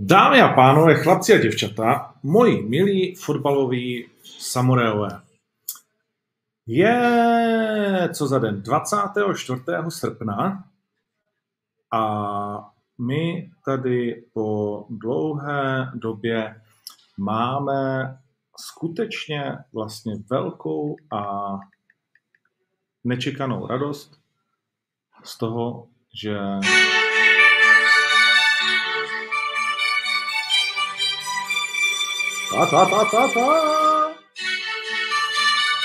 Dámy a pánové, chlapci a děvčata, moji milí fotbaloví samurajové. Je co za den? 24. srpna a my tady po dlouhé době máme skutečně vlastně velkou a nečekanou radost z toho, že Ta, ta, ta, ta, ta.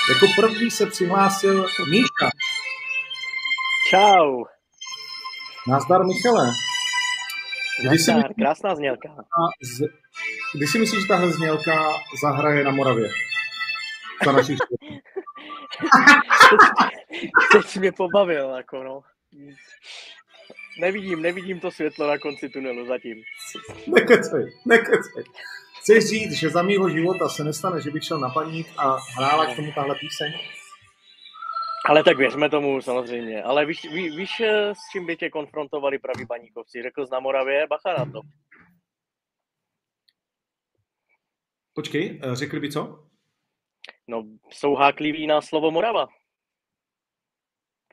Jako první se přihlásil Míša. Čau. Nazdar, Michale. Kdy si, myslíš, krásná znělka. Z, kdy si myslíš, že tahle znělka zahraje na Moravě? Za našich Teď jsi mě pobavil, jako no. Nevidím, nevidím to světlo na konci tunelu zatím. Nekecej, nekecej. Chceš říct, že za mýho života se nestane, že bych šel na paník a hrála k tomu tahle píseň? Ale tak věřme tomu samozřejmě. Ale víš, ví, víš, s čím by tě konfrontovali praví baníkovci? Řekl z na Moravě, bacha na to. Počkej, eh, řekli by co? No, jsou hákliví na slovo Morava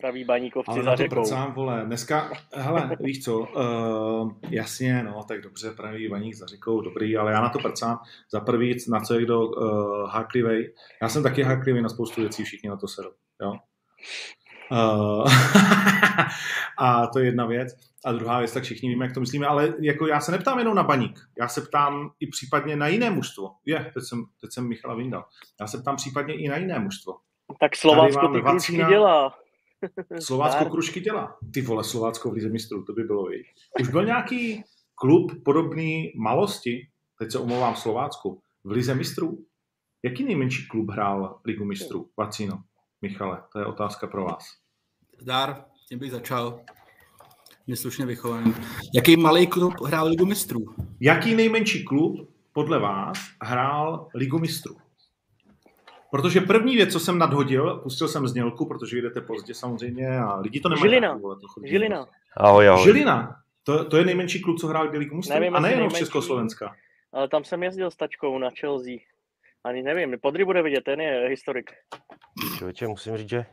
praví baníkovci Ale za řekou. Ale prcám, vole, dneska, hele, víš co, uh, jasně, no, tak dobře, pravý baník za řekou, dobrý, ale já na to prcám za prvý, na co je kdo uh, háklivej. Já jsem taky háklivý na spoustu věcí, všichni na to seru, jo. Uh, a to je jedna věc. A druhá věc, tak všichni víme, jak to myslíme, ale jako já se neptám jenom na baník, já se ptám i případně na jiné mužstvo. Je, teď jsem, teď jsem Michala vyndal. Já se ptám případně i na jiné mužstvo. Tak Slovácko ty kručky dělá. Slovácko kružky dělá. Ty vole, Slovácko v Lize mistrů, to by bylo i. Už byl nějaký klub podobný malosti, teď se omlouvám Slovácku, v Lize mistrů? Jaký nejmenší klub hrál Ligu mistrů? Vacino, Michale, to je otázka pro vás. Zdar, tím bych začal. Neslušně vychovaný. Jaký malý klub hrál Ligu mistrů? Jaký nejmenší klub podle vás hrál Ligu mistrů? Protože první věc, co jsem nadhodil, pustil jsem znělku, protože jdete pozdě samozřejmě a lidi to nemají. Žilina. Vole, to chodí Žilina. Ahoj, ahoj. Žilina. To, to je nejmenší klub, co hrál Ligu mistrů. A nejenom z Československa. Ale tam jsem jezdil s tačkou na Chelsea. Ani nevím, Podry bude vidět, ten je historik. Člověče, musím říct, že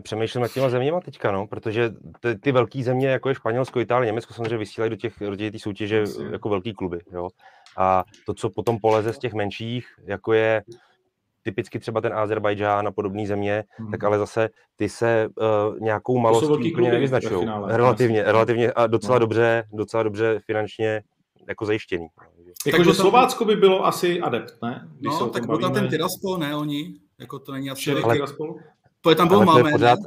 přemýšlím nad těma zeměma teďka, no, protože ty, ty velké země, jako je Španělsko, Itálie, Německo, samozřejmě vysílají do těch, do těch soutěže jako velký kluby, jo. A to, co potom poleze z těch menších, jako je typicky třeba ten Azerbajdžán a podobné země, hmm. tak ale zase ty se uh, nějakou malostí úplně nevyznačují. Relativně, relativně a docela no. dobře, docela dobře finančně jako zajištěný. Jakože Slovácko by bylo asi adept, ne? Když no, tak byl tam ten Tiraspol, ne oni? Jako to není asi... Ale, Tiraspol? To je tam byl máme, pořád,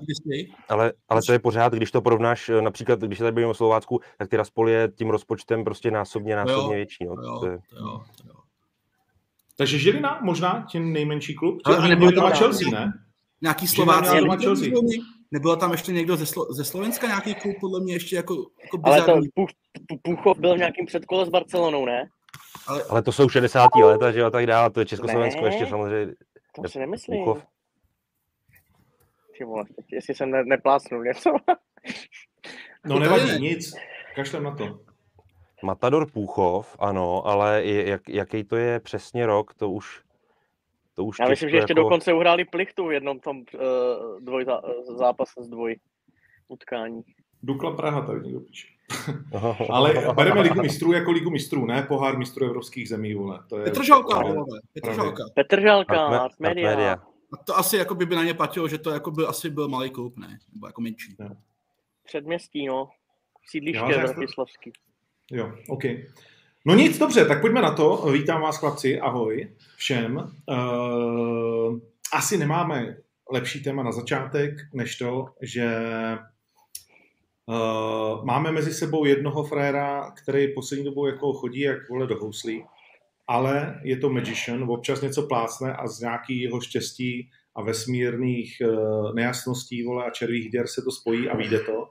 ale, ale to je pořád, když to porovnáš, eh, například, když se tady bavíme o Slovácku, tak Tiraspol je tím rozpočtem prostě násobně, násobně jo, větší. No. Jo, to je, to jo, to jo. Takže Žilina možná tím nejmenší klub? Ale nebyl to Chelsea, ne? Nějaký Slováci. Nebylo tam ještě někdo ze, Slo- ze Slovenska nějaký klub, podle mě ještě jako, jako Ale to Půchov byl v nějakým předkole s Barcelonou, ne? Ale, ale to jsou 60. let, že a tak dále, to je Československo ne, ještě samozřejmě. To si nemyslím. Půchov. Ty vole, jestli jsem ne, neplácnul něco. no nevadí, nic, kašlem na to. Matador Půchov, ano, ale jak, jaký to je přesně rok, to už to už Já myslím, že ještě jako... dokonce uhráli plichtu v jednom tom uh, dvoj, zápase z dvoj utkání. Dukla Praha, tak někdo píše. ale bereme ligu mistrů jako ligu mistrů, ne pohár mistrů evropských zemí, vole. To je Petr Žalka, vole. Petr Žalka. Petr Žalka, Art, Media. Media. A to asi jako by, by na ně platilo, že to jako by asi byl malý klub, ne? Nebo jako menší. Předměstí, no. Sídliště Vratislavský. Jo, OK. No nic, dobře, tak pojďme na to. Vítám vás, chlapci, ahoj všem. Uh, asi nemáme lepší téma na začátek, než to, že uh, máme mezi sebou jednoho fréra, který poslední dobou jako chodí jak vole do houslí, ale je to magician, občas něco plácne a z nějakého štěstí a vesmírných uh, nejasností vole, a červých děr se to spojí a vyjde to.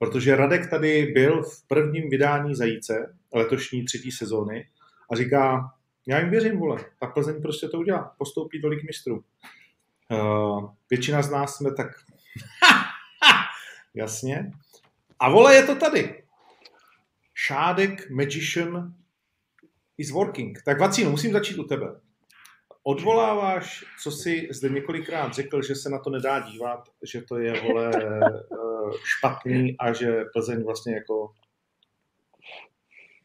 Protože Radek tady byl v prvním vydání Zajíce, letošní třetí sezóny, a říká, já jim věřím, vole, ta Plzeň prostě to udělá, postoupí do lig mistrů. Uh, většina z nás jsme tak, jasně. A vole, je to tady. Šádek Magician is working. Tak Vacíno, musím začít u tebe. Odvoláváš, co jsi zde několikrát řekl, že se na to nedá dívat, že to je, vole, eh, špatný a že Plzeň vlastně jako,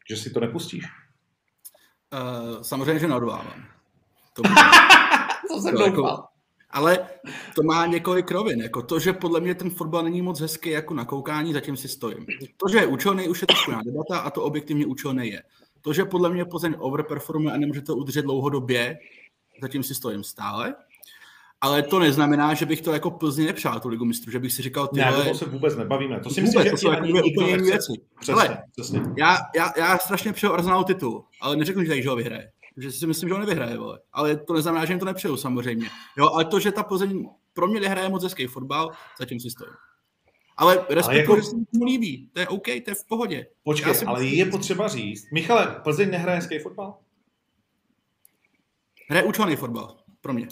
že si to nepustíš? Uh, samozřejmě, že neodvolávám. To, to jsem to jako, ale to má několik rovin. Jako to, že podle mě ten fotbal není moc hezký jako na koukání, zatím si stojím. To, že je účelný, už je trošku debata a to objektivně účelný je. To, že podle mě Plzeň overperformuje a nemůže to udržet dlouhodobě, zatím si stojím stále. Ale to neznamená, že bych to jako Plzně nepřál, tu ligu mistrů, že bych si říkal, ty Ne, to se vůbec nebavíme. To si vůbec, myslím, to jsou jako úplně jiné věci. Přesně, ale přesně. Já, já, já strašně přeju Arsenalu titul, ale neřeknu, že tady, že ho vyhraje. Že si myslím, že ho nevyhraje, vole. Ale to neznamená, že jim to nepřeju samozřejmě. Jo, ale to, že ta Plzeň pro mě nehraje moc hezký fotbal, zatím si stojím. Ale respektuju, jako... že se mi líbí. To je OK, to je v pohodě. Počkej, ale myslím, je potřeba říct. Michale, Plzeň nehraje hezký fotbal? Hraje účelný fotbal, pro mě.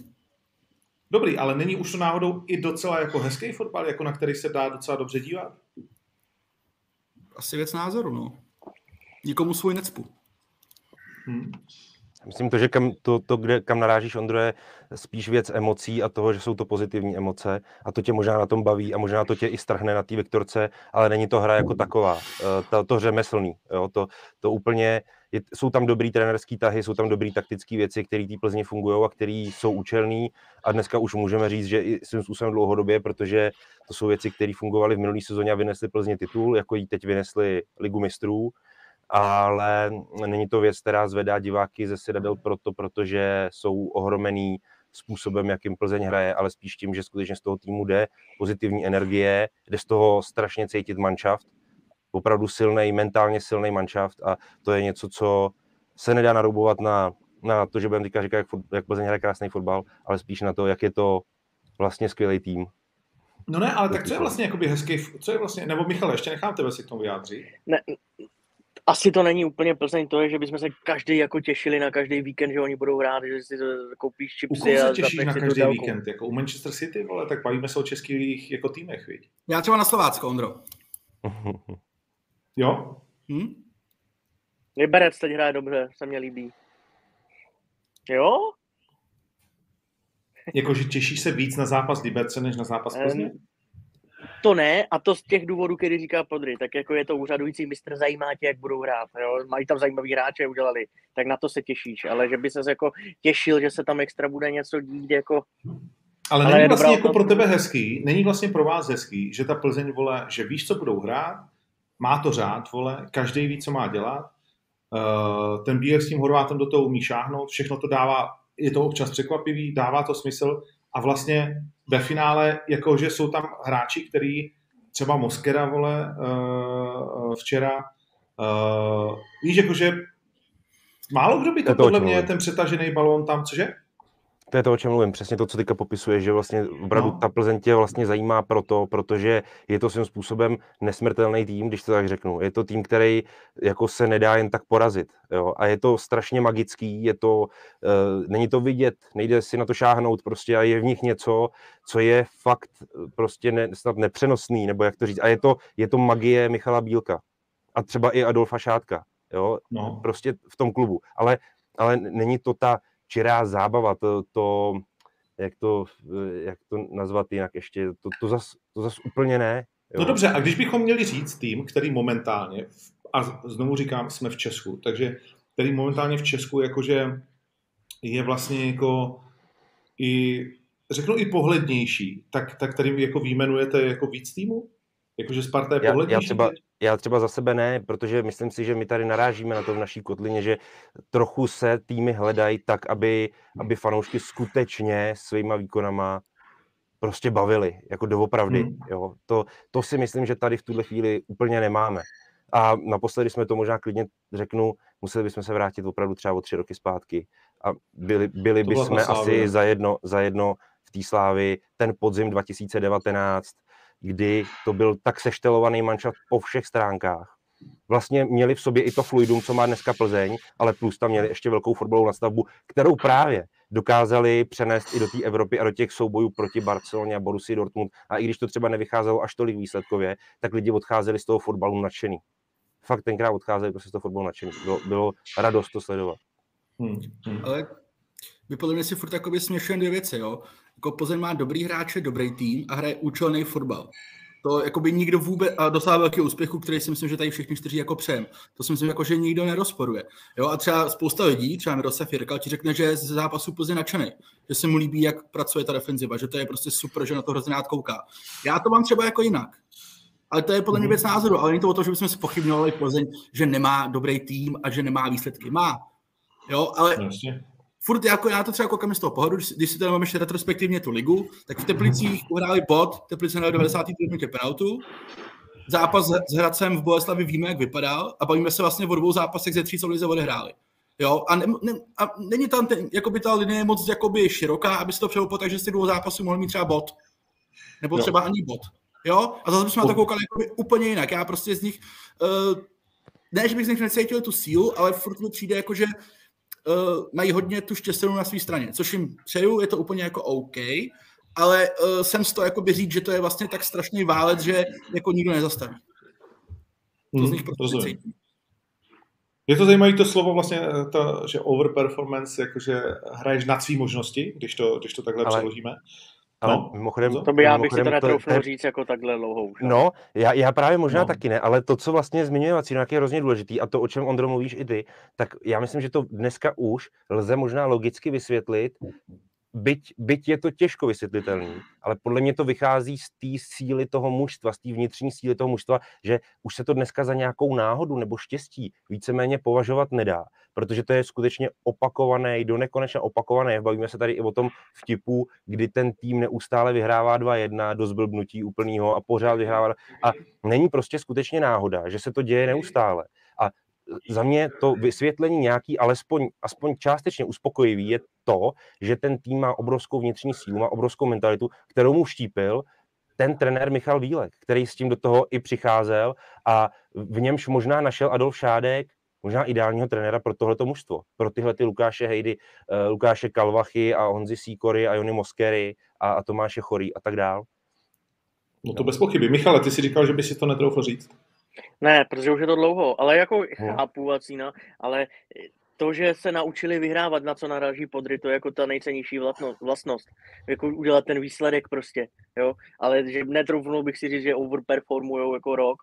Dobrý, ale není už to náhodou i docela jako hezký fotbal, jako na který se dá docela dobře dívat? Asi věc názoru, no. Nikomu svůj necpu. Hmm. Myslím to, že kam, to, to, kde, kam narážíš, Ondro, je spíš věc emocí a toho, že jsou to pozitivní emoce. A to tě možná na tom baví a možná to tě i strhne na té vektorce, ale není to hra jako taková, eh, to, to řemeslný, jo? To, to úplně, je, jsou tam dobrý trenerský tahy, jsou tam dobrý taktické věci, které té Plzni fungují a které jsou účelné a dneska už můžeme říct, že i svým způsobem dlouhodobě, protože to jsou věci, které fungovaly v minulé sezóně a vynesly Plzni titul, jako ji teď vynesli Ligu mistrů, ale není to věc, která zvedá diváky ze sedadel proto, protože jsou ohromený způsobem, jakým Plzeň hraje, ale spíš tím, že skutečně z toho týmu jde pozitivní energie, jde z toho strašně cítit manšaft, opravdu silný, mentálně silný manšaft a to je něco, co se nedá naroubovat na, na to, že budeme teďka říkat, jak, jak Plzeň hraje krásný fotbal, ale spíš na to, jak je to vlastně skvělý tým. No ne, ale tak co je vlastně jakoby hezký, co je vlastně, nebo Michal, ještě nechám tebe si k tomu vyjádřit. Ne, asi to není úplně Plzeň, to je, že bychom se každý jako těšili na každý víkend, že oni budou hrát, že si koupíš čipsy. U se těšíš na každý víkend? Jako u Manchester City, vole, tak bavíme se o českých jako týmech, viď? Já třeba na Slovácko, Ondro. jo? Hm? Liberec teď hraje dobře, se mně líbí. Jo? Jakože těšíš se víc na zápas Liberce, než na zápas Plzně? Um, to ne, a to z těch důvodů, který říká Podry, tak jako je to úřadující mistr, zajímá tě, jak budou hrát, jo? mají tam zajímavý hráče, udělali, tak na to se těšíš, ale že by se jako těšil, že se tam extra bude něco dít, jako... Ale, ale není vlastně jako pro tebe hezký, není vlastně pro vás hezký, že ta Plzeň, vole, že víš, co budou hrát, má to řád, vole, každý ví, co má dělat, uh, ten Bílek s tím Horvátem do toho umí šáhnout, všechno to dává, je to občas překvapivý, dává to smysl a vlastně ve finále, jakože jsou tam hráči, který třeba Moskera, vole, uh, včera, uh, víš, jakože málo kdo by to, to podle mě ten přetažený balón tam, cože? To je to, o čem mluvím, přesně to, co teďka popisuje, že vlastně opravdu no. ta Plzeň tě vlastně zajímá proto, protože je to svým způsobem nesmrtelný tým, když to tak řeknu. Je to tým, který jako se nedá jen tak porazit. Jo? A je to strašně magický, je to, uh, není to vidět, nejde si na to šáhnout prostě a je v nich něco, co je fakt prostě ne, snad nepřenosný, nebo jak to říct. A je to, je to magie Michala Bílka. A třeba i Adolfa Šátka. Jo? No. Prostě v tom klubu. Ale, ale není to ta čirá zábava, to, to jak, to, jak to nazvat jinak ještě, to, to, zas, to zas úplně ne. Jo. No dobře, a když bychom měli říct tým, který momentálně, a znovu říkám, jsme v Česku, takže který momentálně v Česku jakože je vlastně jako i, řeknu i pohlednější, tak, tak tady jako výjmenujete jako víc týmu? Jakože Sparta je pohlednější? Já, já třeba, já třeba za sebe ne, protože myslím si, že my tady narážíme na to v naší kotlině, že trochu se týmy hledají tak, aby, aby fanoušky skutečně svýma výkonama prostě bavili, jako doopravdy. Hmm. Jo. To, to si myslím, že tady v tuhle chvíli úplně nemáme. A naposledy jsme to možná klidně řeknu, museli bychom se vrátit opravdu třeba o tři roky zpátky a byli, byli bychom asi za jedno, za jedno v té slávy ten podzim 2019, kdy to byl tak seštelovaný manšaft po všech stránkách. Vlastně měli v sobě i to fluidum, co má dneska Plzeň, ale plus tam měli ještě velkou fotbalovou nastavbu, kterou právě dokázali přenést i do té Evropy a do těch soubojů proti Barceloně a Borussii Dortmund. A i když to třeba nevycházelo až tolik výsledkově, tak lidi odcházeli z toho fotbalu nadšený. fakt tenkrát odcházeli prostě z toho fotbalu nadšení. Bylo, bylo radost to sledovat. Hmm. Hmm. Ale my podle mě si furt takově směšujeme dvě věci, jo. Jako Plzeň má dobrý hráče, dobrý tým a hraje účelný fotbal. To jako by nikdo vůbec, a dosáhl velkého úspěchu, který si myslím, že tady všichni čtyři jako přejem. To si myslím, jako, že nikdo nerozporuje. Jo, a třeba spousta lidí, třeba Miroslav Jirkal, ti řekne, že je z zápasu Plzeň nadšený, že se mu líbí, jak pracuje ta defenziva, že to je prostě super, že na to hrozně rád kouká. Já to mám třeba jako jinak. Ale to je podle mě mhm. věc názoru, ale není to o to, že bychom si pochybňovali Plzeň, že nemá dobrý tým a že nemá výsledky. Má. Jo, ale Jasně furt jako já to třeba koukám z toho pohodu, když, když si tady máme ještě retrospektivně tu ligu, tak v Teplicích uhráli bod, Teplice na 90. minutě penaltu, zápas s Hradcem v Boleslavi víme, jak vypadal a bavíme se vlastně o dvou zápasech ze tří, co lize odehráli. Jo, a, ne, ne, a není tam ten, jakoby ta linie moc jakoby široká, aby se to přeloupilo tak, že z těch dvou zápasů mohl mít třeba bod. Nebo třeba jo. ani bod. Jo, a zase bychom na to koukali jakoby úplně jinak. Já prostě z nich, uh, ne, že bych z nich necítil tu sílu, ale furt mi přijde jako, že uh, mají hodně tu štěstěnou na své straně, což jim přeju, je to úplně jako OK, ale uh, jsem z toho jako říct, že to je vlastně tak strašný válec, že jako nikdo nezastaví. To hmm, z nich prostě Je to zajímavé to slovo vlastně, eh, to, že overperformance, jakože hraješ nad svý možnosti, když to, když to takhle ale, přeložíme. Ale no, mimochodem, to by já bych si to netroufnul říct jako takhle dlouhou. No, já, já právě možná no. taky ne, ale to, co vlastně zmiňuje Vacínek, je hrozně důležitý a to, o čem Ondro mluvíš i ty, tak já myslím, že to dneska už lze možná logicky vysvětlit byť, byť je to těžko vysvětlitelný, ale podle mě to vychází z té síly toho mužstva, z té vnitřní síly toho mužstva, že už se to dneska za nějakou náhodu nebo štěstí víceméně považovat nedá, protože to je skutečně opakované, do nekonečna opakované. Bavíme se tady i o tom vtipu, kdy ten tým neustále vyhrává 2-1 do zblbnutí úplného a pořád vyhrává. A není prostě skutečně náhoda, že se to děje neustále. Za mě to vysvětlení nějaký, alespoň aspoň částečně uspokojivý, je to, že ten tým má obrovskou vnitřní sílu, má obrovskou mentalitu, kterou mu vštípil ten trenér Michal Vílek, který s tím do toho i přicházel a v němž možná našel Adolf Šádek možná ideálního trenéra pro tohleto mužstvo, pro tyhle ty Lukáše Hejdy, uh, Lukáše Kalvachy a Honzi Sýkory a Jony Moskery a, a Tomáše Chorý a tak dál. No to bez pochyby. Michale, ty si říkal, že by si to netroufl říct. Ne, protože už je to dlouho, ale jako no. chápu Vacína, ale to, že se naučili vyhrávat, na co naráží podry, to je jako ta nejcennější vlastnost. Jako udělat ten výsledek prostě, jo. Ale že netroufnul bych si říct, že overperformujou jako rok.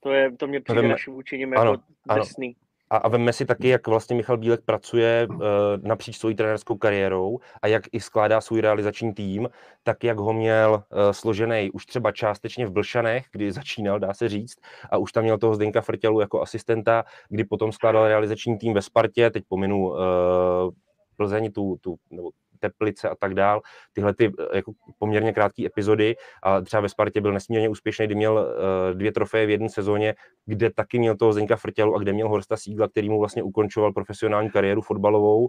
To, je, to mě přijde naším učením jako drsný. A, a vemme si taky, jak vlastně Michal Bílek pracuje uh, napříč svou trenérskou kariérou a jak i skládá svůj realizační tým, tak jak ho měl uh, složený už třeba částečně v Blšanech, kdy začínal, dá se říct, a už tam měl toho Zdenka Frtělu jako asistenta, kdy potom skládal realizační tým ve Spartě, teď pominu uh, Plzeň, tu, tu, nebo Teplice a tak dál, tyhle ty eh, jako poměrně krátké epizody. A třeba ve Spartě byl nesmírně úspěšný, kdy měl uh, dvě trofeje v jedné sezóně, kde taky měl toho Zdenka Frtělu a kde měl Horsta Sígla, který mu vlastně ukončoval profesionální kariéru fotbalovou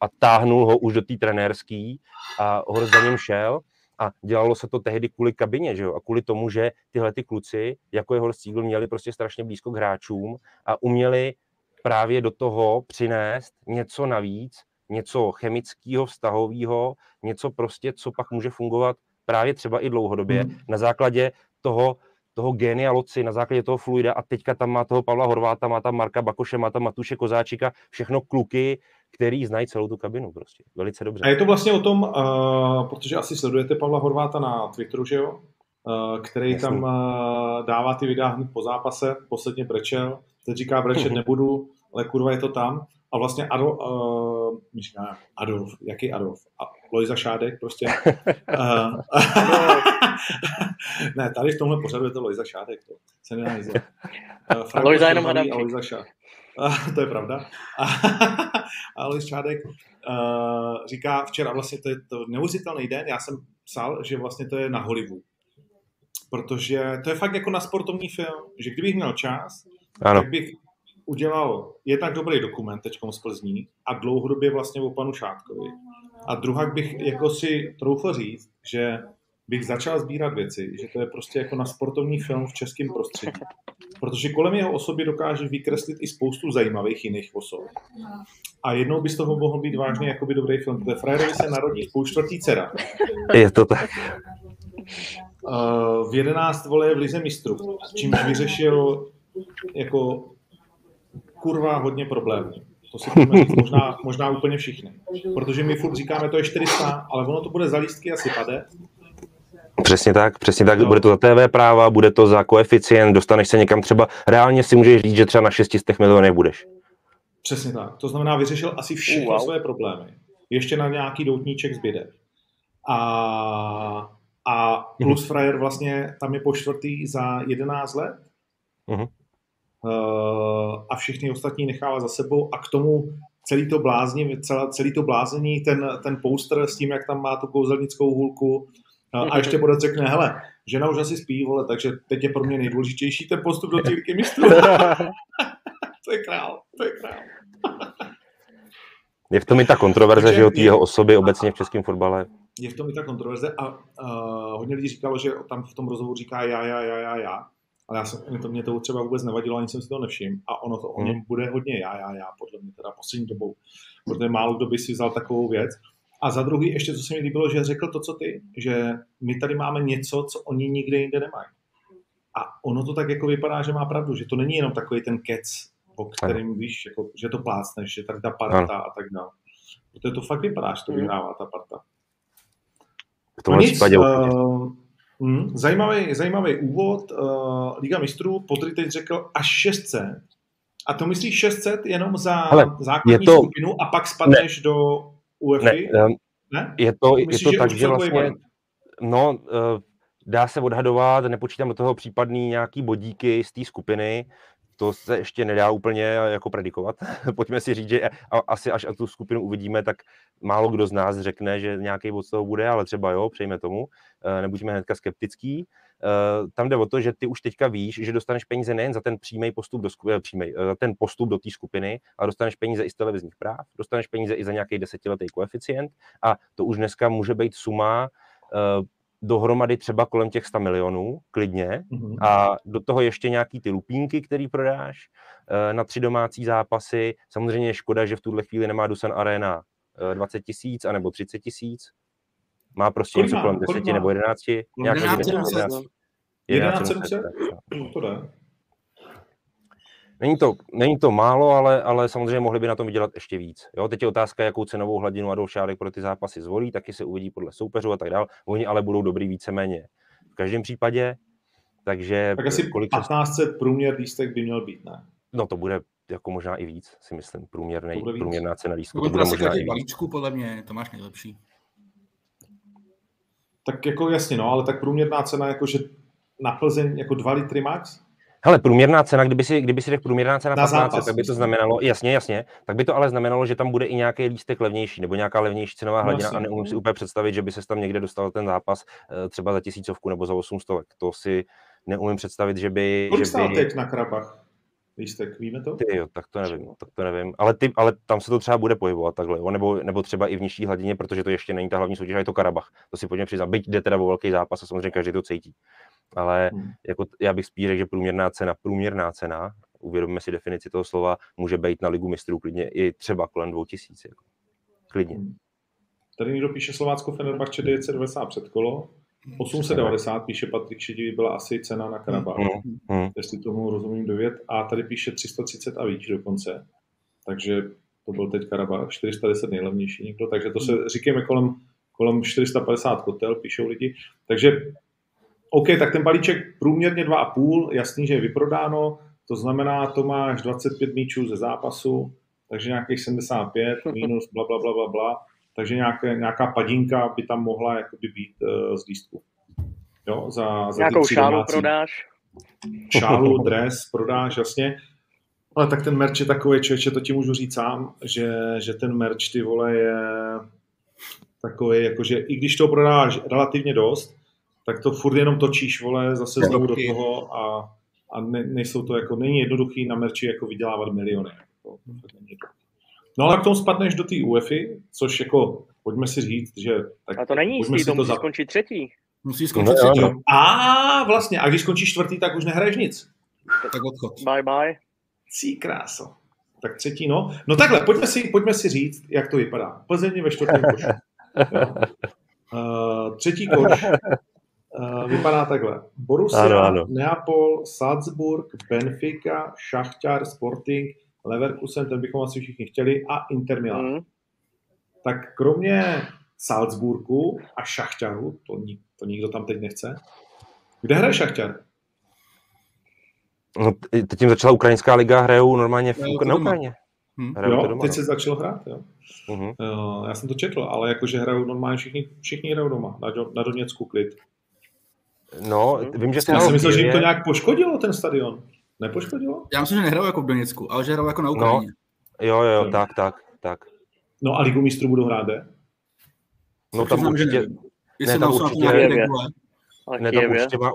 a táhnul ho už do té trenérský a Horst za ním šel. A dělalo se to tehdy kvůli kabině, že jo? a kvůli tomu, že tyhle ty kluci, jako je Horst Siegel, měli prostě strašně blízko k hráčům a uměli právě do toho přinést něco navíc, něco chemického, vztahového, něco prostě, co pak může fungovat právě třeba i dlouhodobě mm. na základě toho, toho genia Loci, na základě toho fluida a teďka tam má toho Pavla Horváta, má tam Marka Bakoše, má tam Matuše Kozáčika, všechno kluky, který znají celou tu kabinu prostě, velice dobře. A je to vlastně o tom, uh, protože asi sledujete Pavla Horváta na Twitteru, že jo? Uh, který Jasný. tam uh, dává ty videa hned po zápase, posledně brečel, teď říká brečet nebudu, ale kurva je to tam. A vlastně Adolf, uh, říká, Adolf, jaký Adolf? A Lojza Šádek prostě. uh, ne, tady v tomhle pořadu je to Lojza Šádek, to se nedá nic uh, Lojza jenom Adamčík. Lojza Šádek. Uh, to je pravda. a Lojza Šádek uh, říká včera, vlastně to je to neuvěřitelný den, já jsem psal, že vlastně to je na Hollywood. Protože to je fakt jako na sportovní film, že kdybych měl čas, ano. tak bych udělal jednak dobrý dokument teď z Plzní a dlouhodobě vlastně o panu Šátkovi. A druhá bych jako si troufl říct, že bych začal sbírat věci, že to je prostě jako na sportovní film v českém prostředí. Protože kolem jeho osoby dokáže vykreslit i spoustu zajímavých jiných osob. A jednou by z toho mohl být vážně jakoby dobrý film, protože Frajerovi se narodí půl čtvrtý dcera. Je to tak. Uh, v 11 vole v Lize mistrů, čímž vyřešil jako kurva hodně problémů. To si budeme říct možná, možná úplně všichni. Protože my furt říkáme, to je 400, ale ono to bude za lístky asi pade. Přesně tak, přesně tak. No. Bude to za TV práva, bude to za koeficient, dostaneš se někam třeba, reálně si můžeš říct, že třeba na 600 milionech budeš. Přesně tak. To znamená, vyřešil asi všechny wow. své problémy. Ještě na nějaký doutníček zbyde. A, a plus mm-hmm. frajer vlastně tam je po čtvrtý za 11 let. Mm-hmm. Uh, a všechny ostatní nechává za sebou a k tomu celý to blázní, celé, celý to blázení, ten, ten poster s tím, jak tam má tu kouzelnickou hůlku uh, a ještě bude řekne, hele, žena už asi spí, vole, takže teď je pro mě nejdůležitější ten postup do těch mistrů. to je král, to je král. je v tom i ta kontroverze, že o té jeho osoby obecně v českém fotbale. Je v tom i ta kontroverze a uh, hodně lidí říkalo, že tam v tom rozhovoru říká já, já, já, já, já. Ale já jsem, mě, to, mě to třeba vůbec nevadilo, ani jsem si to nevšiml. A ono to o něm hmm. bude hodně já, já, já, podle mě teda poslední dobou. Protože málo kdo by si vzal takovou věc. A za druhý, ještě co se mi líbilo, že řekl to, co ty, že my tady máme něco, co oni nikde jinde nemají. A ono to tak jako vypadá, že má pravdu, že to není jenom takový ten kec, o kterým víš, jako, že to plácneš, že tady ta parta a tak dále. Protože to fakt vypadá, že to hmm. vyhrává ta parta. V tomhle no případě uh, Hmm, zajímavý, zajímavý úvod. Uh, Liga mistrů, Podry teď řekl až 600. A to myslíš 600 jenom za Ale základní to... skupinu a pak spadneš ne. do UEFA? Ne, um, ne? Je to, myslíš, je to tak, že vlastně... No, uh, dá se odhadovat, nepočítám do toho případný nějaký bodíky z té skupiny, to se ještě nedá úplně jako predikovat. Pojďme si říct, že asi až tu skupinu uvidíme, tak málo kdo z nás řekne, že nějaký bod z toho bude, ale třeba jo, přejme tomu, eh, nebuďme hnedka skeptický. Eh, tam jde o to, že ty už teďka víš, že dostaneš peníze nejen za ten přímý postup do, skupiny, eh, přímý, za ten postup do té skupiny, ale dostaneš peníze i z televizních práv, dostaneš peníze i za nějaký desetiletý koeficient a to už dneska může být suma dohromady třeba kolem těch 100 milionů, klidně, mm-hmm. a do toho ještě nějaký ty lupínky, který prodáš eh, na tři domácí zápasy. Samozřejmě je škoda, že v tuhle chvíli nemá Dusan Arena 20 eh, tisíc anebo 30 tisíc. Má prostě něco kolem 10 nebo 11. 11 11, 11, 11 to jde. Není to, není to málo, ale, ale samozřejmě mohli by na tom vydělat ještě víc. Jo? Teď je otázka, jakou cenovou hladinu Adolf Šádek pro ty zápasy zvolí, taky se uvidí podle soupeřů a tak dále. Oni ale budou dobrý víceméně v každém případě. Takže tak asi kolik 1500 průměr lístek by měl být, ne? No to bude jako možná i víc, si myslím, průměrný, průměrná cena lístku. To, to bude možná i víc. balíčku, podle mě, to máš nejlepší. Tak jako jasně, no, ale tak průměrná cena, jakože na Plzeň jako 2 litry max, Hele, průměrná cena, kdyby si, kdyby si řekl průměrná cena na 15, zápas, tak by to znamenalo, jasně, jasně, tak by to ale znamenalo, že tam bude i nějaký lístek levnější, nebo nějaká levnější cenová hladina a neumím si úplně představit, že by se tam někde dostal ten zápas eh, třeba za tisícovku nebo za 800. To si neumím představit, že by... Kolik že by... teď na krabách? lístek, víme to? Ty jo, tak to nevím, tak to nevím. Ale, ty, ale tam se to třeba bude pohybovat takhle, jo? Nebo, nebo třeba i v nižší hladině, protože to ještě není ta hlavní soutěž, je to Karabach. To si pojďme přiznat. Byť jde teda o velký zápas a samozřejmě každý to cítí ale hmm. jako já bych spíš řekl, že průměrná cena, průměrná cena, uvědomíme si definici toho slova, může být na ligu mistrů klidně i třeba kolem 2000. Jako. Klidně. Hmm. Tady někdo píše Slovácko Fenerbahce 990 před kolo, 890 píše Patrik Šedivý, byla asi cena na Karabach, hmm. hmm. jestli tomu rozumím dovět, a tady píše 330 a víc dokonce, takže to byl teď Karabach, 410 nejlevnější někdo, takže to se hmm. říkáme kolem, kolem 450 kotel, píšou lidi, takže OK, tak ten balíček průměrně 2,5, jasný, že je vyprodáno, to znamená, to máš 25 míčů ze zápasu, takže nějakých 75 minus bla, bla, bla, bla, bla, takže nějaké, nějaká padinka by tam mohla jakoby být uh, z lístku. Jo, za, za Nějakou šálu domácí. prodáš? Šálu, dres prodáš, jasně. Ale tak ten merch je takový, člověče, to ti můžu říct sám, že, že ten merch, ty vole, je takový, jakože i když to prodáš relativně dost, tak to furt jenom točíš, vole, zase znovu do toho a, a ne, nejsou to jako, není jednoduchý na merči jako vydělávat miliony. Jako, no ale k tomu spadneš do té UEFI, což jako, pojďme si říct, že... Tak a to není jistý, to musí za... skončit třetí. Musí skončit no, třetí. No. A vlastně, a když skončíš čtvrtý, tak už nehraješ nic. Tak odchod. Bye bye. Cí kráso. Tak třetí, no. No takhle, pojďme si, pojďme si říct, jak to vypadá. Plzeň ve čtvrtém koši. Uh, třetí koš vypadá takhle. Borussia, Ano, ano. Neapol, Salzburg, Benfica, Šachtar, Sporting, Leverkusen, ten bychom asi všichni chtěli, a Inter Milan. Mm. Tak kromě Salzburgu a Šachtaru, to, ni- to nikdo tam teď nechce, kde hraje Šachtar? No, teď jim začala ukrajinská liga, hrajou normálně v, na. Ukrajině. Hm. Hrajou to Jo, doma, teď no. se začal hrát, jo. Mhm. Uh, já jsem to četl, ale jakože hrajou normálně všichni, všichni hrajou doma, na, Do- na Doněcku klid. No, vím, že se Já jsem myslel, že jim to nějak poškodilo, ten stadion. Nepoškodilo? Já myslím, že nehrajou jako v Doněcku, ale že hrajou jako na Ukrajině. Jo, jo, Jo. tak, tak, tak. No a Ligu mistrů budou hrát? No tam přiznám, že určitě, ne, tam určitě- ne, tam určitě má,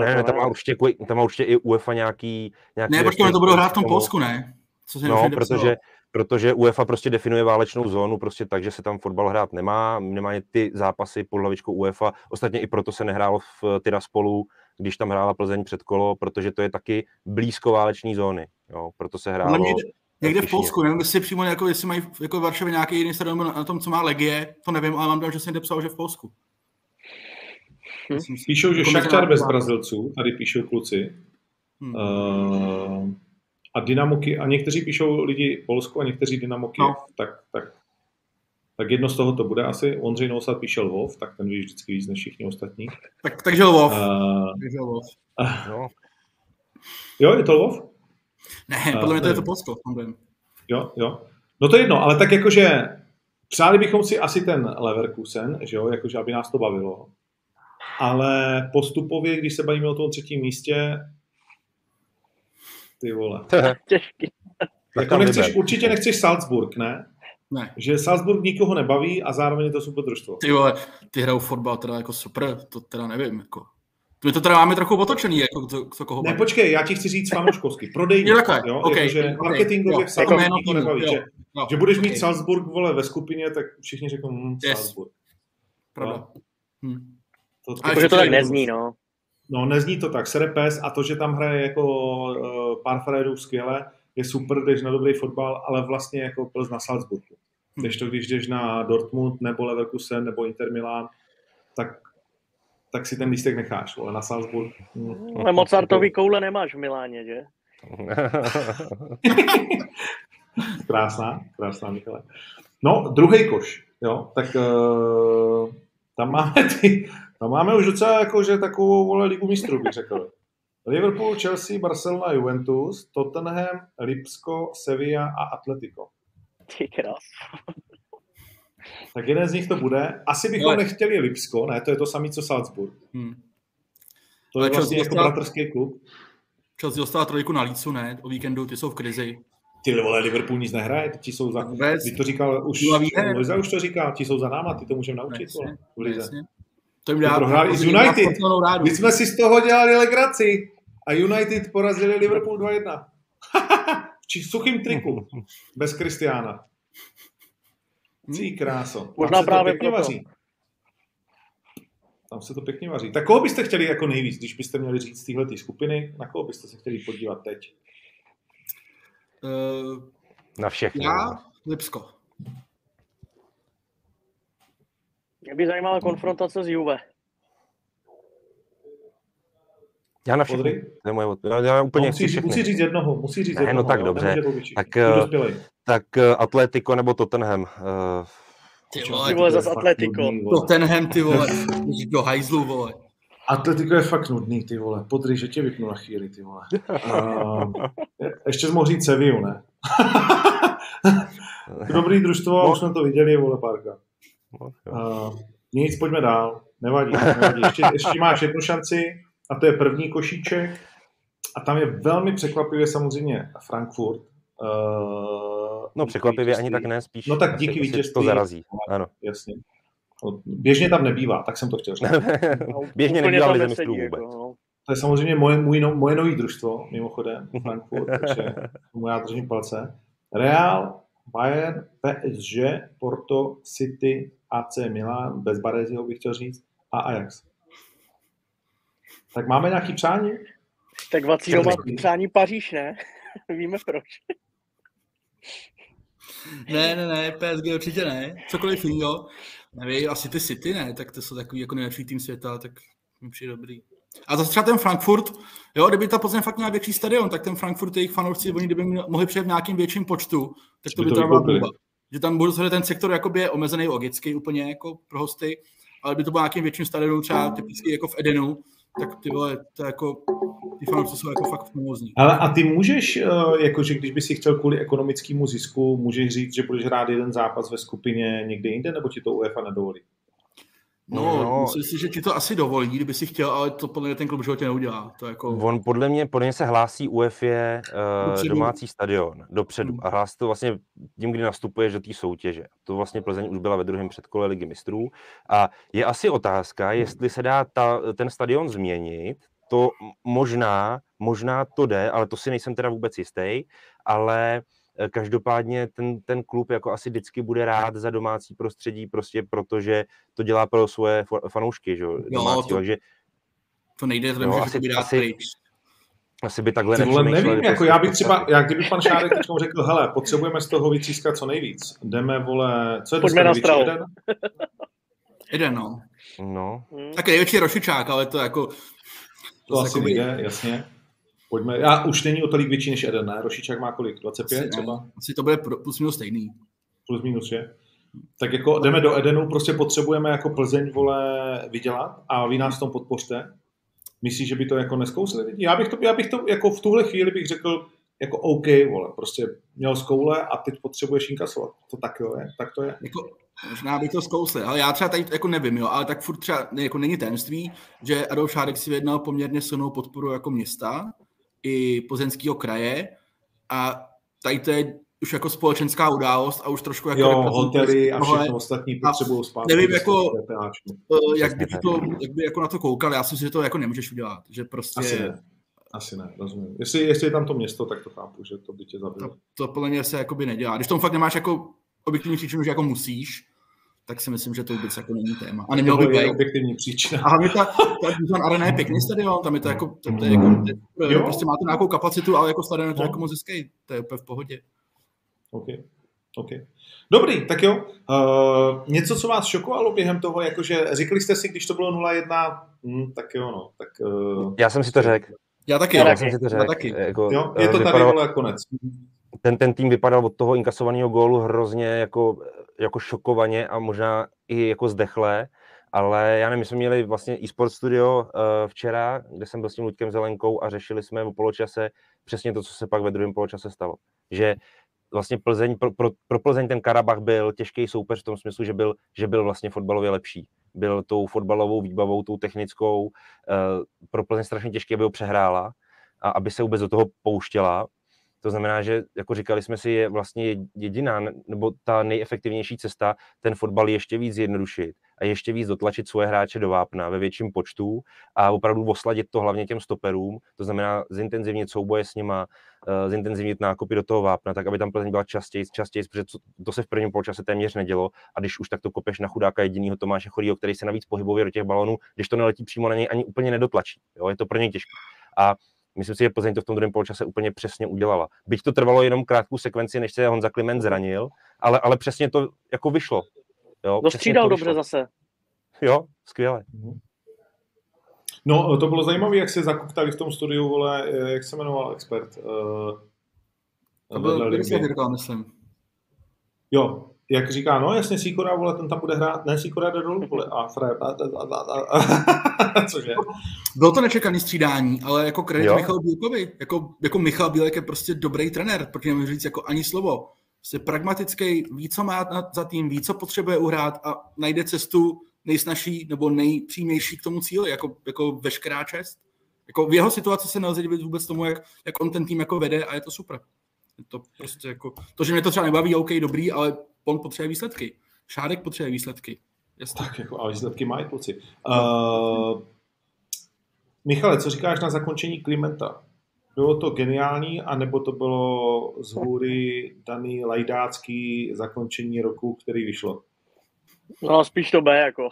ne, ne, tam má určitě, tam má určitě i UEFA nějaký, nějaký Ne, počkej, oni to budou hrát v tom Polsku, ne? Co se No, protože, psalo. Protože UEFA prostě definuje válečnou zónu, prostě tak, že se tam fotbal hrát nemá, nemá ty zápasy pod hlavičkou UEFA, ostatně i proto se nehrálo v Tiraspolu, když tam hrála Plzeň před kolo, protože to je taky blízko váleční zóny, jo, proto se Ale hrálo. někde, někde v. Polsku, nevím, jestli přímo jako, jestli mají v- jako v Varšavě nějaký jiný stadion na, tom, co má Legie, to nevím, ale mám dojem, že jsem někde psal, že v Polsku. Hm. Píšou, že Jako Šachtar bez. Brazilců, tady píšou kluci. Hm. Uh, a Dynamoky, a někteří píšou lidi Polsku a někteří Dynamoky, No. tak, tak, tak jedno z toho to bude asi. Ondřej Nousad píše Lvov, tak ten ví vždycky víc než všichni ostatní. Tak, takže Lvov. Uh, Takže Lvov. No, jo, je to Lvov? Ne, a podle mě to je to. Polsko. Jo, jo. No to je jedno, ale tak jakože přáli bychom si asi ten Leverkusen, že jo, jakože aby nás to bavilo. Ale postupově, když se bavíme o tom třetím místě, ty vole. Těžký. tak Jako nechceš, určitě nechceš Salzburg, ne? Ne. Že Salzburg nikoho nebaví a zároveň je to super družstvo. Ty vole, ty hrajou fotbal teda jako super, to teda nevím, jako. My to teda máme trochu otočený, jako co, co koho Ne, počkej, já ti chci říct fanouškovsky, prodejní. Jo, takhle, jo, ok, jakože ok, marketingově jo, v Salzburgu jako nikoho nebaví. jo, Že, jo, že budeš mít ok, Salzburg, vole, ve skupině, tak všichni řeknou, hm, Yes. Salzburg. Pravda. Hm. To, A Protože to tak nezní, no. No, nezní to tak. Sere pes a to, že tam hraje jako uh, pár Fredů skvěle, je super, jdeš na dobrý fotbal, ale vlastně jako ples na Salzburgu. Hm. Když to, když jdeš na Dortmund nebo Leverkusen nebo Inter Milan, tak, tak si ten lístek necháš, ale na Salzburg. hm. Ale Mozartový koule nemáš v Miláně, že? Krásná, krásná, Michale. No, druhý koš, jo, tak uh, tam máme ty, tam máme už docela jako, že takovou vole ligu mistrů, bych řekl. Liverpool, Chelsea, Barcelona, Juventus, Tottenham, Lipsko, Sevilla a Atletico. Ty krás. Tak jeden z nich to bude. Asi bychom Ale- nechtěli Lipsko, ne, to je to samé, co Salzburg. Hm. To je vlastně jako dostal- bratrský klub. Chelsea dostala trojku na Lícu, ne? O víkendu, ty jsou v krizi. Ty vole, Liverpool nic nehraje, ti jsou za... Vůbec. Ty to říkal už. Liza už to říkal, ti jsou za náma, ty to můžeme naučit, Jasně, v lize. jasně. To jim dá, prohráli i s to jim dá United. My jsme si z toho dělali legraci a United porazili Liverpool 2-1. Či suchým triku, bez Kristiána. Cí kráso. Tam Možná se to právě pěkně proto. vaří. Tam se to pěkně vaří. Tak koho byste chtěli jako nejvíc, když byste měli říct z téhle skupiny, na koho byste se chtěli podívat teď? Uh, Na všechny. já, Lipsko. Mě by zajímala konfrontace s Juve. Já na všechny. Podry? To je moje, od- já, já úplně No, musí, všechny. musí říct jednoho, musí říct Ne, no jednoho. tak jo, dobře. Tak, Ty eh. Tak uh, Atletico nebo Tottenham. Uh, Ty Ty vole, vole, To je zas fakt Atletico. nudný, vole. Tottenham, ty vole. Do hajzlu, vole. Atletico je fakt nudný, ty vole. Podry, že tě vypnu na chvíli, ty vole. Uh, ještě jsi mohl říct Sevillu, ne? Dobrý družstvo, No. už jsme to viděli, vole, párka. No, jo. Uh, nic, pojďme dál. Nevadí, nevadí. Ještě, ještě máš jednu šanci a to je první košíček. A tam je velmi překvapivě samozřejmě Frankfurt. Uh, no překvapivě ani tak ne, spíš No tak díky asi vítězství. to zarazí. Ano. Jasně. No, Běžně tam nebývá, tak jsem to chtěl říct. No, Běžně nebývá v Lize jako, vůbec. no. To je samozřejmě moje, můj, no, moje nový družstvo, mimochodem, Frankfurt, takže tomu já držím palce. Real, Bayern, PSG, Porto, City, AC Milan, bez Bareziho bych chtěl říct, a Ajax. Tak máme nějaký přání? Tak Vacího má přání Paříž, ne? Víme proč. Ne, ne, ne, PSG určitě ne. Cokoliv jiného. Nevím, asi ty City ne, tak to jsou takový jako nejlepší tým světa, tak mi přijde dobrý. A zase třeba ten Frankfurt, jo, kdyby ta Plzeň fakt měla větší stadion, tak ten Frankfurt, jejich fanoušci, oni kdyby mohli přijet v nějakým větším počtu, tak to by, by to byla Že tam bude ten sektor jakoby je omezený logicky úplně jako pro hosty, ale by to bylo nějakým větším stadionu, třeba typicky jako v Edenu, tak ty vole, to jako, ty fanoušci jsou jako fakt famózní. Ale a ty můžeš, eh, jakože když by si chtěl kvůli ekonomickému zisku, můžeš říct, že budeš hrát jeden zápas ve skupině někde jinde, nebo ti to UEFA nedovolí? No, no, myslím si, že ti to asi dovolí, kdyby si chtěl, ale to podle mě ten klub životě neudělá. To jako... On podle mě, podle mě se hlásí UEFA uh, domácí stadion dopředu hmm. a hlásí to vlastně tím, kdy nastupuješ do té soutěže. To vlastně Plzeň už byla ve druhém předkole ligy mistrů a je asi otázka, jestli se dá ta, ten stadion změnit, to možná, možná to jde, ale to si nejsem teda vůbec jistý, ale Eh, každopádně ten, ten klub jako asi vždycky bude rád za domácí prostředí, prostě protože to dělá pro svoje fanoušky, že? Domácí, to, takže, to nejde, to nemůže no, asi, asi, pryč. asi by takhle Vole, nevím, jako já bych třeba, já kdyby pan Šárek teď řekl, hele, potřebujeme z toho vytřískat co nejvíc, jdeme, vole, co je Pojďme na stravu. Jeden? jeden, no. No. Tak největší rošičák, ale to jako... To, to asi jako nejde, jasně. Pojďme, já už není o tolik větší než Eden, ne? Rošičák má kolik? 25 asi, třeba? Asi to bude plus minus stejný. Plus minus, je? Tak jako jdeme do Edenu, prostě potřebujeme jako Plzeň, vole, vydělat a vy nás v tom podpořte. Myslíš, že by to jako neskousli lidi? Já bych to, já bych to jako v tuhle chvíli bych řekl, jako OK, vole, prostě měl zkoule a teď potřebuješ inkasovat. To tak jo je, tak to je. Jako, možná by to zkousli, ale já třeba tady jako nevím, jo, ale tak furt třeba jako není tajemství, že Adolf Šádek si vyjednal poměrně silnou podporu jako města, i plzeňského kraje a tady to je už jako společenská událost a už trošku jako... Jo, hotely a všechno ostatní potřebují spát. Nevím, jako, eh, jak by, to, jak by jako na to koukal, já si myslím, že to jako nemůžeš udělat, že prostě... Asi ne. Asi ne, rozumím. Jestli, jestli je tam to město, tak to chápu, že to by tě zabilo. To, to podle mě se jako by nedělá. Když tomu fakt nemáš jako objektivní příčinu, že jako musíš, tak si myslím, že to vůbec jako není téma. A nemělo by být objektivní příčina. A hlavně ta, ta Dusan Arena je pěkný stadion, tam je to jako, to, to je jako to, prostě má to nějakou kapacitu, ale jako stadion je to no. jako moc hezký, to je úplně v pohodě. OK. OK. Dobrý, tak jo. Uh, něco, co vás šokovalo během toho, jakože řekli jste si, když to bylo 0-1, hm, tak jo, no. Tak, uh, já jsem si to řekl. Já taky, já, já jsem si to řekl. Já taky. Jako, jo, je to tady vypadalo, konec. Ten, ten tým vypadal od toho inkasovaného gólu hrozně jako jako šokovaně a možná i jako zdechlé, ale já nevím, my jsme měli vlastně e-sport studio uh, včera, kde jsem byl s tím Luďkem Zelenkou a řešili jsme o poločase přesně to, co se pak ve druhém poločase stalo. Že vlastně Plzeň, pro, pro, pro Plzeň ten Karabach byl těžký soupeř v tom smyslu, že byl, že byl vlastně fotbalově lepší. Byl tou fotbalovou výbavou, tou technickou, uh, pro Plzeň strašně těžké, aby ho přehrála a aby se vůbec do toho pouštěla. To znamená, že jako říkali jsme si, je vlastně jediná nebo ta nejefektivnější cesta ten fotbal ještě víc zjednodušit a ještě víc dotlačit svoje hráče do vápna ve větším počtu a opravdu osladit to hlavně těm stoperům, to znamená zintenzivnit souboje s nima, uh, zintenzivnit nákupy do toho vápna, tak aby tam Plzeň byla častěji, častěji, protože to se v prvním poločase téměř nedělo a když už tak to kopeš na chudáka jedinýho Tomáše Chorýho, který se navíc pohybuje do těch balonů, když to neletí přímo na něj, ani úplně nedotlačí. Jo? Je to pro něj těžké. A Myslím si, že Plzeň to v tom druhém poločase úplně přesně udělala. Byť to trvalo jenom krátkou sekvenci, než se Honza Kliment zranil, ale, ale přesně to jako vyšlo. Jo, no střídal dobře zase. Jo, skvěle. Mhm. No, to bylo zajímavé, jak se zakuktali v tom studiu, vole, jak se jmenoval expert. Uh, to byl Jirka, myslím. Jo, jak říká, no jasně, Sikora, vole, ten tam bude hrát, ne, Sikora jde dolů, vole, a Fred, a, a, a, a, cože? Bylo to nečekaný střídání, ale jako kredit jo. Michal Bílkovi, jako, jako Michal Bílek je prostě dobrý trenér, protože nemůžu říct jako ani slovo. Prostě pragmatický, ví, co má za tým, ví, co potřebuje uhrát a najde cestu nejsnažší nebo nejpřímější k tomu cíli, jako, jako veškerá čest. Jako v jeho situaci se nelze divit vůbec tomu, jak, jak on ten tým jako vede a je to super. Je to prostě jako, to, že mě to třeba nebaví, OK, dobrý, ale on potřebuje výsledky. Šádek potřebuje výsledky. Jasně. Tak jako, a výsledky mají kluci. Uh, Michale, co říkáš na zakončení Klimenta? Bylo to geniální, anebo to bylo z hůry daný lajdácký zakončení roku, který vyšlo? No, spíš to B, jako.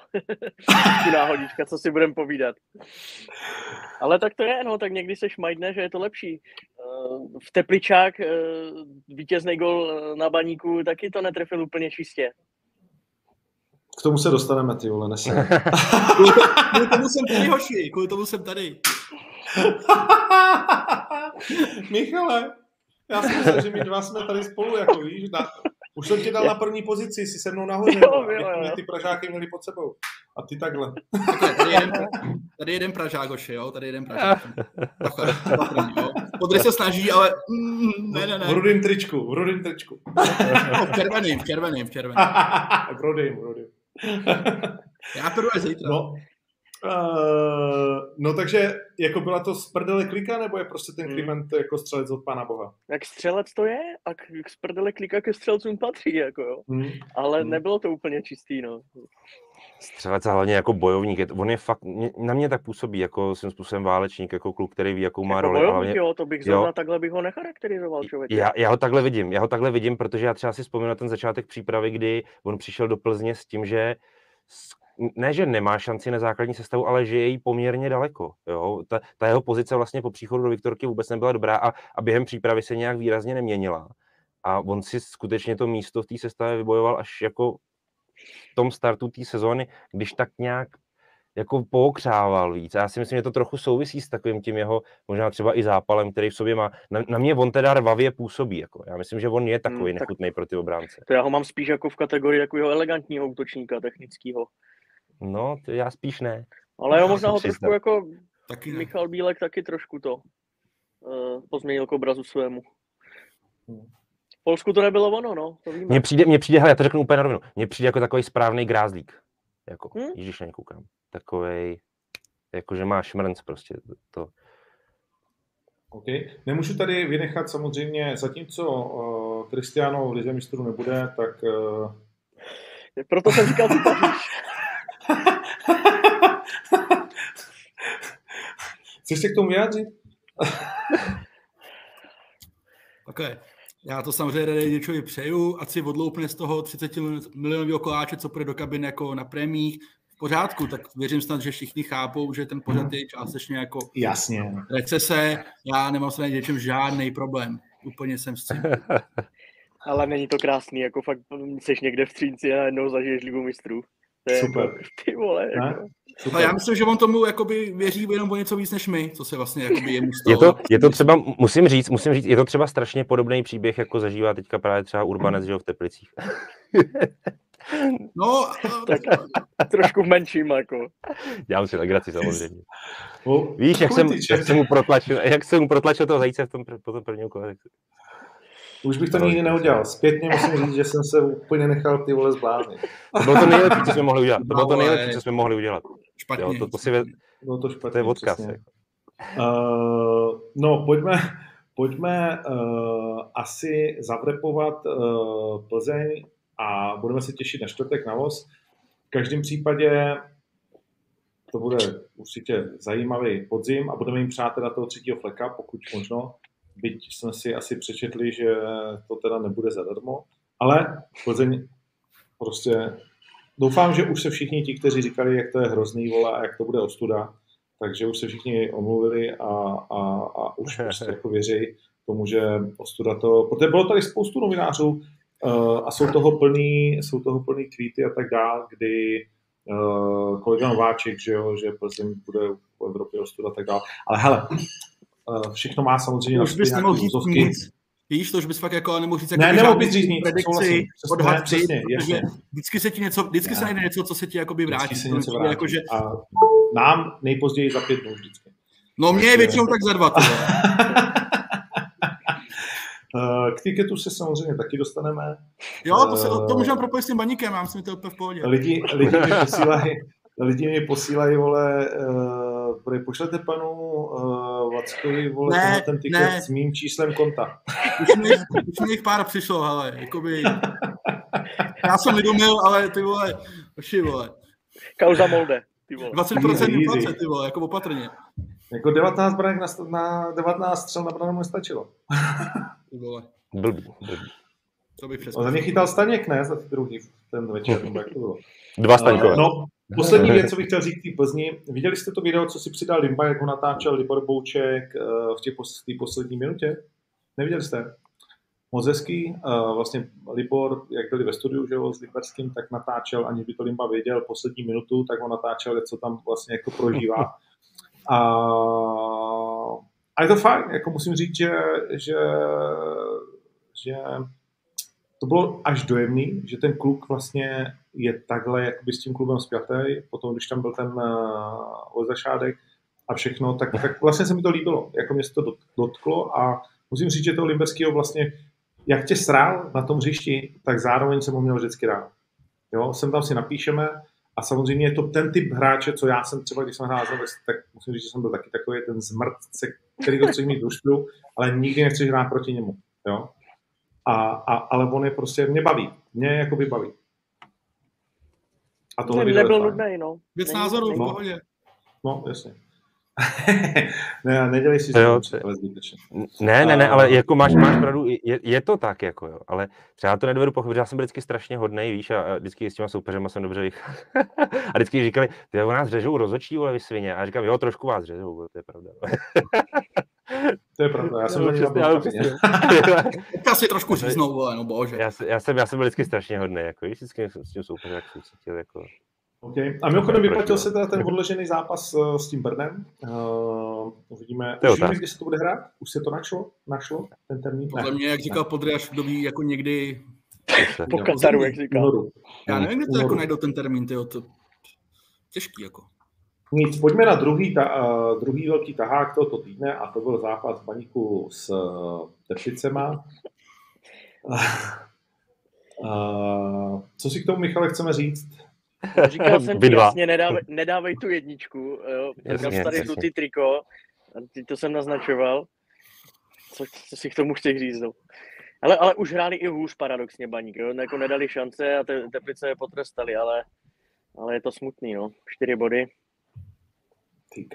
náhodička, co si budeme povídat. Ale tak to je, no, tak někdy se šmajdne, že je to lepší. Eh, v Tepličák eh, vítězný gol na baníku taky to netrefil úplně čistě. K tomu se dostaneme, ty vole, nese. kvůli tomu jsem tady, hoši, kvůli tomu jsem tady. Michale, já si myslím, že my dva jsme tady spolu, jako víš, na, už jsem tě dal na první pozici, jsi se mnou nahoře, Jo, jo, jo, jo. ty Pražáky měli pod sebou. A ty takhle. Takhle, tady jeden, tady jeden Pražák, hoši, jo, tady jeden Pražák. Takhle, opatrně, jo. Podry se snaží, ale mm, ne, ne, V ne. rudým tričku, v rudým tričku. No, v červeným, v červeným, v červeným. v rudým, v rudým. Já to až zítra. No, Uh, no takže jako byla to z prdele klika, nebo je prostě ten Hmm. Kliment jako střelec od Pána Boha? Jak střelec to je a k, k sprdele klika ke střelcům patří, jako jo. Hmm. Ale Hmm. nebylo to úplně čistý, no. Střelec a hlavně jako bojovník. Je, on je fakt, mě- na mě tak působí jako svým způsobem válečník, jako kluk, který ví, jakou má Jako roli. bojovník, Hlavně, jo, to bych jo. zrovna takhle bych ho necharakterizoval, člověk. já, já, ho takhle vidím, já ho takhle vidím, protože já třeba si vzpomínám na ten začátek přípravy, kdy on přišel do Plzně s tím, že ne, že nemá šanci na základní sestavu, ale že je jí poměrně daleko. Jo? Ta, ta, jeho pozice vlastně po příchodu do Viktorky vůbec nebyla dobrá a, a během přípravy se nějak výrazně neměnila. A on si skutečně to místo v té sestavě vybojoval až jako v tom startu té sezóny, když tak nějak jako pookřával víc. Já si myslím, že to trochu souvisí s takovým tím jeho možná třeba i zápalem, který v sobě má. Na, na mě on teda rvavě působí. Jako. Já myslím, že on je takový Hmm, tak- nechutný pro ty obránce. To já ho mám spíš jako v kategorii takového elegantního útočníka technického. No, to já spíš ne. Ale jo, možná ho trošku jako Taky ne. Michal Bílek taky trošku to uh, pozměnil k obrazu svému. V Polsku to nebylo ono, no, to víme. Mně přijde, mně přijde, hele, já to řeknu úplně na rovinu, mně přijde jako takový správný grázlík. Jako, Hmm? Ježíš, na ně koukám. Takovej, jako že má šmrnc prostě. To. OK. Nemůžu tady vynechat samozřejmě, zatímco uh, Cristiano v Lize mistrů nebude, tak uh, Proto jsem říkal, ty Chceš se k tomu vyjádřit? Takhle. Já to samozřejmě Radejničovi přeju, ať si odloupne z toho 30 milionového koláče, co půjde do kabiny jako na prémích. V pořádku, tak věřím snad, že všichni chápou, že ten pořad je částečně jako Jasně. recese. Já nemám s něčem žádný problém. Úplně jsem s tím. Ale není to krásný, jako fakt jsi někde v Třínci a najednou zažiješ ligu mistrů. To je Super. Jako, ty vole, Ne? jako. Super. Ale já myslím, že on tomu jakoby věří jenom o něco víc než my, co se vlastně jakoby jemu Je stalo. to, je to třeba, musím říct, musím říct, je to třeba strašně podobný příběh, jako zažívá teďka právě třeba Urbanec, že jo, v Teplicích. No, Tak trošku menším, jako. Dělám si legraci samozřejmě. Víš, jak jsem, jak jsem mu protlačil, jak jsem mu protlačil toho zajíce v tom, po tom prvním kole. tak- Už bych to nikdy neudělal. Zpětně musím říct, že jsem se úplně nechal ty vole zbláznit. To bylo to nejlepší, co jsme mohli udělat. To bylo to No, nejlepší, co jsme mohli udělat. špatně. Jo, to, to si ve, Bylo to špatně. to je odkaz. Uh, no, pojďme, pojďme uh, asi zavrepovat uh, Plzeň a budeme se těšit na čtvrtek na los. V každém případě to bude určitě zajímavý podzim a budeme jim přát teda toho třetího fleka, pokud možno. Byť jsme si asi přečetli, že to teda nebude zadarmo. Ale Plzeň prostě doufám, že už se všichni ti, kteří říkali, jak to je hrozný vole a jak to bude ostuda, takže už se všichni omluvili a, a, a už prostě jako věří tomu, že ostuda to... Protože bylo tady spoustu novinářů uh, a jsou toho plný, jsou toho plný tweety a tak dál, kdy uh, kolega Nováček, že jo, že Plzeň bude v Evropě ostuda a tak dál. Ale hele, všechno má samozřejmě na už bys nějaký nemohl říct nic. Víš, to už bys fakt jako nemohl říct Ne, jakoby nemohl bys říct nic, predikci, odhad ne, jasně. vždycky se ti něco, vždycky se najde něco, co se ti jakoby vrátí. Vždycky se něco přijde vrátí. Jako, že, A nám nejpozději za pět dnů vždycky. no mě je většinou tak za dva. Eh, K tiketu se samozřejmě taky dostaneme. Jo, to, se, to můžeme propojit s tím baníkem, já myslím, že to je úplně v pohodě. Lidi, lidi mi posílají, lidi mi posílají, vole, uh, pošlete panu uh, Vackovi, vole, Ne, ten tiket ne. s mým číslem konta. Už mi, jich- už mi jich pár přišlo, hele, jakoby... Já jsem vydumil, ale ty vole, oši vole. Kauza Molde, ty vole. 20% Easy, inflace, ty vole, jako opatrně. Jako 19 branek na, na 19 střel na branu mi stačilo. Ty vole, Blbý, blbý. to bych A přesně. za mě chytal Staněk, ne? Za ty druhý ten večer, jak to bylo. Dva staňkové. No, poslední věc, co bych chtěl říct k té Plzni. Viděli jste to video, co si přidal Limba, jak ho natáčel Libor Bouček eh, v těch pos- té poslední minutě? Neviděli jste? moc hezký. Uh, vlastně Libor, jak byli ve studiu že jo, s Liberským, tak natáčel, aniž by to Limba věděl, poslední minutu, tak on natáčel, co tam vlastně jako prožívá. A, a je to fajn, jako musím říct, že, že, že to bylo až dojemný, že ten kluk vlastně je takhle jakoby s tím klubem spjatý, potom když tam byl ten uh, a všechno, tak, tak vlastně se mi to líbilo, jako mě se to dotklo a musím říct, že toho Limberského vlastně, jak tě srál na tom hřišti, tak zároveň jsem ho měl vždycky rád. Jo, sem tam si napíšeme a samozřejmě je to ten typ hráče, co já jsem třeba, když jsem hrál tak musím říct, že jsem byl taky takový ten zmrtce, který to chce mít dušu, ale nikdy nechceš hrát proti němu. Jo? A, a, ale on je prostě, mě baví. Mě jako baví. A tohle nebyl nudný, no. Věc názoru, v pohodě. No, jasně. ne, nedělej si jo, Ne, ne, ne, ale jako máš, máš pravdu, je, je, to tak, jako jo, ale třeba to nedovedu pochopit, já jsem byl vždycky strašně hodnej, víš, a, a vždycky s těma soupeřema jsem dobře vycházel. a vždycky říkali, ty o nás řežou rozočí, ale vy svině. A říkám, jo, trošku vás řežou, to je pravda. To je pravda, já jsem no, přesně, ale přesně. Asi trošku říznou, ale no bože. Já, já, jsem, já jsem byl vždycky strašně hodný, jako vždycky s tím soupeřem, jak jsem cítil, jako... Okay. A mimochodem vyplatil se teda ten odložený zápas uh, s tím Brnem. Uh, uvidíme, už víme, kdy se to bude hrát? Už se to našlo? Našlo ten termín? Podle mě, jak říkal Podriaš, dobí jako někdy... po Kataru, jak říkal. Já nevím, kde to jako najdou ten termín, tyjo, to těžký jako. Nic, pojďme na druhý, ta, uh, druhý velký tahák tohoto týdne a to byl zápas Baníku s uh, Teplicema. Uh, uh, co si k tomu, Michale, chceme říct? Říkal jsem ti jasně, nedávej, nedávej tu jedničku, jo. Jasně, tady jasně. ty triko, ty to jsem naznačoval. Co, co si k tomu chci říct, no. Ale, ale už hráli i hůř paradoxně baník, jo. Jako nedali šance a te, Teplice je potrestali, ale, ale je to smutný, no. Čtyři body. Ty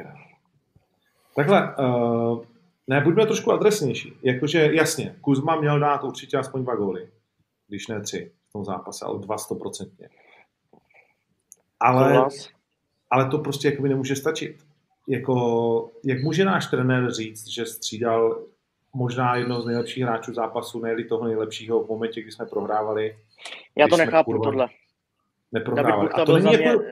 Takhle, uh, ne, buďme trošku adresnější. Jakože jasně, Kuzma měl dát určitě aspoň dva góly, když ne tři v tom zápase, ale dva stoprocentně. Ale, ale to prostě jakoby nemůže stačit. Jako, jak může náš trenér říct, že střídal možná jedno z nejlepších hráčů zápasu, nejli toho nejlepšího v momentě, kdy jsme prohrávali. Já to nechápu, kurva, tohle. Neprohrávali. A to není jako...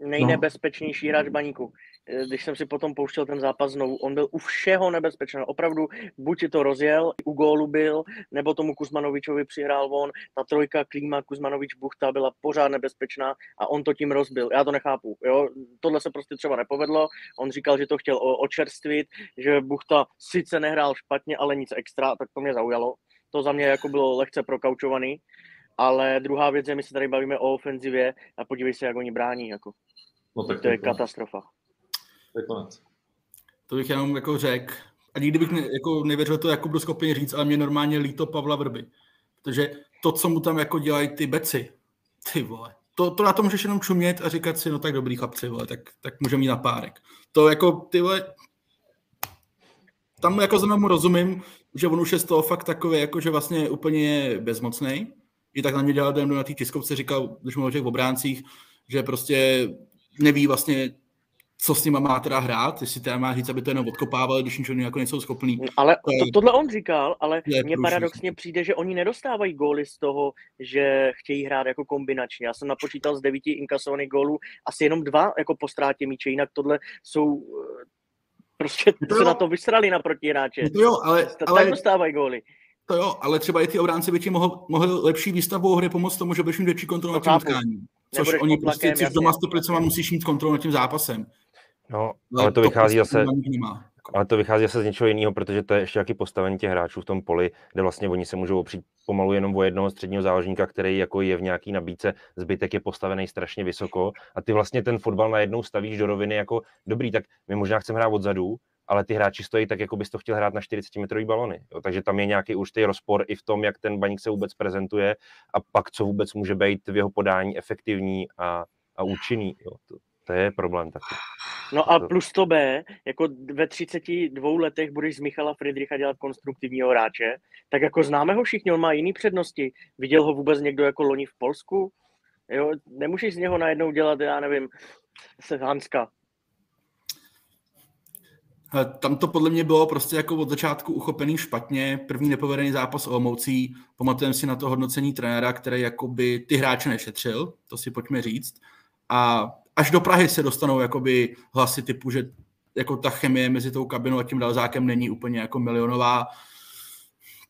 nejnebezpečnější no. hráč baníku. Eh, když jsem si potom pouštěl ten zápas znovu, on byl u všeho nebezpečný. Opravdu buď to rozjel, u gólu byl, nebo tomu Kuzmanovičovi přihrál on. Ta trojka Klíma, Kuzmanovič, Buchta byla pořád nebezpečná a on to tím rozbil. Já to nechápu. Jo? Tohle se prostě třeba nepovedlo. On říkal, že to chtěl očerstvit, že Buchta sice nehrál špatně, ale nic extra, tak to mě zaujalo. To za mě jako bylo lehce prokaučovaný. Ale druhá věc je, my se tady bavíme o ofenzivě a podívej se, jak oni brání. Jako. No, tak to je katastrofa. To je konec. To bych jenom jako řekl, a nikdy bych ne, jako nevěřil to, jako schopný říct, ale mě normálně líto Pavla Vrby. Protože to, co mu tam jako dělají ty beci, ty vole, to, to na to můžeš jenom čumět a říkat si, no tak dobrý chlapci, vole, tak, tak můžeme mít na párek. To jako, ty vole, tam jako za mu rozumím, že on už je z toho fakt takový, jako že vlastně je úplně bezmocný. I tak na mě dělal na té tiskovce, říkal, když mluvil o těch obráncích, že prostě neví vlastně, co s nima má teda hrát, jestli teda má říct, aby to jenom odkopávali, když ničeho jako nejsou schopný. Ale to, tohle on říkal, ale mně paradoxně přijde, že oni nedostávají góly z toho, že chtějí hrát jako kombinačně. Já jsem napočítal z devíti inkasovaných gólů asi jenom dva jako po ztrátě míče, jinak tohle jsou eh, prostě to se na to vysrali na protihráče. To jo, ale, tak ale, dostávají góly. To jo, ale třeba i ty obránci by ti mohli, mohli lepší výstavbou hry pomoct tomu, že budeš mít větší kontrolu nad tím utkáním. Což Nebudeš oni prostě si doma s musíš mít kontrolu nad tím zápasem. No, ale to, to vychází prostě zase, ale to vychází zase z něčeho jiného, protože to je ještě jaký postavení těch hráčů v tom poli, kde vlastně oni se můžou opřít pomalu jenom o jednoho středního záložníka, který jako je v nějaký nabídce, zbytek je postavený strašně vysoko a ty vlastně ten fotbal najednou stavíš do roviny jako dobrý, tak my možná chceme hrát odzadu, ale ty hráči stojí tak, jako bys to chtěl hrát na 40 metrový balony. Jo. Takže tam je nějaký určitý rozpor i v tom, jak ten baník se vůbec prezentuje a pak co vůbec může být v jeho podání efektivní a, a účinný. Jo. To, to je problém taky. No a plus to B, jako ve 32 letech budeš z Michala Friedricha dělat konstruktivního hráče, tak jako známe ho všichni, on má jiný přednosti. Viděl ho vůbec někdo jako loni v Polsku? Jo, nemůžeš z něho najednou dělat, já nevím, se Hanska. Tam to podle mě bylo prostě jako od začátku uchopený špatně. První nepovedený zápas Olomoucí. Pamatujeme si na to hodnocení trenéra, který jakoby ty hráče nešetřil, to si pojďme říct. A až do Prahy se dostanou jakoby hlasy typu, že jako ta chemie mezi tou kabinou a tím dalzákem není úplně jako milionová.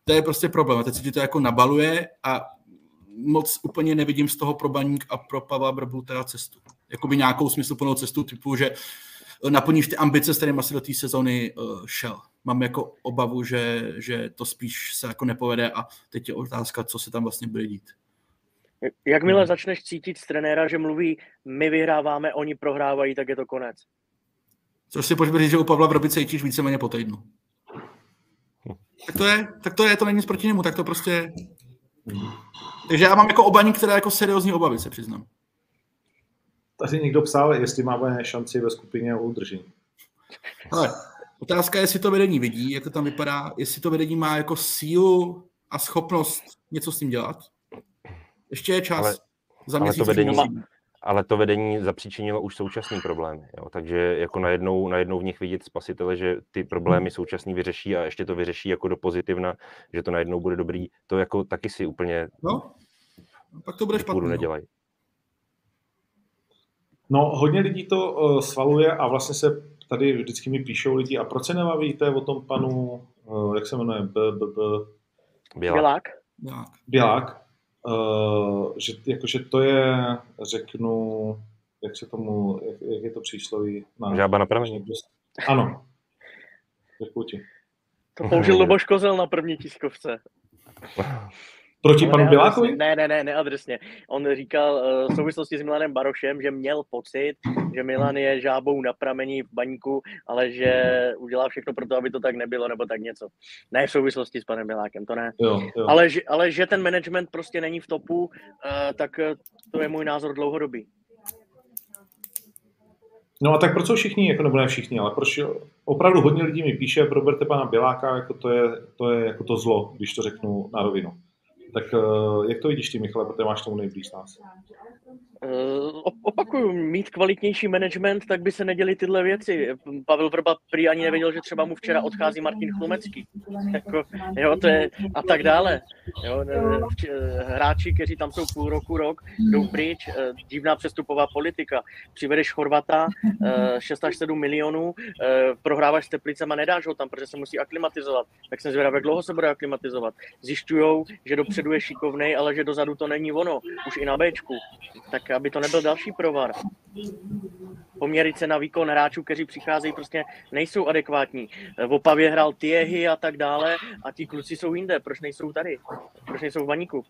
To je prostě problém. A teď se ti to jako nabaluje a moc úplně nevidím z toho pro Baník a pro Pavla Brbu teda cestu. Jakoby nějakou smysluplnou cestu typu, že naplníš ty ambice, s kterými asi do té sezony uh, šel. Mám jako obavu, že, že to spíš se jako nepovede a teď je otázka, co se tam vlastně bude dít. Jakmile hmm. začneš cítit z trenéra, že mluví, my vyhráváme, oni prohrávají, tak je to konec. Což si pojďme říct, že u Pavla Vroby cítíš víceméně po týdnu. Tak to je, tak to je, to není nic proti němu, tak to prostě je. Takže já mám jako obaní, které jako seriózní obavy, se přiznám. Tady někdo psal, jestli máme šanci ve skupině o udržení. Ale otázka je, jestli to vedení vidí, jak to tam vypadá, jestli to vedení má jako sílu a schopnost něco s tím dělat. Ještě je čas. Ale, za ale to vedení, ale to vedení zapříčinilo už současný problémy. Jo? Takže jako najednou, najednou v nich vidět spasitele, že ty problémy současný vyřeší a ještě to vyřeší jako do pozitivna, že to najednou bude dobrý, to jako taky si úplně no, pak to bude špatný. No. Nedělají. No, hodně lidí to uh, svaluje a vlastně se tady vždycky mi píšou lidi, a proč se nebavíte o tom panu, uh, jak se jmenuje, B, B, B... Bělák. Bělák. Bělák. Uh, že, jakože to je, řeknu, jak se tomu, jak, jak je to přísloví? Na, Žába na pramení. Ano. Děkuji ti. To použil Luboš Kozel na první tiskovce. Proti panu Bělákovi? Ne, ne, ne, neadresně. On říkal uh, v souvislosti s Milanem Barošem, že měl pocit, že Milan je žábou na pramení v baňku, ale že udělá všechno pro to, aby to tak nebylo, nebo tak něco. Ne v souvislosti s panem Bělákem, to ne. Jo, jo. Ale, že, ale že ten management prostě není v topu, uh, tak eh, to je můj názor dlouhodobý. No a tak proč jsou všichni, jako nebo ne všichni, ale proč opravdu hodně lidí mi píše, proberte pana Běláka, jako to je, to je jako to zlo, když to řeknu na rovinu. Tak eh, jak to vidíš ty, Michale, protože máš tomu nejblíž nás? Uh, opakuju, mít kvalitnější management, tak by se neděly tyhle věci. Pavel Vrba prý ani nevěděl, že třeba mu včera odchází Martin Chlumecký. Jako, jo, to je, a tak dále. Jo, hráči, kteří tam jsou půl roku, rok, jdou pryč, eh, divná přestupová politika. Přivedeš Chorvata, 6 až 7 milionů, prohráváš s Teplicema, nedáš ho tam, protože se musí aklimatizovat. Tak jsem zvědavý, jak dlouho se bude aklimatizovat. Zjišťují, že dopředu je šikovnej, ale že dozadu to není ono, už i na Bčku. Tak aby to nebyl další provar. Poměry cena výkon hráčů, kteří přicházejí, prostě nejsou adekvátní. V Opavě hrál Tiehy a tak dále a ti kluci jsou jinde. Proč nejsou tady? Proč nejsou v baníku?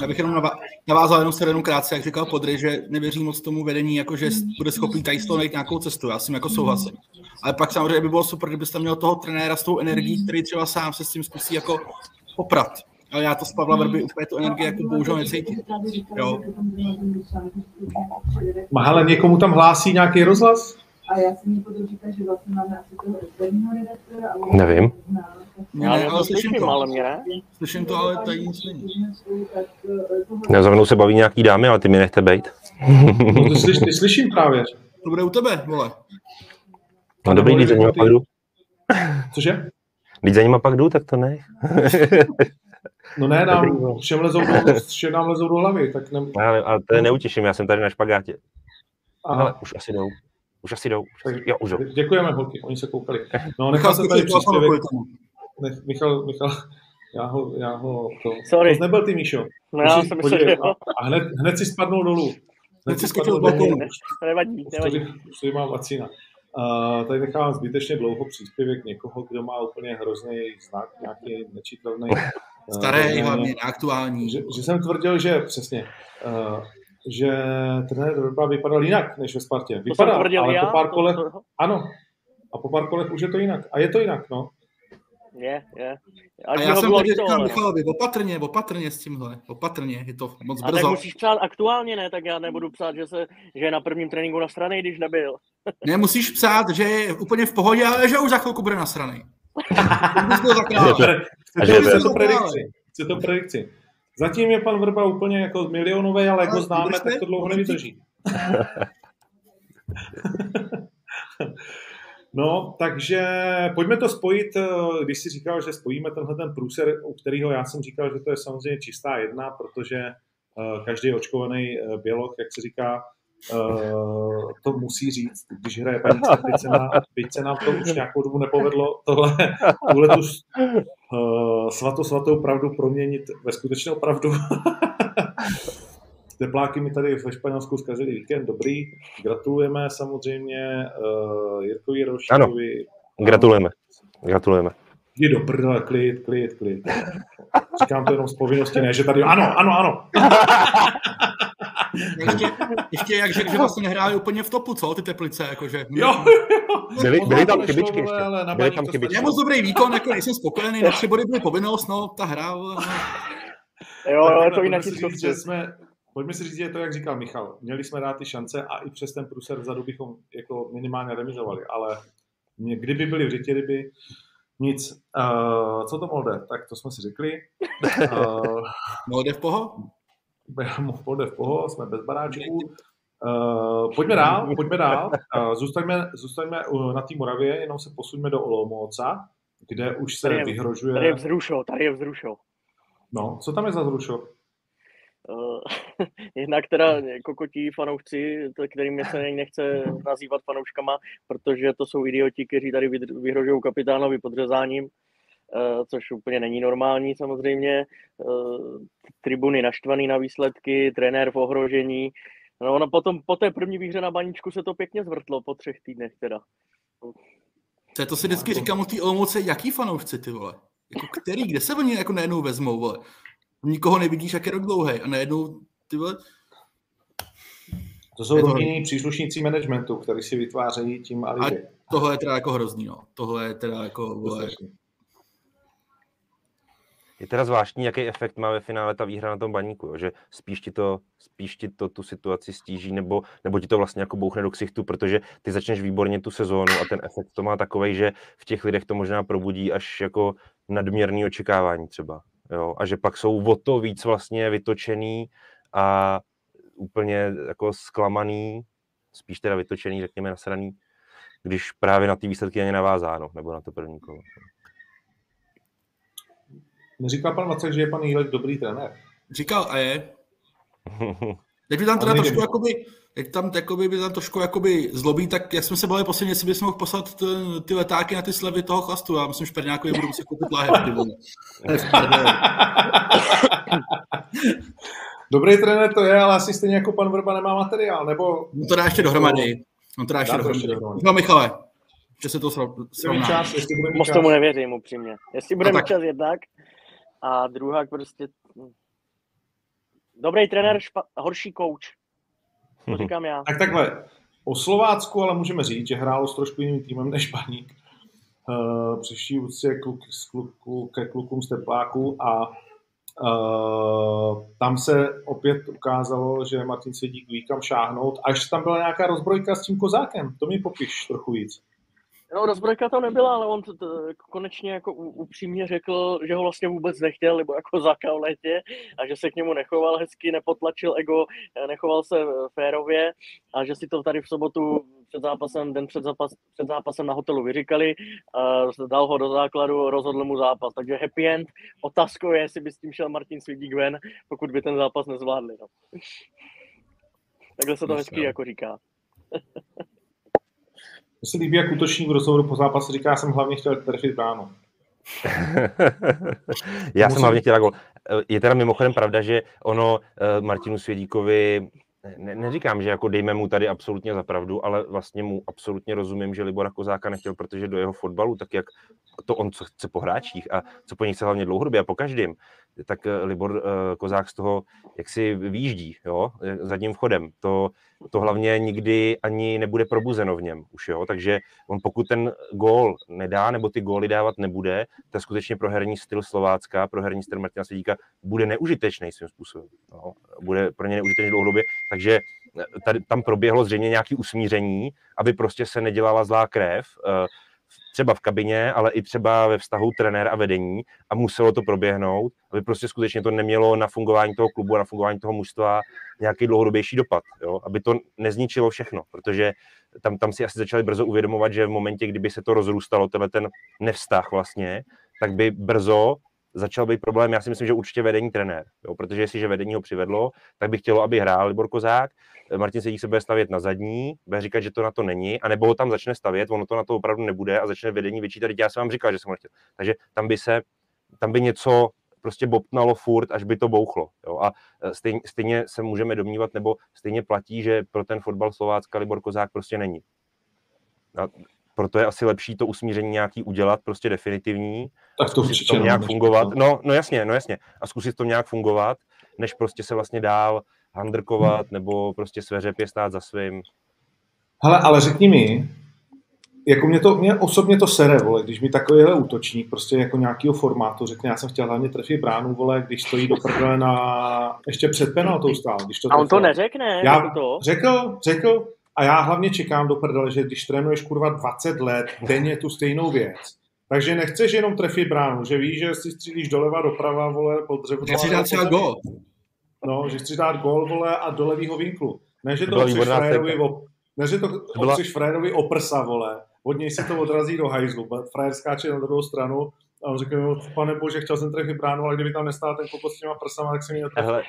Já bych jenom navázal jenom se jenom krátce, jak říkal Podry, že nevěří moc tomu vedení, jako že bude schopný tady najít nějakou cestu. Já tím jako souhlasím. Ale pak samozřejmě by bylo super, kdybyste měl toho trenéra s tou energií, který třeba sám se s tím zkusí jako poprat ale já to z Pavla Vrby úplně tu energii jako bohužel necítím. Jo. ale někomu tam hlásí nějaký rozhlas? A já jsem mi potom říkal, že vlastně máme asi toho externího redaktora. Nevím. Ne, ale, ale slyším to. Ale mě ne? Slyším to, ale tady nic není. Já za mnou se baví nějaký dámy, ale ty mi nechte bejt. no, ty, slyš, ty slyším právě. To bude u tebe, vole. No dobrý, když za nima pak jdu. Cože? Když za nima pak jdu, tak to ne. No ne, nám všem lezou do, všem nám lezou do hlavy, tak ne... Ale, ale to je neutěším, já jsem tady na špagátě. Aha. Ale už asi jdou. Už asi jdou. Už asi, jo, už jdou. Děkujeme, holky, oni se koukali. No, nechal jsem tady příspěvek. Nech, Michal, Michal, já ho, já ho, to, Sorry. to nebyl ty, Míšo. No, já jsem myslel, že a, a hned, hned si spadnul dolů. Hned si z balkonu. Nevadí, nevadí. Už tady mám vacína. Uh, tady nechávám zbytečně dlouho příspěvek někoho, kdo má úplně hrozný znak, nějaký nečitelný. Starý, uh, hlavně aktuální. Že, že, jsem tvrdil, že přesně, uh, že trenér Vrba vypadal jinak než ve Spartě. Vypadal, ale já, po pár kolech, to... ano, a po pár kolech už je to jinak. A je to jinak, no. Je, je. A, a já jsem tady říkal. Michalovi, opatrně, opatrně s tímhle, opatrně, je to moc brzo. A tak musíš psát aktuálně, ne? Tak já nebudu psát, že, se, že je na prvním tréninku na straně, když nebyl. ne, musíš psát, že je úplně v pohodě, ale že už za chvilku bude na straně. Chce to predikci. Chce to predikci. Zatím je pan Vrba úplně jako milionový, ale jak ho známe, tak to dlouho nevydrží. No, takže pojďme to spojit, eh, když jsi říkal, že spojíme tenhle ten průser, u kterého já jsem říkal, že to je samozřejmě čistá jedna, protože eh, každý očkovaný eh, běloch, jak se říká, to musí říct, když hraje se, na, byť se nám to už nějakou dobu nepovedlo, tohle, tuhle tu svatou, svatou pravdu proměnit ve skutečnou pravdu. Tepláky mi tady ve Španělsku zkazili víkend, dobrý. Gratulujeme samozřejmě uh, Jirkovi. Ano, gratulujeme. Gratulujeme. Je do prdele, klid, klid, klid. Říkám to jenom z povinnosti, ne, že tady, ano, ano, ano. ještě, ještě jak řekl, že vlastně nehráli úplně v topu, co, ty teplice, jakože. Jo, jo. Byly, byly tam chybičky ještě. Byly tam chybičky. Je moc dobrý výkon, jako nejsem spokojený, na tři body byly povinnost, no, ta hra, no. Jo, jo, to jinak že jsme, Pojďme si říct, že je to, jak říkal Michal. Měli jsme dát ty šance a i přes ten průser vzadu bychom jako minimálně remizovali, ale kdyby byli v řitě ryby, nic. Uh, co to Molde? Tak to jsme si řekli. Uh, Molde v poho? Molde v poho, jsme bez baráčků. Uh, pojďme dál, pojďme dál. Uh, zůstaňme, zůstaňme na té Moravě, jenom se posuňme do Olomouca, kde už se tady je, vyhrožuje... Tady je vzrušo, tady je vzrušo. No, co tam je za vzrušo? Uh, jednak teda kokotí fanoušci, kterým se nechce nazývat fanouškama, protože to jsou idioti, kteří tady vyhrožují kapitánovi podřezáním, což úplně není normální samozřejmě. Uh, tribuny naštvaný na výsledky, trenér v ohrožení. No, no potom po té první výhře na baníčku se to pěkně zvrtlo po třech týdnech teda. To, to si vždycky říkám o té Olomouce, jaký fanoušci ty vole? Jako který, kde se oni jako najednou vezmou, vole? nikoho nevidíš, jak je rok dlouhý a najednou ty vole, to jsou rodinní příslušníci managementu, který si vytvářejí tím alibi. A tohle je teda jako hrozný, no. Tohle je teda jako... Vole... Je teda zvláštní, jaký efekt má ve finále ta výhra na tom baníku, jo? že spíš ti, to, spíš ti to tu situaci stíží, nebo, nebo ti to vlastně jako bouchne do ksichtu, protože ty začneš výborně tu sezónu a ten efekt to má takový, že v těch lidech to možná probudí až jako nadměrný očekávání třeba. Jo? A že pak jsou o to víc vlastně vytočený a úplně jako zklamaný, spíš teda vytočený, řekněme nasraný, když právě na ty výsledky ani navázáno, nebo na to první kolo. Neříká pan Vacek, že je pan Jílek dobrý trenér? Říkal a je. Teď tam teda trošku jakoby, jak tam jakoby, by tam trošku jakoby zlobí, tak jak jsme se bavili posledně, jestli bychom mohl poslat ty, ty letáky na ty slevy toho chlastu. Já myslím, že Perňákovi budu muset koupit láhev. Dobrý trenér to je, ale asi stejně jako pan Vrba nemá materiál, nebo... No to dá ještě dohromady. No to dá ještě dohromady. No Michale, že se to srovná. Čas, jestli bude Moc tomu nevěřím upřímně. Jestli bude mít čas jednak a druhá prostě... Dobrý trenér, špa... horší kouč. To říkám já. Tak takhle, o Slovácku ale můžeme říct, že hrálo s trošku jiným týmem než Baník. Uh, přišli úctě kluk, kluk, ke klukům z Tepláku a uh, tam se opět ukázalo, že Martin Svědík ví kam šáhnout. Až tam byla nějaká rozbrojka s tím kozákem, to mi popiš trochu víc. No, rozbrojka to nebyla, ale on konečně jako upřímně řekl, že ho vlastně vůbec nechtěl, nebo jako zaka v létě a že se k němu nechoval hezky, nepotlačil ego, nechoval se férově a že si to tady v sobotu před zápasem, den před, zápas, před zápasem na hotelu vyříkali, uh, dal ho do základu, rozhodl mu zápas. Takže happy end. Otázkou je, jestli by s tím šel Martin Svidík ven, pokud by ten zápas nezvládli. No. Takhle se to hezky jako říká. Mně se líbí, jak útočník v rozhovoru po zápase říká, jsem hlavně chtěl trefit bránu. Já Musím... jsem hlavně chtěl gol. Je teda mimochodem pravda, že ono eh, Martinu Svědíkovi ne, neříkám, že jako dejme mu tady absolutně za pravdu, ale vlastně mu absolutně rozumím, že Libora Kozáka nechtěl, protože do jeho fotbalu, tak jak to on co chce po hráčích a co po nich chce hlavně dlouhodobě a po každém, tak eh, Libor uh, Kozák z toho jak si výjíždí, jo, zadním vchodem. To, to hlavně nikdy ani nebude probuzeno v něm už, jo, takže on pokud ten gól nedá, nebo ty góly dávat nebude, tak skutečně pro herní styl Slovácka, pro herní styl Martina Svědíka bude neužitečný svým způsobem. Jo. Bude pro ně neužitečný dlouhodobě, takže eh, tady, tam proběhlo zřejmě nějaké usmíření, aby prostě se nedělala zlá krev, třeba v kabině, ale i třeba ve vztahu trenér a vedení a muselo to proběhnout, aby prostě skutečně to nemělo na fungování toho klubu a na fungování toho mužstva nějaký dlouhodobější dopad, jo? aby to nezničilo všechno, protože tam, tam si asi začali brzo uvědomovat, že v momentě, kdyby se to rozrůstalo, tenhle ten nevztah vlastně, tak by brzo začal být problém. Já si myslím, že určitě vedení trenér, jo, protože jestliže vedení ho přivedlo, tak by chtělo, aby hrál Libor Kozák. Martin Sedík se bude stavět na zadní, bude říkat, že to na to není, a nebo ho tam začne stavět, ono to na to opravdu nebude a začne vedení vyčítat. Já jsem vám říkal, že jsem ho nechtěl. Takže tam by se, tam by něco prostě bobtnalo furt, až by to bouchlo. Jo? A stejně, stejně se můžeme domnívat, nebo stejně platí, že pro ten fotbal Slovácka Libor Kozák prostě není. A proto je asi lepší to usmíření nějaký udělat, prostě definitivní. Tak to určitě. To nějak fungovat. No, no jasně, no jasně. A zkusit to nějak fungovat, než prostě se vlastně dál handrkovat, hmm. nebo prostě své řepě stát za svým. Hele, ale řekni mi, jako mě to, mě osobně to sere, vole, když mi takovýhle útočník prostě jako nějakého formátu řekne, já jsem chtěl hlavně trefit bránu, vole, když stojí do prdele na, ještě před penaltou stál. Když to a on to neřekne, já, to? Řekl, řekl, a já hlavně čekám do prdele, že když trénuješ kurva 20 let, denně tu stejnou věc, takže nechceš jenom trefit bránu, že víš, že si střílíš doleva, doprava, vole, pod dřevo. Že si dát třeba gol. No, že chceš dát gol, vole, a do levýho vinklu. Ne, že to chceš frajerovi, op, ne, že to byla... chceš frajerovi oprsa, vole, od něj se to odrazí do hajzlu. Frajer skáče na druhou stranu a on řekne, no, pane bože, chtěl jsem trefit bránu, ale kdyby tam nestál ten kokos s těma prsama, tak se mi netrefil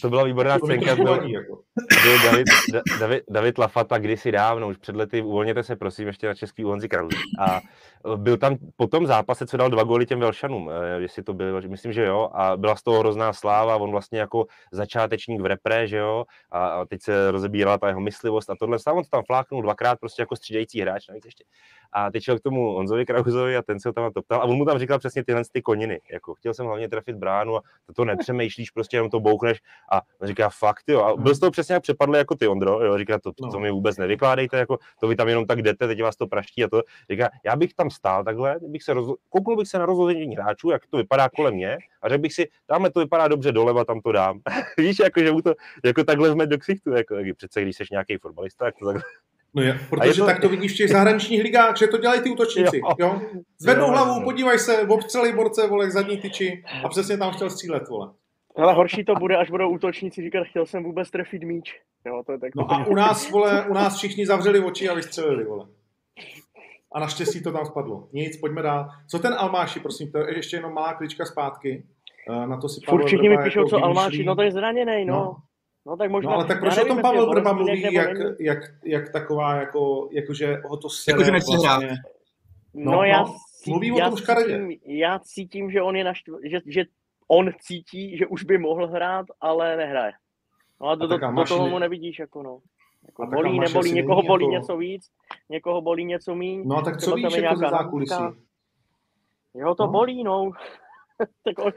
to byla výborná scénka. Byl, jako. byl David, David, David Lafata kdysi dávno, už před lety, uvolněte se prosím ještě na český Honzi Karlu. A byl tam po tom zápase, co dal dva góly těm Velšanům, eh, jestli to bylo, myslím, že jo, a byla z toho hrozná sláva, on vlastně jako začátečník v repre, že jo, a, a teď se rozebírala ta jeho myslivost a tohle, on to tam fláknul dvakrát prostě jako střídající hráč, navíc ještě. A teď šel k tomu Honzovi Krauzovi a ten se ho tam toptal a on mu tam říkal přesně tyhle ty koniny, jako chtěl jsem hlavně trefit bránu a to, to nepřemýšlíš, prostě jenom to bouchneš a on říká fakt, jo, a byl z toho přesně jak přepadl jako ty, Ondro, jo, říká to, to, to mi vůbec nevykládejte, jako to vy tam jenom tak jdete, teď vás to praští a to, říká, já bych tam stál takhle, bych se rozlo... kouknul bych se na rozložení hráčů, jak to vypadá kolem mě a řekl bych si, tamhle to vypadá dobře doleva, tam to dám. Víš, jako, že mu to jako takhle jsme do ksichtu, jako, jako přece když jsi nějaký fotbalista, tak to takhle No je, protože to... tak to vidíš v těch zahraničních ligách, že to dělají ty útočníci. Jo. Jo? Zvednou jo, hlavu, jo. podívej se, obstřelej borce, vole, zadní tyči a přesně tam chtěl střílet, vole. Ale horší to bude, až budou útočníci říkat, chtěl jsem vůbec trefit míč. Jo, to je tak no a u nás, vole, u nás všichni zavřeli oči a vystřelili, vole. A naštěstí to tam spadlo. Nic, pojďme dál. Co ten Almáši, prosím, to je ještě jenom malá klička zpátky. Eh, na to si Pavel Furt všichni mi píšou, jako co Almáši, no to je zraněný, no. no. No, tak možná, no ale tak proč o tom Pavel Vrba mluví, jak, jak, jak, taková, jako, jakože ho to sere jako, že nechce vlastně. hrát. No, no, já, no, mluví já, o tom cítím, já cítím, že on je naštv... že, že on cítí, že už by mohl hrát, ale nehraje. No a do, do, do toho mu nevidíš, jako no. Jako bolí, nebolí, někoho bolí jako... něco víc, někoho bolí něco míň. No a tak co víš jako ze zákulisí? Jo, to no. bolí, no. tak on,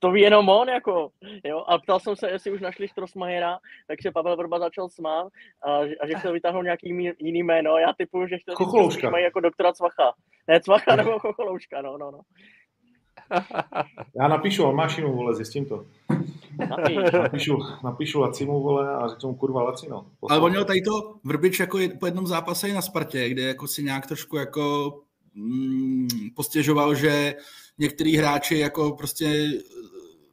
to ví jenom on, jako, jo. A ptal jsem se, jestli už našli Štrosmajera, tak se Pavel Vrba začal smát a, a že chtěl vytáhnout nějaký jiný jméno. Já typuju, že chtěl mají jako doktora Cvacha. Ne, Cvacha nebo Chocholouška, no, no, no. Já napíšu Almášinu, vole, zjistím to. Napíš. Napíšu, napíšu Lacimu, vole, a řeknu kurva Lacino. Ale on měl tady to Vrbič jako po jednom zápase i na Spartě, kde jako si nějak trošku jako mm, postěžoval, že některý hráči jako prostě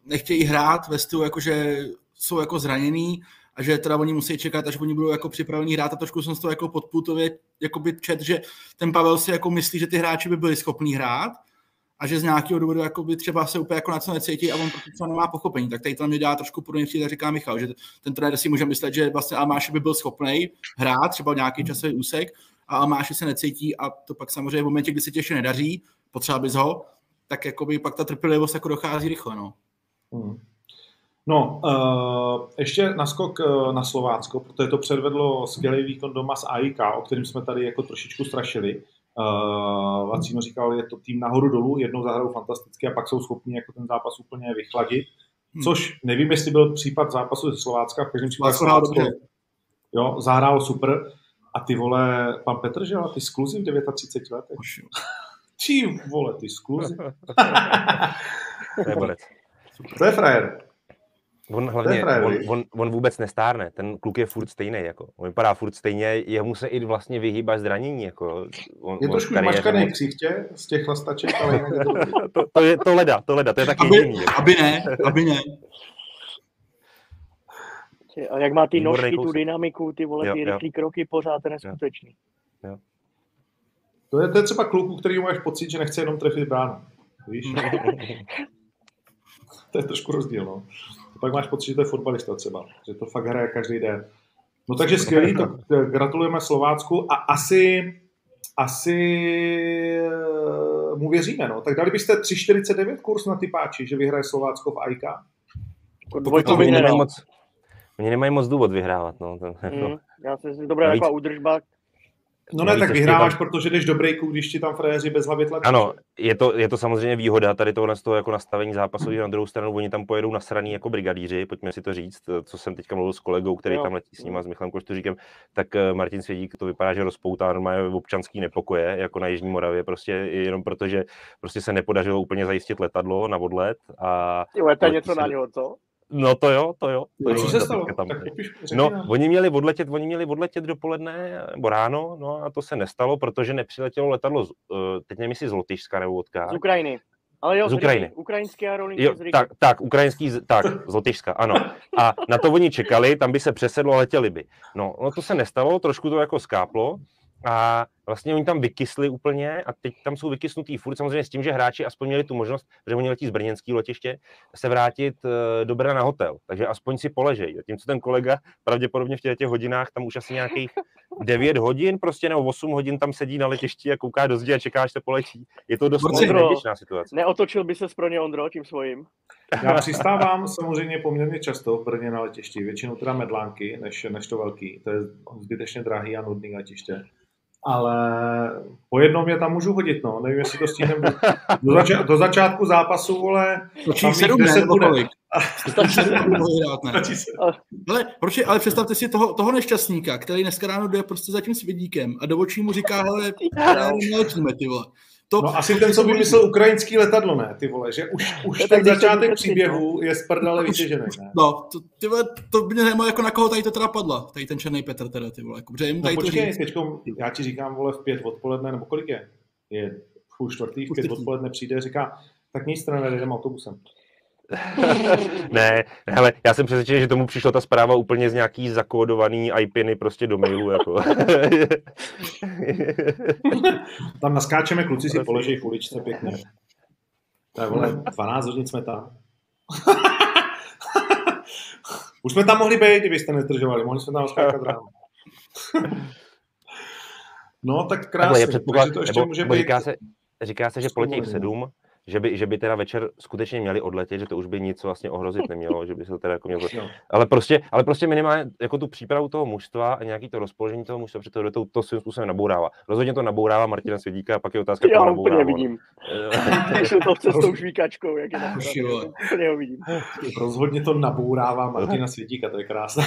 nechtějí hrát ve stylu, jako že jsou jako zraněný a že teda oni musí čekat, až oni budou jako připravení hrát a trošku jsem z toho jako podputově jako by čet, že ten Pavel si jako myslí, že ty hráči by byli schopní hrát a že z nějakého důvodu jako by třeba se úplně jako na co necítí a on prostě třeba nemá pochopení. Tak tady to mě dá trošku podobně tak říká Michal, že ten trenér si může myslet, že vlastně Almáši by byl schopný hrát třeba nějaký časový úsek a Almáši se necítí a to pak samozřejmě v momentě, kdy se těště nedaří, potřeba bys ho, tak jakoby pak ta trpělivost jako dochází rychle. No. Hmm. No, uh, ještě naskok uh, na Slovácko, protože to předvedlo skvělý výkon doma s AIK, o kterým jsme tady jako trošičku strašili. Uh, Vacino říkal, je to tým nahoru dolů, jednou zahrajou fantasticky a pak jsou schopni jako ten zápas úplně vychladit. Hmm. Což nevím, jestli byl případ zápasu ze Slovácka, v každém případě Slovácko, jo, zahrálo super. A ty vole, pan Petr, že ty skluzy v 39 letech. Čím, vole, ty skluzy? to je borec. To je frajer. On hlavně, on, on, on, vůbec nestárne, ten kluk je furt stejný, jako. on vypadá furt stejně, jemu se i vlastně vyhýbá zranění, jako. On, je trošku mačkaný ksichtě z těch chlastaček, ale to, to, je to leda, to leda, to je taky aby, jediný. Jako. Aby ne, aby ne. A jak má ty Výborný nožky, tu kousek. dynamiku, ty vole, ty jo. rychlý kroky pořád, to je neskutečný. To je, to je třeba kluku, který máš pocit, že nechce jenom trefit bránu. Víš? to je trošku rozdíl, no. Pak máš pocit, že to je fotbalista třeba, že to fakt hraje každý den. No takže skvělý, to gratulujeme Slovácku a asi, asi eh, mu věříme, no. Tak dali byste 3,49 kurz na typáči, že vyhraje Slovácko v AIK? Jako Oni bych nemají moc, oni nemají moc důvod vyhrávat. No. Mm, já si myslím, dobrá Navíc- taková údržba. No ne, tak vyhráváš, tam- protože jdeš do breaku, když ti tam frajeři bez hlavy tlačí. Ano, je to, je to samozřejmě výhoda tady tohle z toho jako nastavení zápasu, že na druhou stranu oni tam pojedou nasraný jako brigadíři, pojďme si to říct, co jsem teďka mluvil s kolegou, který Jo. tam letí s ním a s Michalem Koštuříkem, tak eh, Martin Svědík to vypadá, že rozpoutá normálně občanský nepokoje, jako na Jižní Moravě, prostě jenom proto, že prostě se nepodařilo úplně zajistit letadlo na odlet a Jo, je to něco na něho, co? No to jo, to jo. To jo, co se stalo? Tam, Tak popiš, No, nám. oni měli odletět, oni měli odletět dopoledne nebo ráno, no a to se nestalo, protože nepřiletělo letadlo, z, uh, teď nevím, jestli z Lotyšska nebo odkud. Z Ukrajiny. Ale jo, Z z Ukrajiny. Ukrajinský aerolinky Jo, z Rigi. tak, tak, ukrajinský, z- tak, z Lotyšska, ano. A na to oni čekali, tam by se přesedlo a letěli by. No, no to se nestalo, trošku to jako skáplo a vlastně oni tam vykysli úplně a teď tam jsou vykysnutý furt, samozřejmě s tím, že hráči aspoň měli tu možnost, že oni letí z brněnského letiště, se vrátit eh, do Brna na hotel, takže aspoň si poležej. Zatímco ten kolega pravděpodobně v těch, těch hodinách tam už asi nějakých 9 hodin prostě nebo 8 hodin tam sedí na letišti a kouká do zdi a čeká, až se poletí. Je to dost neběžná situace. Neotočil by se pro ně Ondro tím svojím. Já přistávám samozřejmě poměrně často v Brně na letišti, většinou teda medlánky, než, než to velký. To je zbytečně drahý a nudný letiště. Ale po jednom je tam můžu hodit, no. Nevím, jestli to stihnem do, do, zača- do začátku zápasu, vole. Točí Tam jich sedm, ne? 10 Nebo bude. kolik? Stačí sedm ne? Stačí. Ale, proč, ale představte si toho, toho nešťastníka, který dneska ráno jde prostě za tím svědíkem a do očí mu říká, hele, neletíme, ty vole. To, No asi ten, co vymyslel ukrajinský letadlo, ne, ty vole, že už, už To ten to začátek příběhu je z prdele vytěžený, ne? No, to, ty vole, to mě zajímalo, jako na koho tady to teda padla, tady ten černý Petr teda, ty vole, jako, protože jim No tady to počkej, říct. teďko, já ti říkám, vole, v pět odpoledne, nebo kolik je? Je půl čtvrtý, v pět odpoledne přijde, říká, tak nic trenér, jdem autobusem. ne, hele, já jsem přesvědčený, že tomu přišla ta zpráva úplně z nějaký zakódovaný IPiny prostě do mailu, jako. tam naskáčeme, kluci si položí v uličce pěkně. Tak vole, 12 hodin jsme tam. Už jsme tam mohli být, kdybyste nezdržovali, mohli jsme tam naskákat ráno. no, tak krásně. Takhle je předpoklad, Takže to ještě nebo, může být... říká, se, říká se, že poletí v 7, že by, že by teda večer skutečně měli odletět, že to už by nic vlastně ohrozit nemělo, že by se to teda jako mělo... Ale prostě, ale prostě minimálně jako tu přípravu toho mužstva a nějaký to rozpoložení toho mužstva, protože to, to, to svým způsobem nabourává. Rozhodně to nabourává Martina Svědíka a pak je otázka, Já úplně nabourává. vidím. Eh, Když to v cestou švíkačkou, jak je vole. Úplně ho vidím. Rozhodně to nabourává Martina Světíka, to je krásné.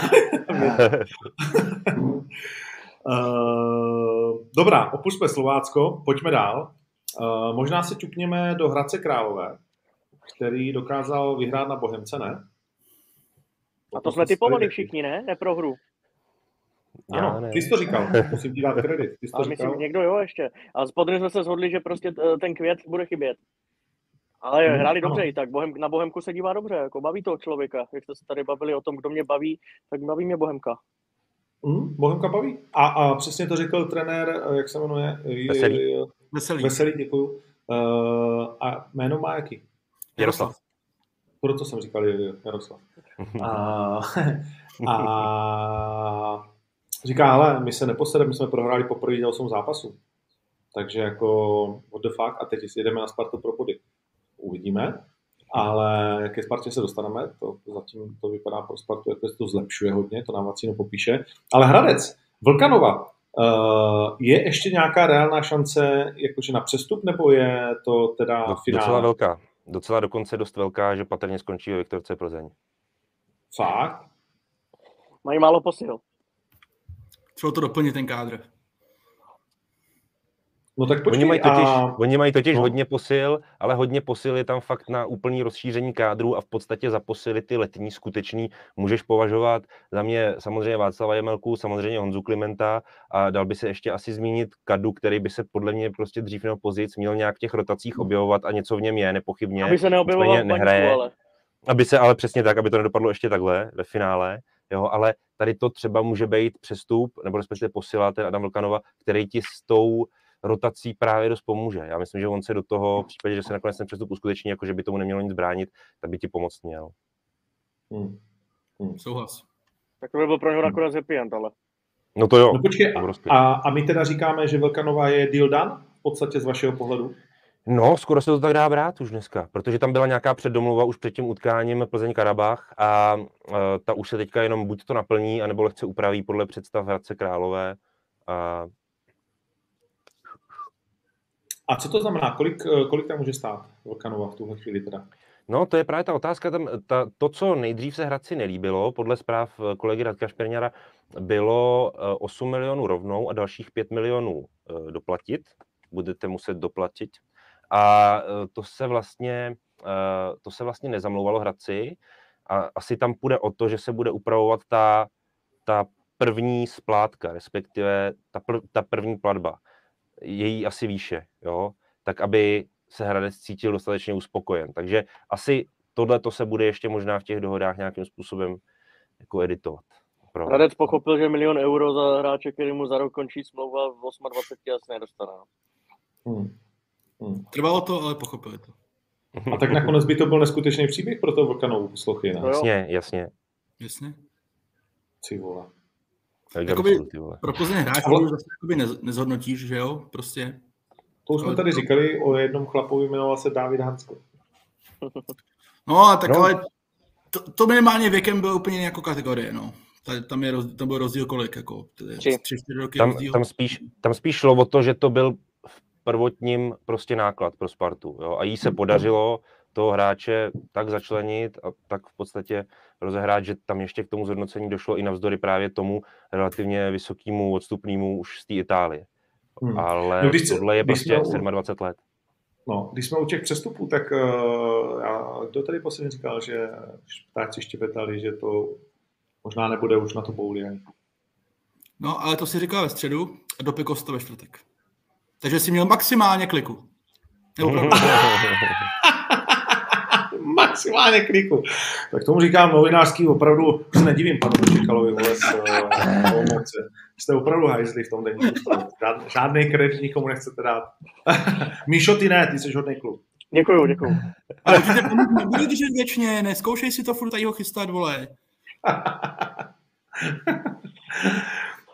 Uh, dobrá, opusťme Slovácko, pojďme dál. Uh, možná se čukněme do Hradce Králové, který dokázal vyhrát na Bohemce, ne? A to jsme typovali všichni, ne? Ne pro hru. Já Ano, ne. ty jsi to říkal, musím ti dát kredit. Ty jsi to Ale říkal. myslím, někdo jo ještě. A s Podry jsme se shodli, že prostě eh, ten květ bude chybět. Ale Hmm, hráli ano. dobře i tak. Bohem, na Bohemku se dívá dobře, jako baví toho člověka. Jak jste se tady bavili o tom, kdo mě baví, tak baví mě Bohemka. Hmm, Bohemka baví. A, a přesně to řekl trenér, eh, jak se jmenuje? Veselý. Veselý. Veselý, děkuju. Uh, a jméno má jaký? Jaroslav. Proto jsem říkal Jaroslav. A, a říká, ale my se neposedeme, my jsme prohráli poprvé 8 zápasů. Takže jako what the fuck, a teď jedeme na Spartu pro body. Uvidíme, ale jaké Spartě se dostaneme, to zatím to vypadá pro Spartu, jako se to zlepšuje hodně, to nám Vacíno popíše. Ale Hradec, Vlkanova, je ještě nějaká reálná šance jakože na přestup, nebo je to teda Do- finále? Docela velká. Docela dokonce dost velká, že patrně skončí ve Viktorce Plzeň. Fakt? Mají málo posil. Třeba to doplnit ten kádr. No tak počkej, Oni mají totiž, a... oni mají totiž no. hodně posil, ale hodně posil je tam fakt na úplný rozšíření kádru a v podstatě za posily ty letní skutečný můžeš považovat za mě samozřejmě Václava Jemelku, samozřejmě Honzu Klimenta a dal by se ještě asi zmínit Kadu, který by se podle mě prostě dřív nebo později měl nějak v těch rotacích objevovat a něco v něm je, nepochybně. Aby se neobjevoval nehraje. ale. Aby se, ale přesně tak, aby to nedopadlo ještě takhle ve finále. jo, ale tady to třeba může být přestup, nebo respektive posila ten Adam Vlkanova, který ti s tou rotací právě dost pomůže. Já myslím, že on se do toho, v případě, že se nakonec ten přestup uskuteční, jako že by tomu nemělo nic bránit, tak by ti pomoct měl. Hmm. Hmm. Souhlas. Tak to by byl pro něho nakonec happy end, ale. No to jo. No počkej, a, prostě. a, a my teda říkáme, že Velkanova je deal done? V podstatě z vašeho pohledu? No, skoro se to tak dá brát už dneska, protože tam byla nějaká předdomluva už před tím utkáním Plzeň Karabach a uh, ta už se teďka jenom buď to naplní, anebo lehce upraví podle představ Hradce Králové. A A co to znamená? Kolik, eh, kolik tam může stát Velkanova v tuhle chvíli teda? No, to je právě ta otázka. Tam, ta, to, co nejdřív se Hradci nelíbilo, podle zpráv eh, kolegy Radka Šperňara, bylo eh, 8 milionů rovnou a dalších 5 milionů eh, doplatit. Budete muset doplatit. A eh, to se vlastně, eh, to se vlastně nezamlouvalo Hradci. A asi tam půjde o to, že se bude upravovat ta, ta první splátka, respektive ta, prv, ta první platba. Její asi výše, jo? tak aby se Hradec cítil dostatečně uspokojen. Takže asi tohle to se bude ještě možná v těch dohodách nějakým způsobem jako editovat. Pro... Hradec pochopil, že milion euro za hráče, který mu za rok končí smlouva v 28 asi nedostane. Hmm. Hmm. Trvalo to, ale pochopili to. A tak nakonec by to byl neskutečný příběh pro toho Vlkanovu poslouchy, ne? Jasně, jasně. Jasně. Ty vole. Jakoby-. Pro Plzeň hráč Ale- zase jakoby nez, nezhodnotíš, že jo? Prostě. To už jsme tady říkali o jednom chlapovi, jmenoval se Dávid Hansko. No a tak No. ale to, to, minimálně věkem bylo úplně jako kategorie, no. Ta- Tam, je rozdíl, tam byl rozdíl kolik, jako Tři. tři, čtyři roky Tam, rozdíl. tam, spíš, tam spíš šlo o to, že to byl v prvotním prostě náklad pro Spartu. Jo? A jí se podařilo toho hráče tak začlenit a tak v podstatě rozehrát, že tam ještě k tomu zhodnocení došlo i navzdory právě tomu relativně vysokému odstupnému už z té Itálie. Hmm. Ale No, když se- tohle je když prostě jsme u- 27 let. No, když jsme u těch přestupů, tak uh, já, kdo tady posledně říkal, že ptáci štěpetali, že to možná nebude už na to bouli ani. No, ale to si říkal ve středu a do to ve čtvrtek. Takže si měl maximálně kliku. Nebo Maximálně kliku. Tak tomu říkám novinářský, opravdu se nedivím panu Čekalovi, vole, z uh, Olomouce. Jste opravdu hajzli v tom denní Žád, žádný kredit nikomu nechcete dát. Míšo, ty ne, ty jsi hodný kluk. Děkuju, děkuju. Ale určitě nebudu držet věčně, neskoušej si to furt tady ho chystat, vole.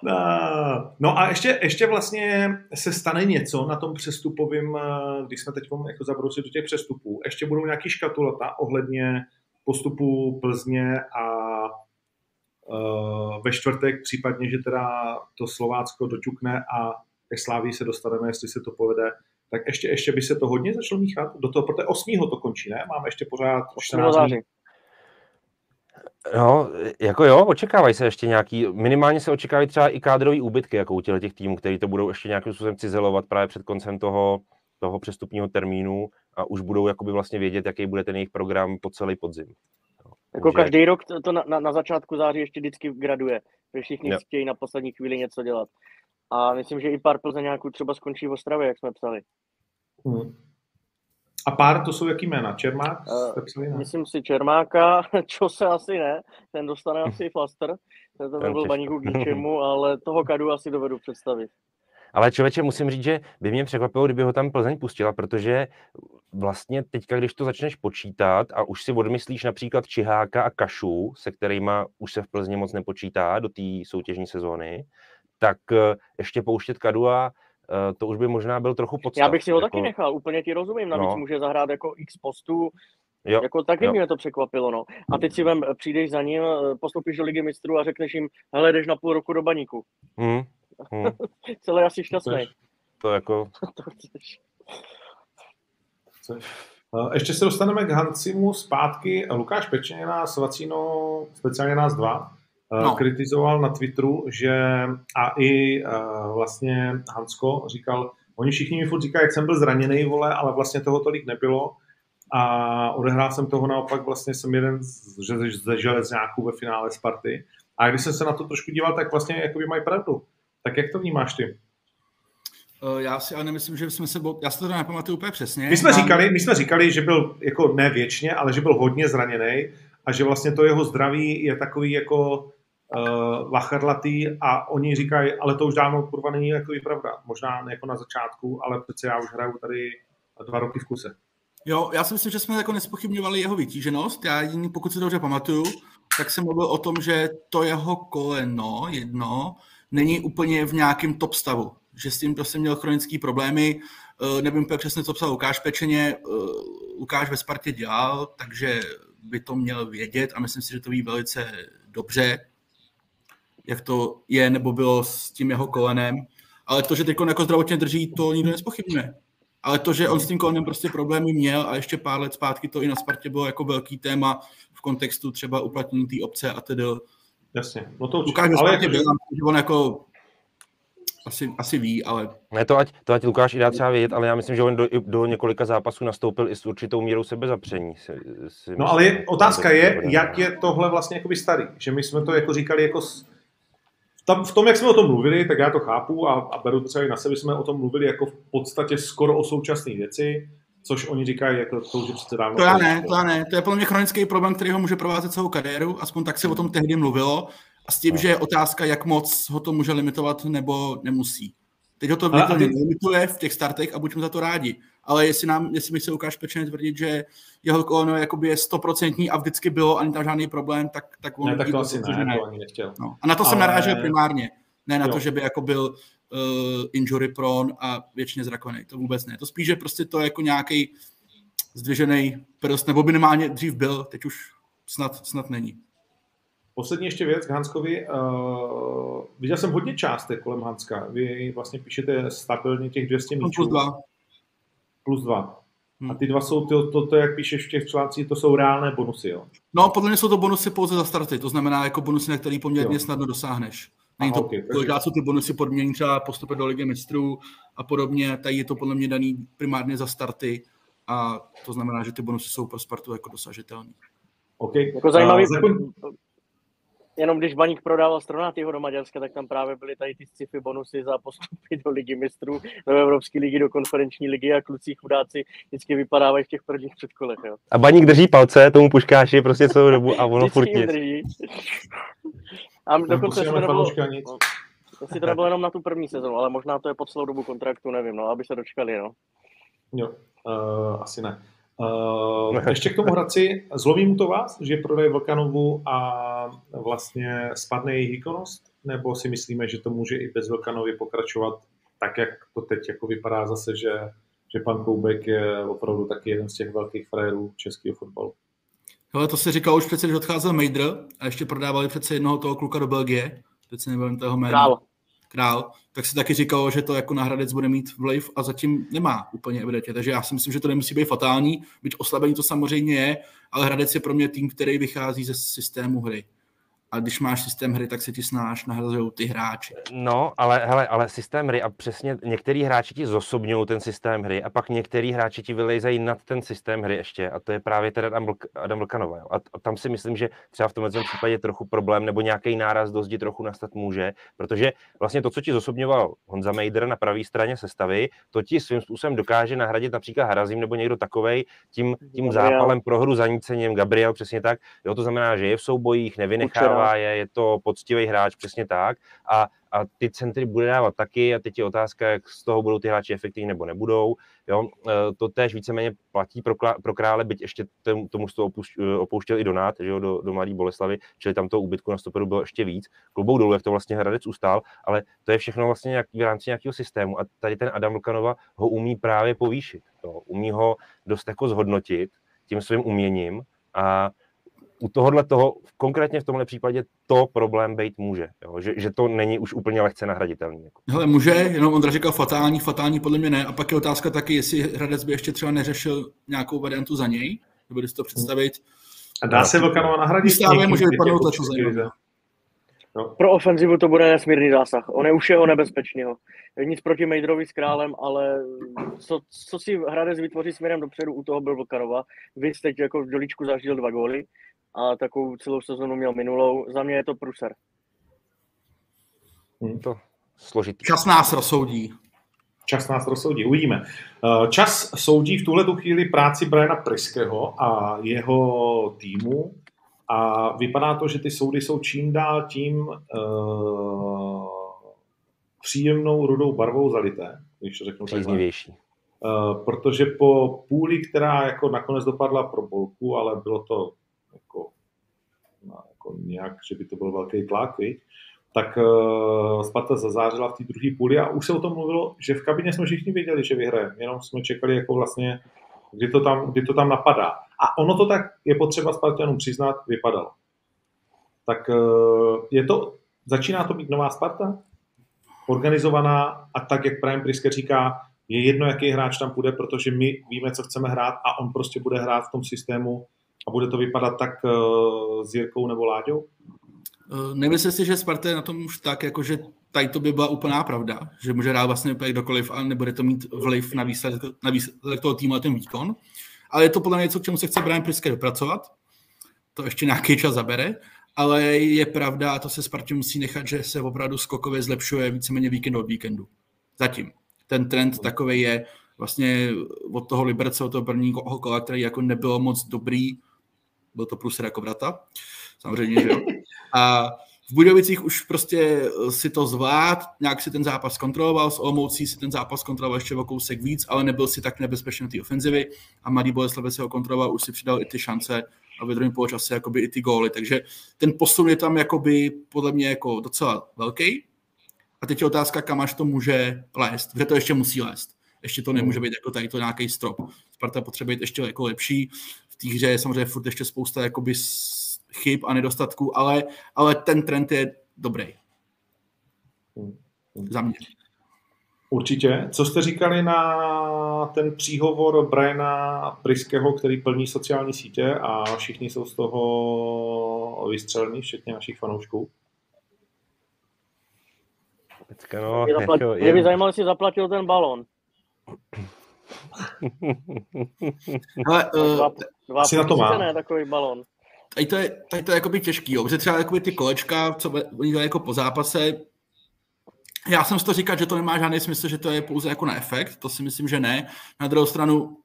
No, No a ještě, ještě vlastně se stane něco na tom přestupovém, eh, když jsme teď jako zabrousili do těch přestupů. Ještě budou nějaký škatulata ohledně postupu Plzně a uh, ve čtvrtek případně, že teda to Slovácko doťukne a ke Slávii se dostaneme, jestli se to povede, tak ještě, ještě by se to hodně začalo míchat do toho, protože 8. to končí, ne? Máme ještě pořád 8. 14 dní. No, jako jo, očekávají se ještě nějaký, minimálně se očekávají třeba i kádrový úbytky, jako u těch týmů, který to budou ještě nějakým způsobem cizelovat právě před koncem toho, toho přestupního termínu a už budou jakoby vlastně vědět, jaký bude ten jejich program po celý podzim. Jo, Jako takže- každý rok to, to na, na, na začátku září ještě vždycky graduje, že všichni Jo. chtějí na poslední chvíli něco dělat. A myslím, že i pár Plzeňáků třeba skončí v Ostravě, jak jsme psali. Hmm. A pár to jsou jaký jména? Čermák? Ne? Myslím si Čermáka, čo se asi ne, ten dostane asi flaster, ten to by byl baníku k ničemu, ale toho kadu asi dovedu představit. Ale člověče, musím říct, že by mě překvapilo, kdyby ho tam Plzeň pustila, protože vlastně teďka, když to začneš počítat a už si odmyslíš například Čiháka a Kašu, se kterými už se v Plzni moc nepočítá do té soutěžní sezóny, tak eh, ještě pouštět Kadua, eh, to už by možná byl trochu podstav. Já bych si ho jako, taky nechal, úplně ti rozumím, navíc No. může zahrát jako x postů, Jo, jako taky jo. mě to překvapilo, no. A teď si vem, přijdeš za ním, eh, postoupíš do ligy mistrů a řekneš jim, hele, jdeš na půl roku do baníku. hm, hm, Celý asi šťastný. to jako, To chceš. Eh, Ještě se dostaneme k Hancimu zpátky. Lukáš Pečeněna s Vacíno, speciálně nás dva, eh, No. kritizoval na Twitteru, že a i eh, vlastně Hansko říkal, oni všichni mi furt říkají, jak jsem byl zraněný, vole, ale vlastně toho tolik nebylo. A odehrál jsem toho naopak, vlastně jsem jeden z, ze, ze železňáků ve finále Sparty. A když jsem se na to trošku díval, tak vlastně jakoby mají pravdu. Tak jak to vnímáš ty? Eh, Já si ale nemyslím, že jsme se... Bo... Já si to nepamatuju úplně přesně. My jsme, Mám- říkali, my jsme říkali, že byl jako ne věčně, ale že byl hodně zraněný a že vlastně to jeho zdraví je takový jako uh, lacharlatý a oni říkají, ale to už dávno kurva není jako i pravda. Možná jako na začátku, ale přece já už hraju tady dva roky v kuse. Jo, já si myslím, že jsme jako nespochybňovali jeho vytíženost. Já jiný, pokud si to dobře pamatuju, tak jsem mluvil o tom, že to jeho koleno jedno není úplně v nějakém top stavu. Že s tím prostě měl chronické problémy. Eh, nevím přesně, co psal Lukáš Pečeně. Eh, Lukáš ve Spartě dělal, takže by to měl vědět a myslím si, že to ví velice dobře, jak to je nebo bylo s tím jeho kolenem. Ale to, že teď jako zdravotně drží, to nikdo nespochybňuje. Ale to, že on s tím kolenem prostě problémy měl a ještě pár let zpátky to i na Spartě bylo jako velký téma v kontextu třeba uplatnění té obce a tedy. Jasně, no to Lukáš ale Spartě byl, že on jako asi, asi ví, ale... Ne, to ať, to ať Lukáš i dá třeba vědět, ale já myslím, že on do, do několika zápasů nastoupil i s určitou mírou sebezapření. Si, si no myslím, ale je, otázka je, jak je tohle vlastně jakoby starý. Že my jsme to jako říkali jako tam, v tom, jak jsme o tom mluvili, tak já to chápu a, a beru to třeba i na sebe, jsme o tom mluvili jako v podstatě skoro o současné věci, což oni říkají, jako to už je přece dávno. To já ne, to já ne. To je podle mě chronický problém, který ho může provázet celou kariéru, aspoň tak se o tom tehdy mluvilo. A s tím, no. že je otázka, jak moc ho to může limitovat nebo nemusí. Teď ho to ty... limituje v těch startech a buďme za to rádi. Ale jestli, nám, jestli mi se ukáže pečeně tvrdit, že jeho koleno jakoby je stoprocentní a vždycky bylo, ani tam žádný problém, tak, tak on... Ne, tak to asi ne, ne. to ani nechtěl. No. A na to Ale... jsem narážel primárně. Ne na jo. to, že by jako byl uh, injury prone a většině zrakovený. To vůbec ne. To spíš, že prostě to je jako nějaký zdvižený prst, nebo minimálně dřív byl, teď už snad, snad není. Poslední ještě věc k Hanskovi. Uh, viděl jsem hodně částek kolem Hanska. Vy vlastně píšete stabilně těch 200 míčů. Plus dva. Plus dva. Hmm. A ty dva jsou, to, to, to, jak píšeš v těch článcích, to jsou reálné bonusy, jo? No, podle mě jsou to bonusy pouze za starty, to znamená jako bonusy, na který poměrně jo. snadno dosáhneš. Není to, okay, kolik jsou ty bonusy podmění třeba postupy do ligy mistrů a podobně, tady je to podle mě daný primárně za starty a to znamená, že ty bonusy jsou pro Spartu jako dosažitelné. Okay. Jako zajímavý, uh, jenom když Baník prodával Stronatýho do Maďarska, tak tam právě byly tady ty sci-fi bonusy za postupy do ligy mistrů, do Evropské ligy, do konferenční ligy a kluci chudáci vždycky vypadávají v těch prvních předkolech. Jo. A Baník drží palce tomu puškáši prostě celou dobu a ono furt nic. Drží. A dokonce to nebylo, jestli to nebylo jenom na tu první sezonu, ale možná to je po celou dobu kontraktu, nevím, no, aby se dočkali, no. Jo, uh, asi ne. Uh, ještě k tomu Hradci, zlomí mu to vás, že prodaje Vlkanovu a vlastně spadne jejich výkonnost? Nebo si myslíme, že to může i bez Vlkanovy pokračovat tak, jak to teď jako vypadá zase, že, že pan Koubek je opravdu taky jeden z těch velkých frajerů českého fotbalu? Hele, to se říkalo už přece, když odcházel Mejdr a ještě prodávali přece jednoho toho kluka do Belgie, teď si nevím toho jména. Král. Král, tak se taky říkalo, že to jako nahradec bude mít vliv a zatím nemá úplně evidentně. Takže já si myslím, že to nemusí být fatální, byť oslabení to samozřejmě je, ale Hradec je pro mě tým, který vychází ze systému hry a když máš systém hry, tak se ti snáš nahrazují ty hráči. No, ale, hele, ale systém hry a přesně některý hráči ti zosobňují ten systém hry a pak některý hráči ti vylejzají nad ten systém hry ještě a to je právě teda Adam, Vlk, Adam Vlkanova. A, a tam si myslím, že třeba v tomhle případě trochu problém nebo nějaký náraz do zdi trochu nastat může, protože vlastně to, co ti zosobňoval Honza Mejder na pravé straně sestavy, to ti svým způsobem dokáže nahradit například Harazím nebo někdo takovej tím, tím zápalem pro hru zanícením, Gabriel přesně tak. Jo, to znamená, že je v soubojích, nevynechává je, je to poctivý hráč, přesně tak. A, a ty centry bude dávat taky a teď je otázka, jak z toho budou ty hráči efektivní nebo nebudou. Jo, e, to též víceméně platí pro, pro krále, byť ještě tomu to e, opouštěl i Donát, že jo, do, do Malý Boleslavy, čili tam to úbytku na stoperu bylo ještě víc. Klubou dolů, jak to vlastně Hradec ustál, ale to je všechno vlastně nějak, v rámci nějakého systému a tady ten Adam Vlkanova ho umí právě povýšit. Jo. Umí ho dost jako zhodnotit tím svým uměním a u tohohle toho, konkrétně v tomhle případě, to problém být může. Jo? Že, že, to není už úplně lehce nahraditelný. Jako. Hele, může, jenom Ondra říkal fatální, fatální podle mě ne. A pak je otázka taky, jestli Hradec by ještě třeba neřešil nějakou variantu za něj. Nebo si to představit. A dá se Vlkanova nahradit? Stále může vypadnout to, co No. Pro ofenzivu to bude nesmírný zásah. On je už jeho nebezpečného. Nic proti Mejdrovi s králem, ale co, co si Hradec vytvoří směrem dopředu, u toho byl Vlkanova. Vy jste teď jako v Dělíčku zažil dva góly a takovou celou sezonu měl minulou. Za mě je to pruser. Hmm. To složitý. Čas nás rozsoudí. Čas nás rozsoudí, uvidíme. Eh, čas soudí v tuhle chvíli práci Briana Priského a jeho týmu A vypadá to, že ty soudy jsou čím dál tím uh, příjemnou rudou barvou zalité, když to řeknu takhle. Uh, protože po půli, která jako nakonec dopadla pro Bolku, ale bylo to jako, no, jako nějak, že by to byl velký tlak, viď? tak uh, Sparta zazářila v té druhé půli a už se o tom mluvilo, že v kabině jsme všichni věděli, že vyhraje, jenom jsme čekali jako vlastně, kdy to tam, kdy to tam napadá. A ono to tak je potřeba Spartanům přiznat, vypadalo. Tak uh, je to, začíná to být nová Sparta, organizovaná a tak, jak Prime Priske říká, je jedno, jaký hráč tam půjde, protože my víme, co chceme hrát a on prostě bude hrát v tom systému a bude to vypadat tak uh, s Jirkou nebo Láďou? Uh, nemyslím si, že Sparta je na tom už tak, jako že tady to by byla úplná pravda, že může hrát vlastně úplně kdokoliv a nebude to mít vliv na výsledek, na výsledek toho týmu a ten výkon. Ale je to podle mě něco, k čemu se chce Brian Priske dopracovat. To ještě nějaký čas zabere, ale je pravda, a to se Spartě musí nechat, že se opravdu skokově zlepšuje víceméně víkend od víkendu. Zatím. Ten trend takový je vlastně od toho Liberce, od toho prvního kola, který jako nebylo moc dobrý, byl to průser jako vrata, samozřejmě, že jo. A v Budovicích už prostě si to zvlád, nějak si ten zápas kontroloval, s Olomoucí si ten zápas kontroloval ještě o kousek víc, ale nebyl si tak nebezpečný té ofenzivy a Mladý Boleslav se ho kontroloval, už si přidal i ty šance a ve druhém poločase jakoby i ty góly, takže ten posun je tam jakoby podle mě jako docela velký. A teď je otázka, kam až to může lézt, kde to ještě musí lézt. Ještě to nemůže být jako tady to nějaký strop. Sparta potřebuje být ještě jako lepší. Té hře je samozřejmě furt ještě spousta jakoby chyb a nedostatků, ale, ale ten trend je dobrý. Za mě. Určitě. Co jste říkali na ten příhovor Briana Priského, který plní sociální sítě a všichni jsou z toho vystřelení, včetně našich fanoušků? Teďka no, Mě, zaplat... jako, Mě by zajímalo, jestli zaplatil ten balon. Ale, Dva, uh, dva Asi na to má. ne, takový balon. tady to je, tady to je jakoby těžký, jo, protože třeba jakoby ty kolečka, co oni dělají jako po zápase, já jsem si to říkal, že to nemá žádný smysl, že to je pouze jako na efekt, to si myslím, že ne. Na druhou stranu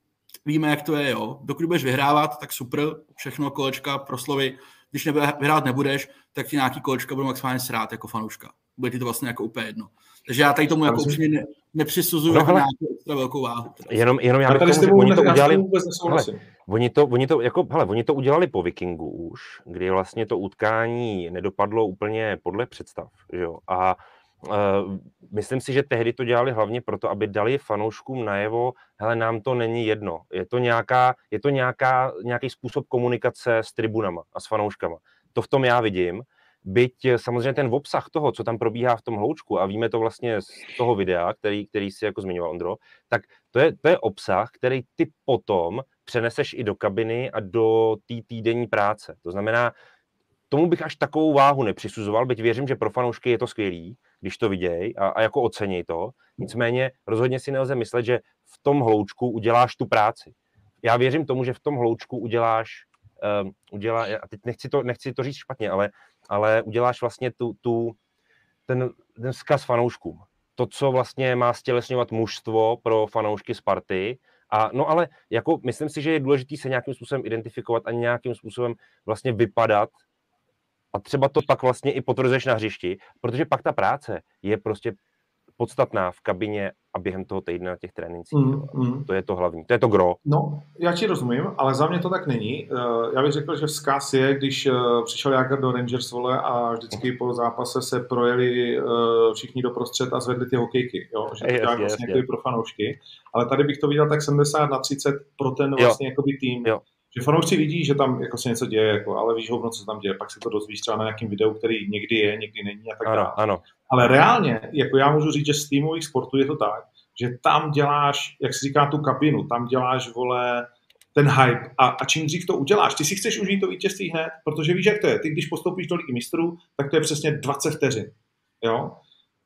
víme, jak to je, jo. Dokud budeš vyhrávat, tak super, všechno kolečka, proslovy. Když nebude, vyhrát nebudeš, tak ti nějaký kolečka budou maximálně srát jako fanouška. Bude ti to vlastně jako úplně jedno. Takže já tady tomu jako upřímně ne, nepřisuzuju No jako hele. nějakou extra velkou váhu. Teda. jenom, jenom já bych tomu, že oni to udělali, nesouhlasím. Oni to, oni to, jako, hele, oni to udělali po Vikingu už, kdy vlastně to utkání nedopadlo úplně podle představ. Že jo? A uh, myslím si, že tehdy to dělali hlavně proto, aby dali fanouškům najevo, hele, nám to není jedno. Je to, nějaká, je to nějaká, nějaký způsob komunikace s tribunama a s fanouškama. To v tom já vidím. Byť eh, samozřejmě ten obsah toho, co tam probíhá v tom hloučku, a víme to vlastně z toho videa, který, který si jako zmiňoval Ondro, tak to je, to je obsah, který ty potom přeneseš i do kabiny a do té týdenní práce. To znamená, tomu bych až takovou váhu nepřisuzoval, byť věřím, že pro fanoušky je to skvělý, když to vidějí a, a jako oceněj to. Nicméně rozhodně si nelze myslet, že v tom hloučku uděláš tu práci. Já věřím tomu, že v tom hloučku uděláš, um, udělá, a teď nechci to, nechci to říct špatně, ale, ale uděláš vlastně tu, tu, ten, ten vzkaz fanouškům. To, co vlastně má stělesňovat mužstvo pro fanoušky Sparty, a no ale jako myslím si, že je důležité se nějakým způsobem identifikovat a nějakým způsobem vlastně vypadat a třeba to pak vlastně i potvrzuješ na hřišti, protože pak ta práce je prostě podstatná v kabině a během toho týdne na těch trénincích. Mm, jo. mm. To je to hlavní, to je to gro. No, já ti rozumím, ale za mě to tak není. Eh, Já bych řekl, že vzkaz je, když eh, přišel Jager do Rangers vole a vždycky po zápase se projeli eh, všichni do prostřed a zvedli ty hokejky, jo? že to dělá vlastně jako pro fanoušky. Ale tady bych to viděl tak 70 na 30 pro ten Jo. vlastně jakoby tým. Jo. Že fanoušci vidí, že tam jako se něco děje, jako, ale víš hovno, co se tam děje. Pak se to dozvíš třeba na nějakém videu, který někdy je, někdy není a tak dále. Ano, ano. Ale reálně, jako já můžu říct, že z týmových sportů je to tak, že tam děláš, jak se říká, tu kabinu, tam děláš, vole, ten hype. A, a čím dřív to uděláš, ty si chceš užít to vítězství hned, protože víš, jak to je. Ty, když postoupíš do ligy mistrů, tak to je přesně 20 vteřin. Jo?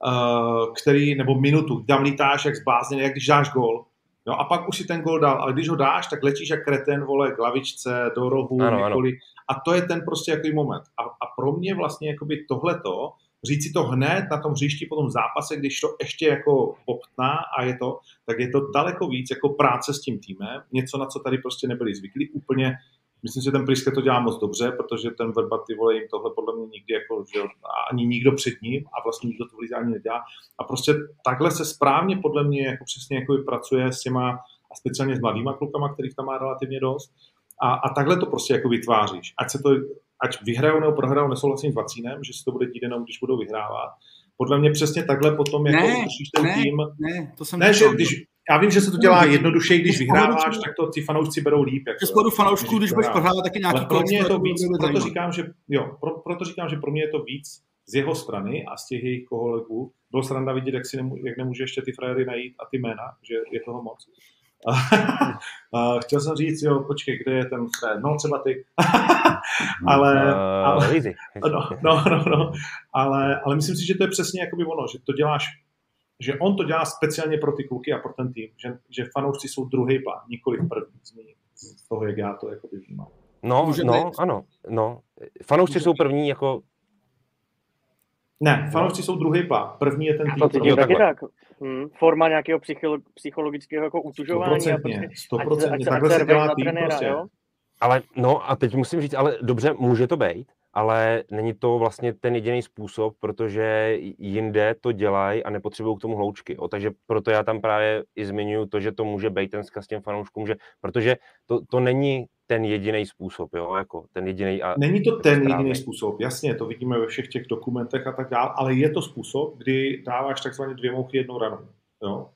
Uh, který, nebo minutu, tam lítáš jak zblázněný, jak když dáš gol. No a pak už si ten gol dal, ale když ho dáš, tak letíš jak kreten, vole, k lavičce, do rohu, Ano, ano. několik. A to je ten prostě jaký moment. A, a pro mě vlastně jakoby tohleto, říct si to hned na tom hřišti po tom zápase, když to ještě jako poptná a je to, tak je to daleko víc jako práce s tím týmem, něco, na co tady prostě nebyli zvyklí, úplně Myslím si, že ten Priske to dělá moc dobře, protože ten Verba, ty vole, jim tohle podle mě nikdy jako, že ani nikdo před ním a vlastně nikdo to v lize ani nedělá. A prostě takhle se správně podle mě jako přesně jako pracuje s těma a speciálně s mladýma klukama, kterých tam má relativně dost. A, a takhle to prostě jako vytváříš. Ať se to, ať vyhrajou nebo prohrajou, nesouhlasím s Vacínem, že se to bude dít jenom, když budou vyhrávat. Podle mě přesně takhle potom jako Ne, ten ne, tým. Ne, to jsem Ne, že když, já vím, že se to dělá jednodušeji, když vyhráváš, tak to ti fanoušci berou líp. Jako, spodu fanoušků, když budeš prohrávat taky nějaký Ale pro mě je to víc, proto říkám, že, jo, pro, proto říkám, že pro mě je to víc z jeho strany a z těch jejich kolegů. Bylo sranda vidět, jak, si nemů, jak nemůže ještě ty frajery najít a ty jména, že je toho moc. Chtěl jsem říct, jo, počkej, kde je ten frajer? No, třeba ty. ale, Uh, ale, no, no, no, no, ale, ale myslím si, že to je přesně jakoby ono, že to děláš, že on to dělá speciálně pro ty kluky a pro ten tým, že, že fanoušci jsou druhý plán, nikoli první z, ní- z toho, jak já to jako vnímám. No, Může no, ano, no. Fanoušci jsou první jako, Ne, fanoušci jsou druhý plán, první je ten tým. To cítím taky tak. Hm. Forma nějakého psycholo- psychologického jako utužování. a Stoprocentně, prostě, ať se- stoprocentně, ať se- takhle ať se se dělá tým trenéra, prostě. jo? ale no a teď musím říct, ale dobře, může to být, ale není to vlastně ten jediný způsob, protože jinde to dělají a nepotřebují k tomu hloučky. O, takže proto já tam právě i zmiňuji to, že to může být ten vzkaz těm fanouškům, že, protože to, to není ten jediný způsob, jo, jako ten jediný a Není to ten správný. jediný způsob, jasně, to vidíme ve všech těch dokumentech a tak dále, ale je to způsob, kdy dáváš takzvaně dvě mouchy jednou ranou. Jo?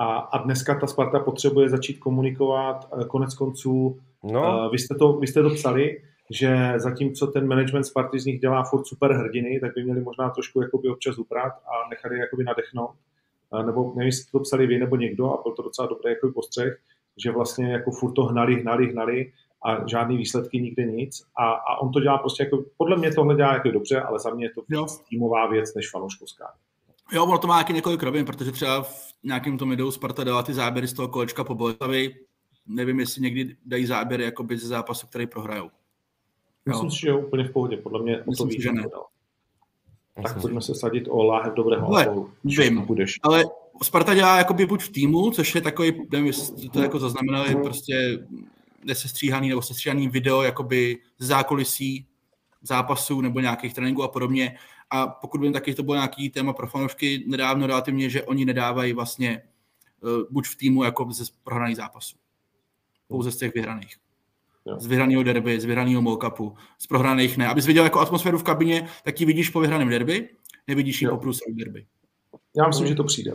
A, a dneska ta Sparta potřebuje začít komunikovat, eh, konec konců, no, uh, vy, jste to, vy jste to psali, že zatímco ten management Sparty z nich dělá furt super hrdiny, tak by měli možná trošku jakoby občas uprat a nechat je jakoby nadechnout. Nebo nevím, jestli to psali vy nebo někdo a byl to docela dobrý jakoby postřeh, že vlastně jako furt to hnali, hnali, hnali a žádný výsledky nikde nic. A, a on to dělá prostě jako, podle mě tohle dělá jako dobře, ale za mě je to Jo. týmová věc než fanouškovská. Jo, ono to má nějaký několik rovin, protože třeba v nějakém tom videu Sparta dala ty záběry z toho kolečka po Boleslavi. Nevím, jestli někdy dají záběry jakoby ze zápasu, který prohrajou. Myslím si, že je úplně v pohodě, podle mě o to víc. že ne. Tak pojďme se sadit o láhev dobrého Hele, alkoholu. vím. Budeš. Ale Sparta dělá jakoby buď v týmu, což je takový, nevím, jestli to jako zaznamenali, prostě nesestříhaný nebo sestříhaný video jakoby z zákulisí zápasů nebo nějakých tréninků a podobně. A pokud vím, taky to bylo nějaký téma pro fanoušky nedávno relativně, že oni nedávají vlastně uh, buď v týmu jako ze prohraných zápasů. Pouze z těch vyhraných. Jo. Z vyhraného derby, z vyhraného molkapu, z prohraných ne. Abys viděl jako atmosféru v kabině, tak ji vidíš po vyhraném derby, nevidíš ji po průseru derby. Já myslím, že to přijde.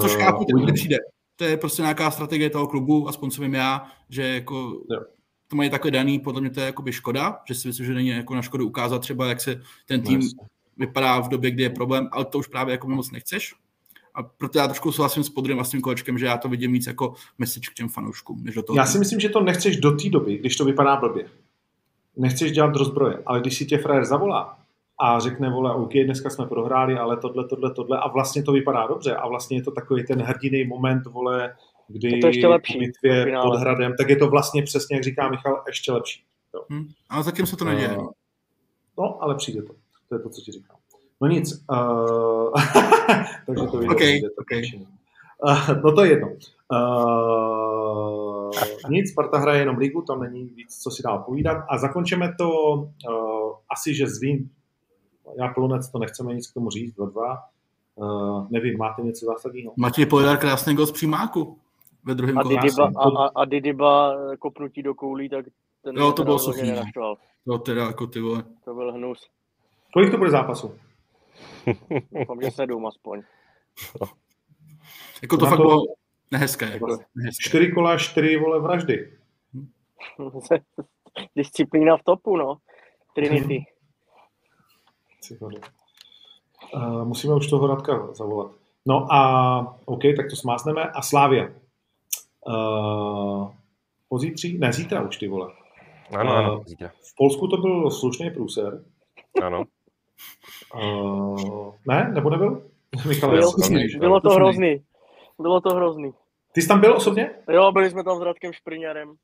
Což Eh, chápu, teď uvidíme. nepřijde. To je prostě nějaká strategie toho klubu, aspoň co vím já, že jako Jo. to mají takhle daný, podle mě to je jakoby škoda, že si myslím, že není jako na škodu ukázat třeba, jak se ten tým No, vypadá v době, kdy je problém, ale to už právě jako moc nechceš. A proto já trošku souhlasím s podrým a s tím kolečkem, že já to vidím víc jako message k těm fanouškům, než do toho. Já si myslím, že to nechceš do té doby, když to vypadá blbě. Nechceš dělat rozbroje, ale když si tě frajer zavolá a řekne, vole, OK, dneska jsme prohráli, ale tohle, tohle, tohle a vlastně to vypadá dobře a vlastně je to takový ten hrdiný moment, vole, kdy Je to ještě lepší bitvě pod hradem, tak je to vlastně přesně, jak říká Michal, ještě lepší. Jo. Hm? Ale zatím se to neděje. No, ale přijde to. To je to, co ti říkám. No nic. Uh, takže to video Ok, přijde, to ok. většinou. Uh, no to je jedno. Uh, nic, Sparta hraje jenom ligu, tam není víc, co si dál povídat. A zakončíme to uh, asi, že zvím, já plonec to nechceme nic k tomu říct, dva dva. Uh, nevím, máte něco zásadního? Matěj Poledar krásný gol z přímáku ve druhém A. Didyba, jsem a, a, a Didyba kopnutí do koulí, tak ten Jo, to bylo suchý, no. To teda jako ty vole. To byl hnus. Kolik to bude zápasu? Doufám, že sedm aspoň. Jako to Na fakt to- bylo nehezké. Jako, nehezké. Čtyři kola, čtyři vole vraždy. Disciplína v topu, no. Trinity. Uh, musíme už toho Radka zavolat. No a OK, tak to smázneme. A Slávia. Uh, pozítří? Ne, zítra už ty vole. Ano, ano, zítra. V Polsku to byl slušný průser. Ano. Uh, ne, nebo nebyl? Michal, Byl, jasně. slušný. bylo to hrozný. Bylo to hrozný. Ty jsi tam byl osobně? Jo, byli jsme tam s Radkem Špriňarem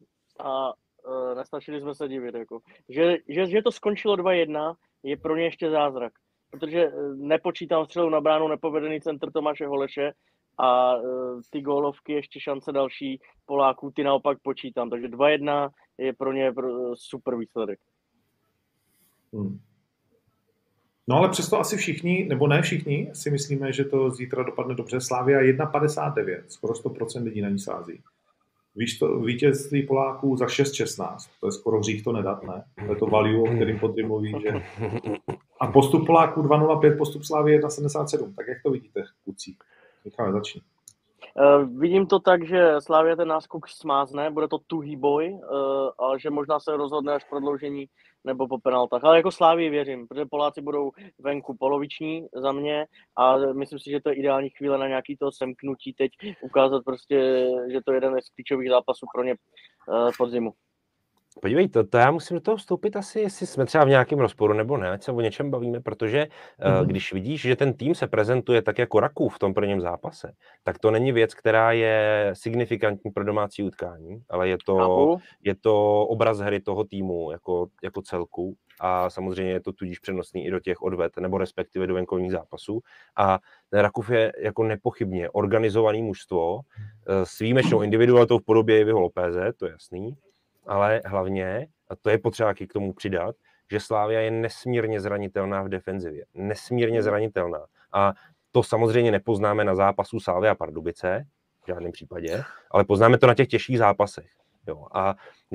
a uh, nestačili jsme se divit. Jako. Že, že, že to skončilo 2-1 je pro ně ještě zázrak. Protože eh, nepočítám střelu na bránu, nepovedený centr Tomáše Holeše a uh, ty gólovky, ještě šance další Poláků, ty naopak počítám. Takže 2-1 je pro ně super výsledek. Hmm. No ale přesto asi všichni, nebo ne všichni, si myslíme, že to zítra dopadne dobře. Slávia 1,59, skoro 100% lidí na ní sází. Víš to, vítězství Poláků za 6,16, to je skoro hřích to nedat, ne? To je to value, o kterým Podry mluví, že... A postup Poláků 2,05, postup Slávy 1,77. Tak jak to vidíte, kluci? Michale, začni. Uh, vidím to tak, že Slávě ten náskok smázne, bude to tuhý boj, uh, ale že možná se rozhodne až prodloužení nebo po penaltách. Ale jako Slávii věřím, protože Poláci budou venku poloviční za mě a myslím si, že to je ideální chvíle na nějaký to semknutí teď ukázat prostě, že to je jeden z klíčových zápasů pro ně uh, podzimu. Podívej, to, to já musím do toho vstoupit asi, jestli jsme třeba v nějakém rozporu nebo ne, ať se o něčem bavíme, protože mm-hmm. když vidíš, že ten tým se prezentuje tak jako Raků v tom prvním zápase, tak to není věc, která je signifikantní pro domácí utkání, ale je to, je to obraz hry toho týmu jako, jako celku a samozřejmě je to tudíž přenosný i do těch odvet, nebo respektive do venkovních zápasů. A ten Rakův je jako nepochybně organizovaný mužstvo eh, s výjimečnou individualitou v podobě Ivyho Lopéze, to je jasný, ale hlavně, a to je potřeba k tomu přidat, že Slávia je nesmírně zranitelná v defenzivě. Nesmírně zranitelná. A to samozřejmě nepoznáme na zápasu Slávia a Pardubice, v žádném případě, ale poznáme to na těch těžších zápasech. Jo. A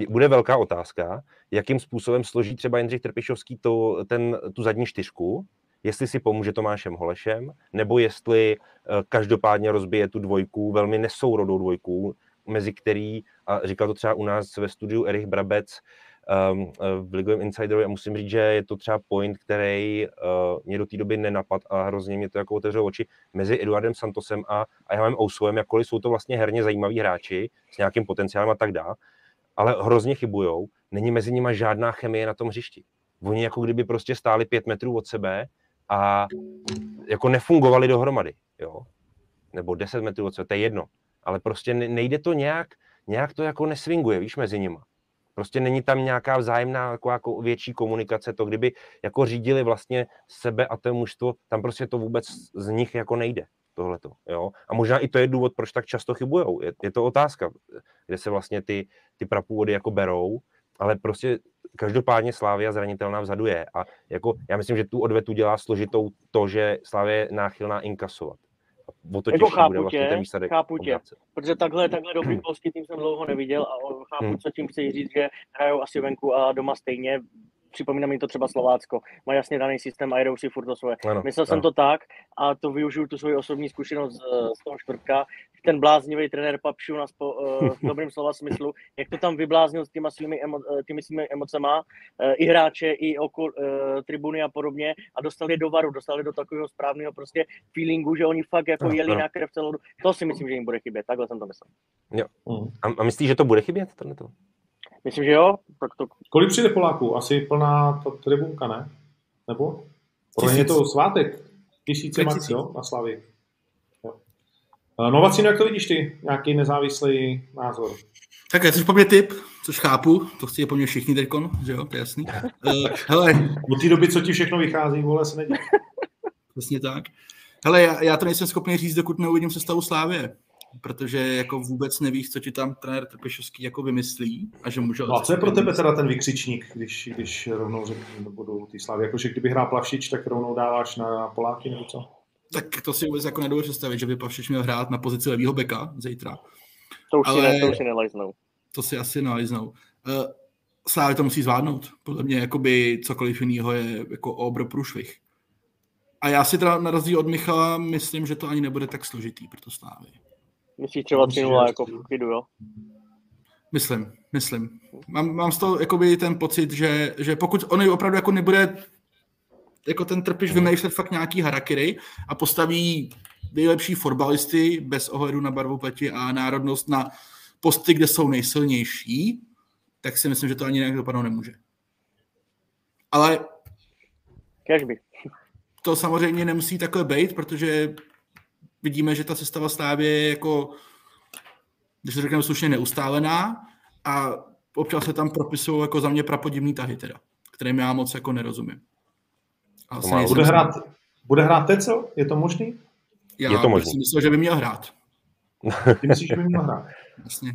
bude velká otázka, jakým způsobem složí třeba Jindřich Trpišovský to, ten, tu zadní čtyřku, jestli si pomůže Tomášem Holešem, nebo jestli uh, každopádně rozbije tu dvojku, velmi nesourodou dvojku, mezi který, a říkal to třeba u nás ve studiu Erich Brabec um, v Ligovém Insideru a musím říct, že je to třeba point, který uh, mě do té doby nenapad a hrozně mě to jako otevřelo oči mezi Eduardem Santosem a, a Javem Ousouem, jakkoliv jsou to vlastně herně zajímaví hráči s nějakým potenciálem a tak dále, ale hrozně chybujou, není mezi nimi žádná chemie na tom hřišti. Oni jako kdyby prostě stáli pět metrů od sebe a jako nefungovali dohromady, jo? Nebo deset metrů od sebe, to je jedno ale prostě nejde to nějak, nějak to jako nesvinguje, víš, mezi nima. Prostě není tam nějaká vzájemná jako, jako větší komunikace, to kdyby jako řídili vlastně sebe a to mužstvo, tam prostě to vůbec z nich jako nejde tohleto, jo. A možná i to je důvod, proč tak často chybujou. Je, je to otázka, kde se vlastně ty, ty prapůvody jako berou, ale prostě každopádně Slávia zranitelná vzadu je. A jako, já myslím, že tu odvetu dělá složitou to, že Slávia je náchylná inkasovat o to jako chápu bude vlastně tě, ten výsledek chápu tě, protože takhle, takhle dobrý polský tým jsem dlouho neviděl a chápu, hmm. co tím chci říct, že hrajou asi venku a doma stejně, připomíná mi to třeba Slovácko. Má jasně daný systém a jedou si furt to svoje. Ano, Myslel ano. jsem to tak a to využiju tu svoji osobní zkušenost z, z toho čtvrtka. Ten bláznivý trenér Papšu na spo, uh, v dobrém slova smyslu, jak to tam vybláznil s těma svými, emo, uh, těmi svými emocema, uh, i hráče, i okol, uh, tribuny a podobně a dostali do varu, dostali do takového správného prostě feelingu, že oni fakt jako jeli na krev celou To si myslím, že jim bude chybět, takhle jsem to myslel. Jo. Mm. A, a myslíš, že to bude chybět? To? Myslím, že jo. Tak to... Kolik přijde Poláků? Asi plná ta tribunka, ne? Nebo? Pro je to svátek. Tisíce max, jo, na Slavii. Novacino, jak to vidíš ty? Nějaký nezávislý názor? Tak já jsi po mě typ, což chápu, to chci po mně všichni teďkon, že jo, to je jasný. Uh, hele. Od té doby, co ti všechno vychází, vole, se nedělá. Přesně tak. Hele, já, já to nejsem schopný říct, dokud neuvidím sestavu Slávě protože jako vůbec nevíš, co ti tam trenér Trpešovský jako vymyslí a že může... No a co je pro tebe teda ten vykřičník, když, když rovnou řeknu, budou ty slávy, jakože kdyby hrál Plavšič, tak rovnou dáváš na Poláky nebo co? Tak to si vůbec jako nedovedu představit, že by Plavšič měl hrát na pozici levýho beka zítra. To už, Ale... si, ne, to už si nelajznou. To si asi nelajznou. Uh, Slávy to musí zvládnout. Podle mě jakoby cokoliv jiného je jako obro průšvih. A já si teda na rozdíl od Michala myslím, že to ani nebude tak složitý pro to Slávy. Myslíš třeba 3 jako v klidu, jo? Myslím, myslím. Mám, mám z toho jakoby ten pocit, že, že pokud on opravdu jako nebude jako ten trpiš vymýšlet fakt nějaký harakiry a postaví nejlepší fotbalisty bez ohledu na barvu pleti a národnost na posty, kde jsou nejsilnější, tak si myslím, že to ani nějak dopadnout nemůže. Ale Cashby. to samozřejmě nemusí takhle být, protože vidíme, že ta sestava Slávy je jako, když to řekneme slušně, neustálená a občas se tam propisují jako za mě prapodivný tahy teda, kterým já moc jako nerozumím. A má, bude, hrát, bude hrát teď, co? Je to možný? Já je to možný. si myslel, že by měl hrát. Ty myslíš, že by měl hrát? Jasně.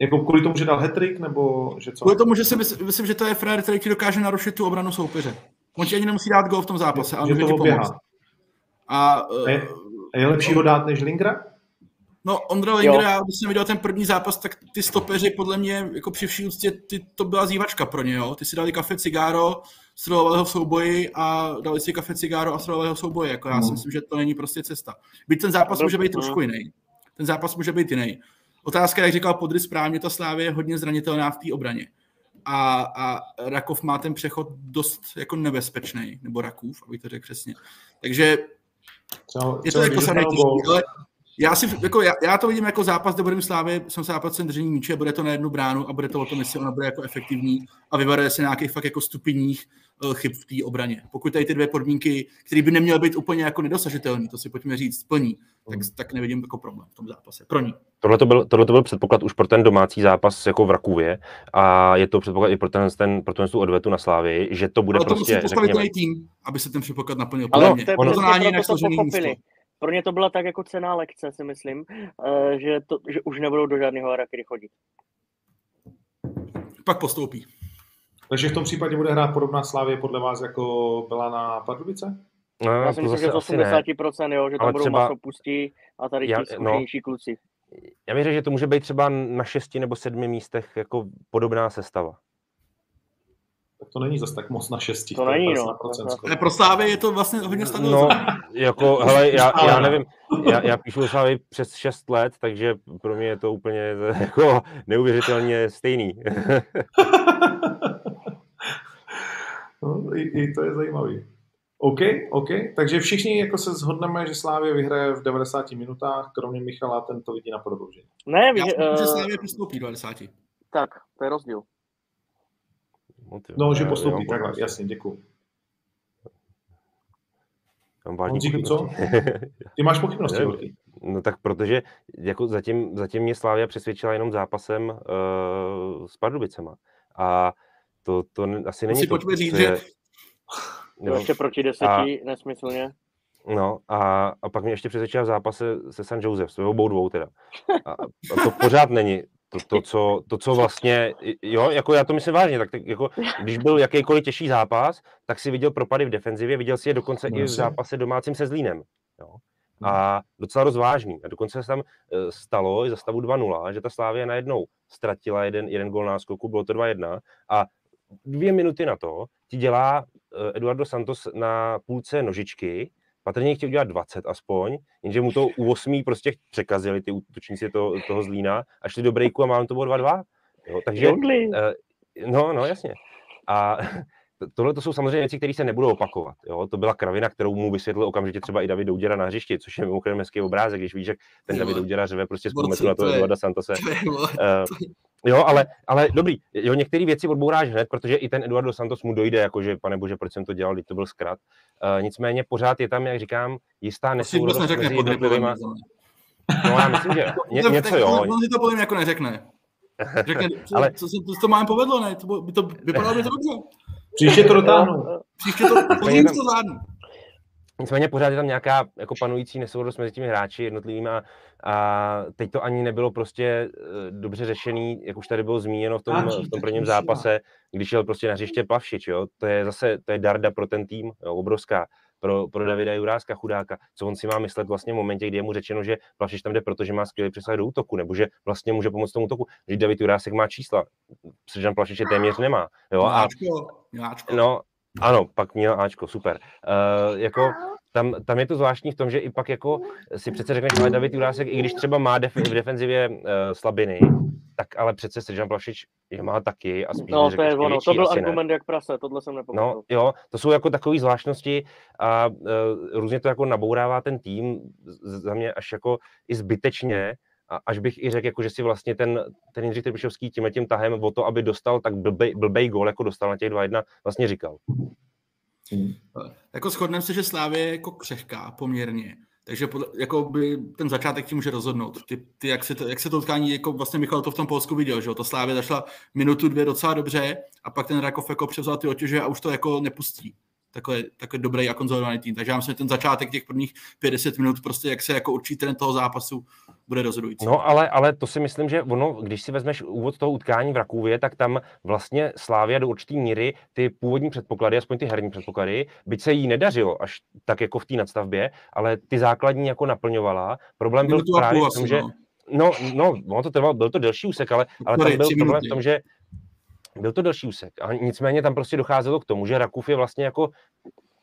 Jako kvůli tomu, že dal hetrik, nebo že co? Kvůli tomu, že si mysl, myslím, že to je frér, který ti dokáže narušit tu obranu soupeře. On ti ani nemusí dát gol v tom zápase, ale že může to ti pomoct. A, A je, eh, a je lepší ho dát než Lingra? No, Ondra Linger, já když jsem viděl ten první zápas, tak ty stopeři podle mě, jako při vší úctě, ty, to byla zývačka pro ně, jo. Ty si dali kafe cigáro, střelovali ho v souboji a dali si kafe cigáro a střelovali ho v souboji. Jako já si No. myslím, že to není prostě cesta. Byť ten zápas může být trošku jiný. Ten zápas může být jiný. Otázka, jak říkal Podry správně, ta Slávě je hodně zranitelná v té obraně. A, a Rakov má ten přechod dost jako nebezpečný, nebo Rakův, abych to řekl přesně. Takže Třeba, je to jako těžký, ale já, si, jako já, já, to vidím jako zápas, kde budeme Slávě, jsem zápasem držení míče, bude to na jednu bránu a bude to o tom, jestli ona bude jako efektivní a vybere se nějakých fakt jako stupních uh, chyb v té obraně. Pokud tady ty dvě podmínky, které by neměly být úplně jako nedosažitelné, to si pojďme říct, splní, tak, tak nevidím jako problém v tom zápase. Pro ní. Tohle to byl, tohle to byl předpoklad už pro ten domácí zápas jako v Rakůvě a je to předpoklad i pro, ten, ten, pro ten tu odvetu na Slávii, že to bude Ale to prostě, musí postavit řekněme, tým, aby se ten předpoklad naplnil. Ale to je ono- proto jinak to složený pochopili. místo. Pro ně to byla tak jako cená lekce, si myslím, eh, že, to, že už nebudou do žádného Arakiry chodit. Pak postoupí. Takže v tom případě bude hrát podobná Slávě podle vás, jako byla na Pardubice? no, Já si myslím, že z asi ne. 80%, jo, že tam Ale budou třeba- masopustí a tady Já- ti no. kluci. Já věřím, že to může být třeba na šesti nebo sedmi místech jako podobná sestava. Tak to není zase tak moc na šesti. To je není, no. 50% skoro. Ale pro Slávy je to vlastně hodně No, stabilní. jako, hele, já, já nevím, já, já píšu o Slávii přes 6 let, takže pro mě je to úplně jako neuvěřitelně stejný. no, i, I to je zajímavý. OK, OK. Takže všichni jako se shodneme, že Slávě vyhraje v 90 minutách, kromě Michala, ten to vidí na prodloužení. Ne, Já ví, si myslím, že uh, Slávě postoupí do 90. tak, to je rozdíl. No, ty, No, že postoupí, takhle, pochybnosti. jasně, děkuji. Mám vážný Honzíku, co? Ty máš pochybnosti, velký. No tak protože jako zatím, zatím mě Slávia přesvědčila jenom zápasem uh, s Pardubicema. A to, to asi není si to, pojďme říct, že. No, Ještě proti deseti, nesmyslně. no a, a pak mě ještě přesvědčila v zápase se San Josef, s obou dvou teda. A, a to pořád není to, to, co, to, co vlastně, jo, jako já to myslím vážně, tak, tak jako, když byl jakýkoliv těžší zápas, tak si viděl propady v defenzivě, viděl si je dokonce No, i v zápase domácím se Zlínem. Jo. A docela rozvážný. A dokonce se tam eh, stalo i za stavu 2-0, že ta Slávia najednou ztratila jeden, jeden gol náskoku, bylo to 2-1 a dvě minuty na to ti dělá eh, Eduardo Santos na půlce nožičky, patrně chtěl udělat 20 aspoň, jenže mu to u 8 prostě překazili ty útočníci to, toho Zlína a šli do breaku a mám to bylo 2-2. Jo, takže, eh, no, no, jasně. A to- tohle to jsou samozřejmě věci, které se nebudou opakovat. Jo? To byla kravina, kterou mu vysvětlil okamžitě třeba i David Douděra na hřišti, což je mimochodem hezký obrázek, když víš, jak ten. David Douděra řeve prostě z půl metru na to Eduarda Santose. Eh, jo, ale, ale dobrý, jo, některé věci odbouráš hned, protože i ten Eduardo Santos mu dojde, jakože, pane bože, proč jsem to dělal, teď to byl zkrat. Uh, nicméně pořád je tam, jak říkám, jistá to nesourodost neřekne mezi mě. No, já myslím, že ně, To- něco tak jo. On, si to podle mě jako neřekne. Řekne, co, Ale- co, se to, to máme povedlo, ne? To, by to vypadalo by to dobře. Příště to dotáhnu. Příště to, později to zvládnu. Nicméně pořád je tam nějaká jako panující nesourodost mezi těmi hráči jednotlivými a, a teď to ani nebylo prostě eh, dobře řešený, jak už tady bylo zmíněno v tom, v tom prvním zápase, když šel prostě na hřiště Plavšič, jo, to je zase, to je darda pro ten tým, jo, obrovská, pro, pro Davida Juráska chudáka, co on si má myslet vlastně v momentě, kdy je mu řečeno, že Plavšič tam jde, protože má skvělý přesah do útoku, nebo že vlastně může pomoct tomu útoku, že David Jurásek má čísla, Sržan Plavšič je téměř nemá, jo, a. No, ano, pak měl Ačko, super. Uh, jako, tam, tam je to zvláštní v tom, že i pak jako si přece řekneš, ale David Jurásek, i když třeba má def- v defenzivě uh, slabiny, tak ale přece Sržan Plašič je má taky a spíš No, to je ono. větší, To byl asi ne. argument jak prase, tohle jsem nepochopil. No, jo, to jsou jako takové zvláštnosti a uh, různě to jako nabourává ten tým z- za mě až jako i zbytečně, a až bych i řekl, jako, že si vlastně ten, ten Jindřich Trpišovský tímhle tím tahem o to, aby dostal tak blbej, blbej gól, jako dostal na těch 2-1, vlastně říkal. Jako shodneme se, že Slávě je jako křehká poměrně. Takže jako by ten začátek ti může rozhodnout. Ty, ty jak, se to, jak se to utkání, jako vlastně Michal to v tom Polsku viděl, že jo? To Slávě zašla minutu, dvě docela dobře a pak ten Rakov jako převzal ty otěže a už to jako nepustí. Takový, takový dobrý a konzolidovaný tým. Takže já myslím, že ten začátek těch prvních 50 minut, prostě jak se jako určí trend toho zápasu, bude rozhodující. No ale, ale to si myslím, že ono, když si vezmeš úvod toho utkání v Rakůvě, tak tam vlastně Slávia do určité míry ty původní předpoklady, aspoň ty herní předpoklady, byť se jí nedařilo až tak jako v té nadstavbě, ale ty základní jako naplňovala. Problém byl právě v tom, že no. No, no, ono to trvalo, byl to delší úsek, ale, ale tam byl problém v tom, že byl to delší úsek. A nicméně tam prostě docházelo k tomu, že Rakův je vlastně jako,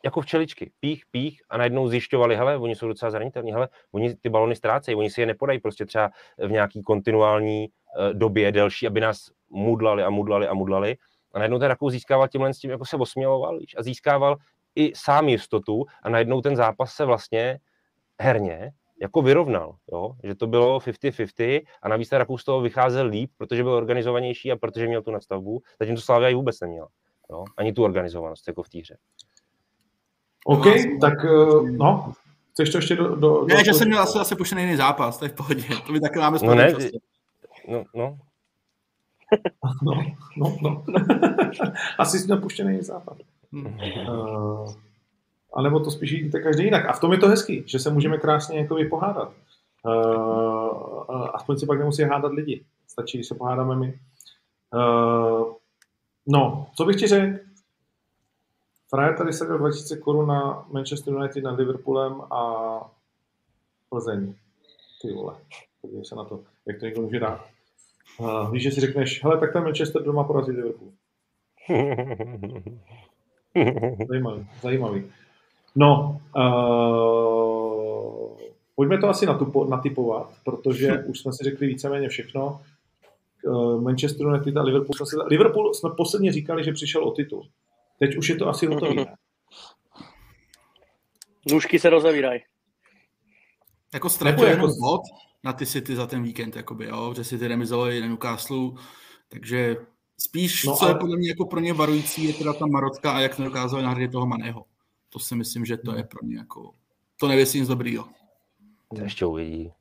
jako včeličky. Pích, pích a najednou zjišťovali, hele, oni jsou docela zranitelní, hele, oni ty balony ztrácejí, oni si je nepodají prostě třeba v nějaký kontinuální uh, době delší, aby nás mudlali a mudlali a mudlali. A najednou ten Rakův získával tímhle s tím, jako se osměloval víš, a získával i sám jistotu a najednou ten zápas se vlastně herně jako vyrovnal, jo? že to bylo 50-50 a navíc ten Rakus z toho vycházel líp, protože byl organizovanější a protože měl tu nastavbu, zatím to Slavia i vůbec neměla. Jo? Ani tu organizovanost jako v té hře. OK, tak eh, no, chceš to ještě do... do ne, do, že jsem měl asi, asi pušený jiný zápas, to je v pohodě, to by taky máme no ne, prostě. no, no. no, no, no. asi jsi měl puštěný zápas. Hmm. Uh, a nebo to spíš jíte každý jinak. A v tom je to hezký, že se můžeme krásně jako vypohádat. Uh, aspoň si pak nemusí hádat lidi. Stačí, když se pohádáme my. Uh, no, co bych ti řekl? Frajer tady se 2000 korun na Manchester United nad Liverpoolem a Plzeň. Ty vole, podívej se na to, jak to někdo může dát. Uh, víš, že si řekneš, hele, tak ten Manchester doma porazí Liverpool. zajímavý, zajímavý. No, uh, pojďme to asi natupo, natypovat, protože už jsme si řekli víceméně všechno. Uh, Manchester United a Liverpool jsme si, Liverpool jsme posledně říkali, že přišel o titul. Teď už je to asi hotový, ne? Nůžky se rozavírají. Jako ztratil jako... bod na ty City za ten víkend, jakoby, jo, že si ty remizovali na Newcastle, takže spíš, no, co ale... je podle mě jako pro ně varující, je teda ta Marotka a jak nedokázali nahradit toho Maného to si myslím, že to je pro ně jako, to nevěsí nic dobrýho. To ještě uvidí.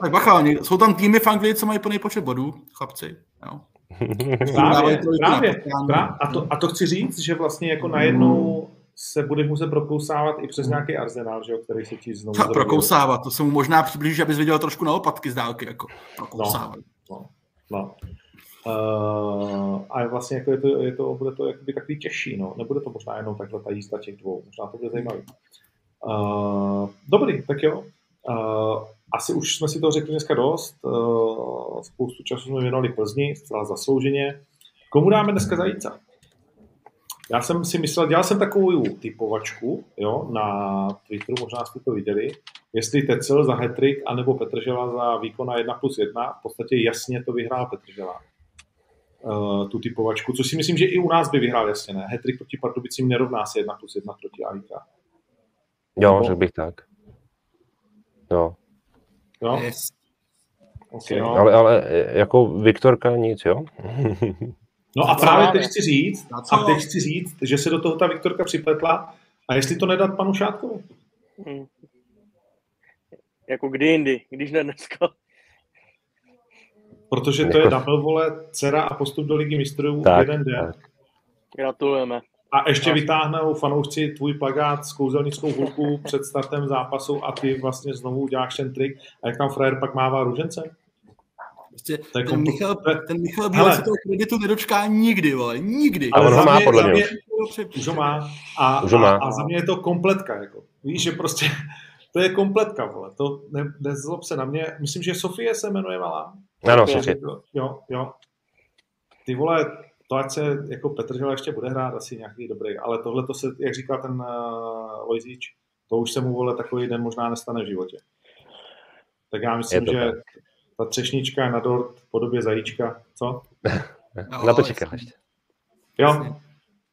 Tak bacha, jsou tam týmy v Anglii, co mají plný počet bodů, chlapci. Jo. právě, právě, právě. A, to, a to chci říct, že vlastně jako najednou se bude muset prokousávat i přes nějaký arzenál, že jo, který se ti znovu... Ta, prokousávat, to se mu možná přiblíží, abys viděl trošku na opatky z dálky, jako prokousávat. No, no, no. Uh, a vlastně jako je to, je to, bude to jakoby takový těžší, no. Nebude to možná jenom takhle ta jízda těch dvou. Možná to bude zajímavý. Uh, dobrý, tak jo. Uh, asi už jsme si to řekli dneska dost. Uh, spoustu času jsme věnovali Plzni, zcela zaslouženě. Komu dáme dneska zajíca? Já jsem si myslel, dělal jsem takovou typovačku jo, na Twitteru, možná jste to viděli, jestli Tecel za hetrik, anebo Petržela za výkon na 1 plus 1. V podstatě jasně to vyhrál Petržela uh, tu typovačku, což si myslím, že i u nás by vyhrál jasně, ne? Hetrik proti Pardubicím nerovná se 1 plus 1 proti AIK. Jo, Nebo... řekl bych tak. Jo. Jo? Yes. Okay, no. Ale, ale jako Viktorka nic, jo? no a právě teď chci říct, a teď chci říct, že se do toho ta Viktorka připletla a jestli to nedat panu Šátkovi. Hmm. Jako kdy jindy, když ne dneska. Protože to je jako- double vole, dcera a postup do ligy mistrů tak, jeden den. Tak. Gratulujeme. A ještě vytáhnou fanoušci tvůj plagát s kouzelnickou hulku před startem zápasu a ty vlastně znovu uděláš ten trik. A jak tam frajer pak mává růžence? Prostě ten, ten, Michal, ten Michal Bílek se toho kreditu nedočká nikdy, vole, nikdy. Ale on ho má podle mě. Už ho má. A, už ho má. A, a, za mě je to kompletka. Jako. Víš, že prostě to je kompletka, vole. To ne, nezlob se na mě. Myslím, že Sofie se jmenuje malá. Ano, Sofie. Jo, jo. Ty vole, to ať se jako Petržela ještě bude hrát asi nějaký dobrý, ale tohle to se, jak říká ten uh, Lojzíč, to už se mu vole takový den možná nestane v životě. Tak já myslím, že tak. ta třešnička na dort v podobě zajíčka, co? na to čekáš ještě. Jo,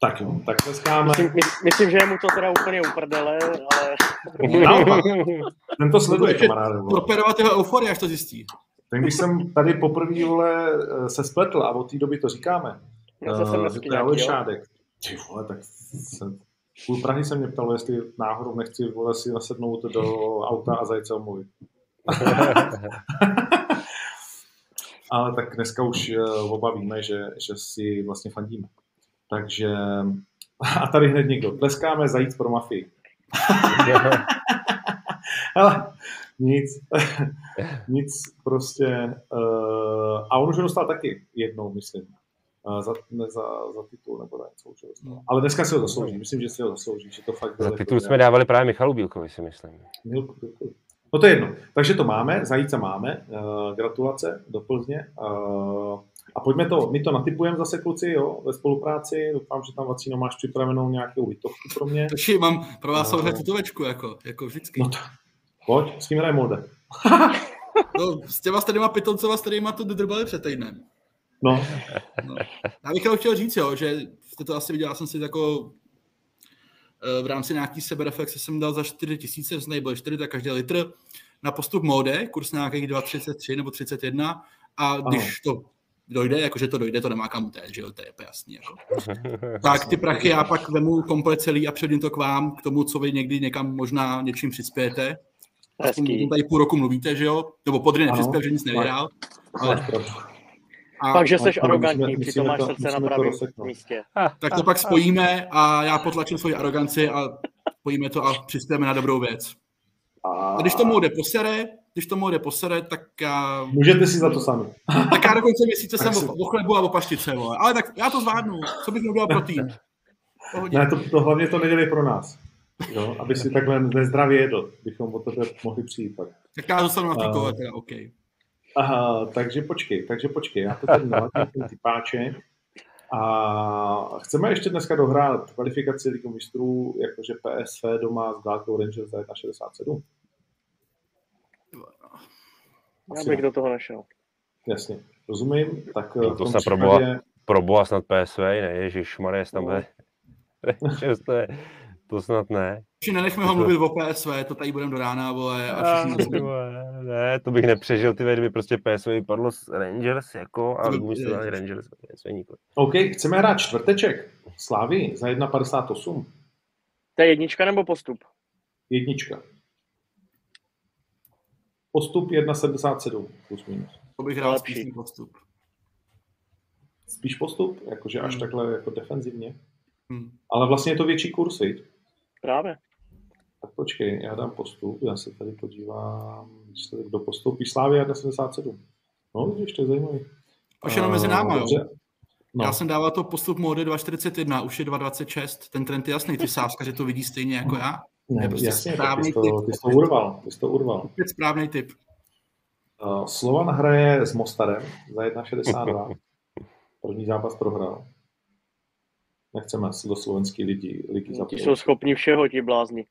tak jo, tak tleskáme. Myslím, myslím, že je mu to teda úplně uprdele, ale... Naopak, ten to sleduje, kamaráde. Torpedovat jeho euforie, až to zjistí. Tak když jsem tady poprvé vole se spletl a od té doby to říkáme, Já uh, že to je Šádek. Ty vole, tak se, půl Prahy se mě ptalo, jestli náhodou nechci vole si nasednout do auta a zajít se omluvit. Ale tak dneska už uh, oba víme, že, že si vlastně fandíme. Takže A tady hned někdo. Tleskáme zajíc pro mafii. Ale nic, nic prostě. Uh, a on už ho dostal taky jednou, myslím. Uh, za, ne, za, za titul nebo něco už ho dostal. Ale dneska si ho zaslouží, myslím, že si ho zaslouží. Že to fakt Za titul jako jsme dávali právě Michalu Bílkovi, si myslím. Milku, Milku. No to je jedno. Takže to máme, zajíce máme. Uh, gratulace do Plzně. Uh, a pojďme to, my to natypujeme zase kluci, jo, ve spolupráci. Doufám, že tam Vacíno máš připravenou nějakou hitovku pro mě. Takže mám pro vás No. samozřejmě tutovečku, jako, jako vždycky. No to, pojď, s kým hraje Molde? No, s těma starýma pitoncema, s kterýma to dodrbali před týdnem. No, No. Já bych chtěl říct, jo, že jste to asi viděl, já jsem si jako eh, v rámci nějaký sebereflexe jsem dal za 4 tisíce, z byl 4, tak každý litr, na postup mode, kurz nějakých 2,33 nebo 31 a když to dojde, jakože to dojde, to nemá kam utéct, že jo, to je jasný. Jako. Tak ty prachy já pak vemu komplet celý a předím to k vám, k tomu, co vy někdy někam možná něčím přispějete. Aspoň Hezký. tady půl roku mluvíte, že jo? Nebo podry nepřispěl, že nic nevyhrál. Ale, a, Fakt, že no, jsi to arrogantní, přitom máš srdce na pravém místě. tak to pak spojíme a já potlačím svoji aroganci a spojíme to a přispějeme na dobrou věc. A když tomu jde posere, když tomu jde posere, tak já, Můžete si za to sami. tak já do konce měsíce jsem si- o, chlebu a o paštice, vole. Ale tak já to zvládnu. Co bych udělal pro tým? Pohodě. Ne, to, to hlavně to nedělej pro nás. Jo, aby si takhle nezdravě jedl, bychom o tebe mohli přijít pak. Tak já zůstanu na kole, teda OK. Aha, takže počkej, takže počkej, já to tady naladím, ten typáček. A chceme ještě dneska dohrát kvalifikaci Ligu mistrů, jakože PSV doma s Glasgow Rangers za 1,67. Já bych do toho nešel. Jasně, rozumím. Tak No, v to snad pro případě, Pro boha snad PSV, ne, Ježíš Marie, tam to, je, to snad ne. Či nenechme ho mluvit o PSV, to tady budeme do rána, vole, a ne, to bych nepřežil, ty kdyby prostě PSV vypadlo z Rangers, jako, a To se dali Rangers, PSV nikoli. OK, chceme hrát čtvrteček. Slávy za 1,58. To je jednička nebo postup? Jednička. Postup 1,77 plus minus. to bych hrál Lepší. spíš postup. Spíš postup, jakože až Hmm. takhle jako defenzivně. Hm. Ale vlastně je to větší kurz, viď? Právě. Tak počkej, já dám postup, já se tady podívám, výsledek do postoupí Slávy 1,77. No, vidíš, to je zajímavý. Už jenom mezi náma, jo. No, Já jsem dával to postup mode 2.41, už je 2.26, ten trend je jasný, ty sáska, že to vidí stejně jako já. Ne, je prostě jasně, správný ty jsi to, typ. ty jsi to urval, ty jsi to urval. Opět správný typ. Uh, Slovan hraje s Mostarem za 1,62. První zápas prohrál. Nechceme se do slovenské lidi, ligy Ti zapojit. jsou schopni všeho, ti blázni.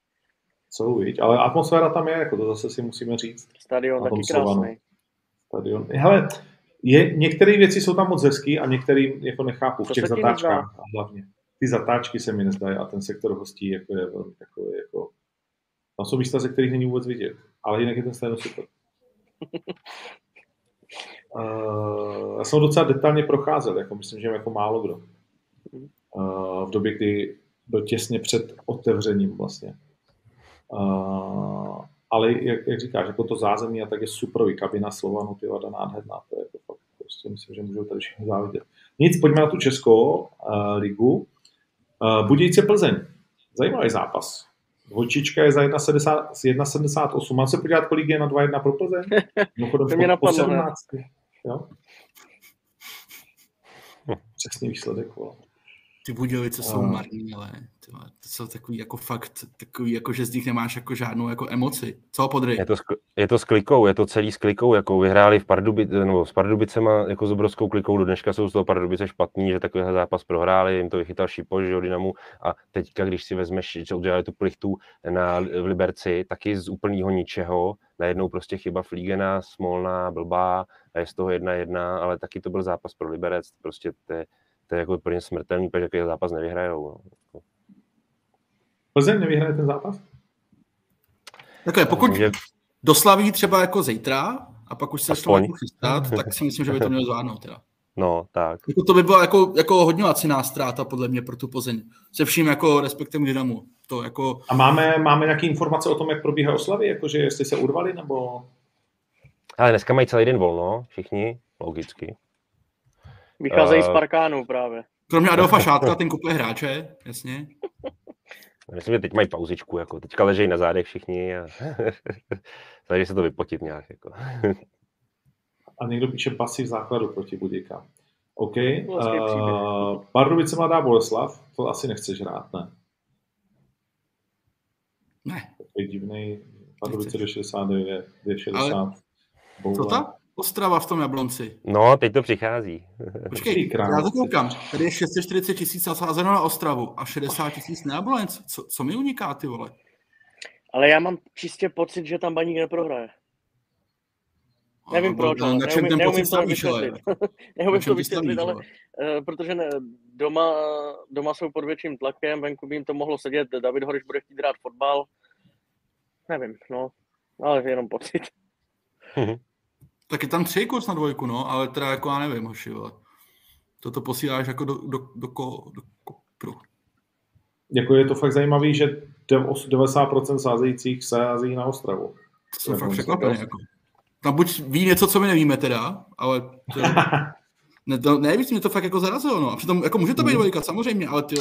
Jsou, viď? Ale atmosféra tam je, jako to zase si musíme říct. Stadion taky Slovanu. krásný. Stadion. Hele, je, některé věci jsou tam moc hezký a některé jako nechápu v těch ti zatáčkách hlavně. Ty zatáčky se mi nezdají a ten sektor hostí jako je velmi takový jako... Tam jsou místa, ze kterých není vůbec vidět, ale jinak je ten stadion super. Uh, já jsem ho docela detailně procházel, jako myslím, že jako málo kdo. Uh, v době, kdy byl těsně před otevřením vlastně. Uh, ale jak, jak říkáš, jako to zázemí a tak je superový kabina Slovanu, ty vada nádherná, to je jako fakt, prostě myslím, že můžou tady všichni závidět. Nic, pojďme na tu českou uh, ligu. Uh, Budějce Plzeň, zajímavý zápas. Dvojčička je za 1,70 1,78. Mám se podívat, kolik je na 2,1 pro Plzeň? Mimochodem To mě po, po napadlo, ne? 17. Jo? Přesný výsledek. Vole. Ty Budějovice jsou marní, ale ty to jsou takový jako fakt, takový jako, že z nich nemáš jako žádnou jako emoci. Co podry? Je to, s, je to s klikou, je to celý s klikou, jako vyhráli v Pardubi, nebo s Pardubicema jako s obrovskou klikou, do dneška jsou z toho Pardubice špatný, že takovýhle zápas prohráli, jim to vychytal Šipoš, že jo, Dynamu a teďka, když si vezmeš, že udělali tu plichtu na, v Liberci, taky z úplného ničeho, najednou prostě chyba Flígena, smolná, blbá, a je z toho jedna jedna, ale taky to byl zápas pro Liberec, prostě to je, to je jako úplně smrtelný, protože takový zápas nevyhrajou. No. Plzeň nevyhraje ten zápas? Takhle, pokud Takže doslaví třeba jako zítra a pak už se Aspoň. Aspoň. chystat, tak si myslím, že by to mělo zvládnout. Teda. No, tak. Jako to by byla jako, jako hodně laciná ztráta podle mě pro tu Plzeň. Se vším jako respektem k Dynamu. To jako, A máme, máme nějaké informace o tom, jak probíhá oslavy? Jakože jestli se urvali, nebo... Ale dneska mají celý den volno, všichni, logicky. Vycházejí z Eh, parkánů právě. Kromě Adolfa Šátka, ten kupuje hráče, jasně. Myslím, že teď mají pauzičku, jako teďka ležejí na zádech všichni a snaží se to vypotit nějak. Jako. A někdo píše basy v základu proti Budějkám. OK. Uh, Pardubice Mladá Boleslav, to asi nechceš hrát, ne? Ne. Takový divný. Pardubice do 69, 60. Ale- Co ta? Ostrava v tom Jablonci. No, teď to přichází. Počkej, já to koukám. Tady je 640 tisíc nasázeno na Ostravu a 60 tisíc na Jablonec. Co, co mi uniká, ty vole? Ale já mám čistě pocit, že tam baník neprohraje. Nevím proč, ale Na čem neumím, ten neumím pocit to stavíš, ale? vysvětlit. Neumím to vysvětlit, ale eh, protože ne, doma, doma jsou pod větším tlakem, venku by jim to mohlo sedět, David Horiš bude chtít hrát fotbal. Nevím, no, ale jenom pocit. Tak je tam tři kurz na dvojku, no, ale teda jako já nevím, hoši, vole. Toto posíláš jako do, do, do, ko, do kopru. Jako je to fakt zajímavý, že dev- 90% sázejících sází na Ostravu. To jsem fakt překvapený. Jako. Tam buď ví něco, co my nevíme teda, ale to, ne, to, ne, víc mě to fakt jako zarazilo, no. A přitom, jako může to být dvojka, samozřejmě, ale ty,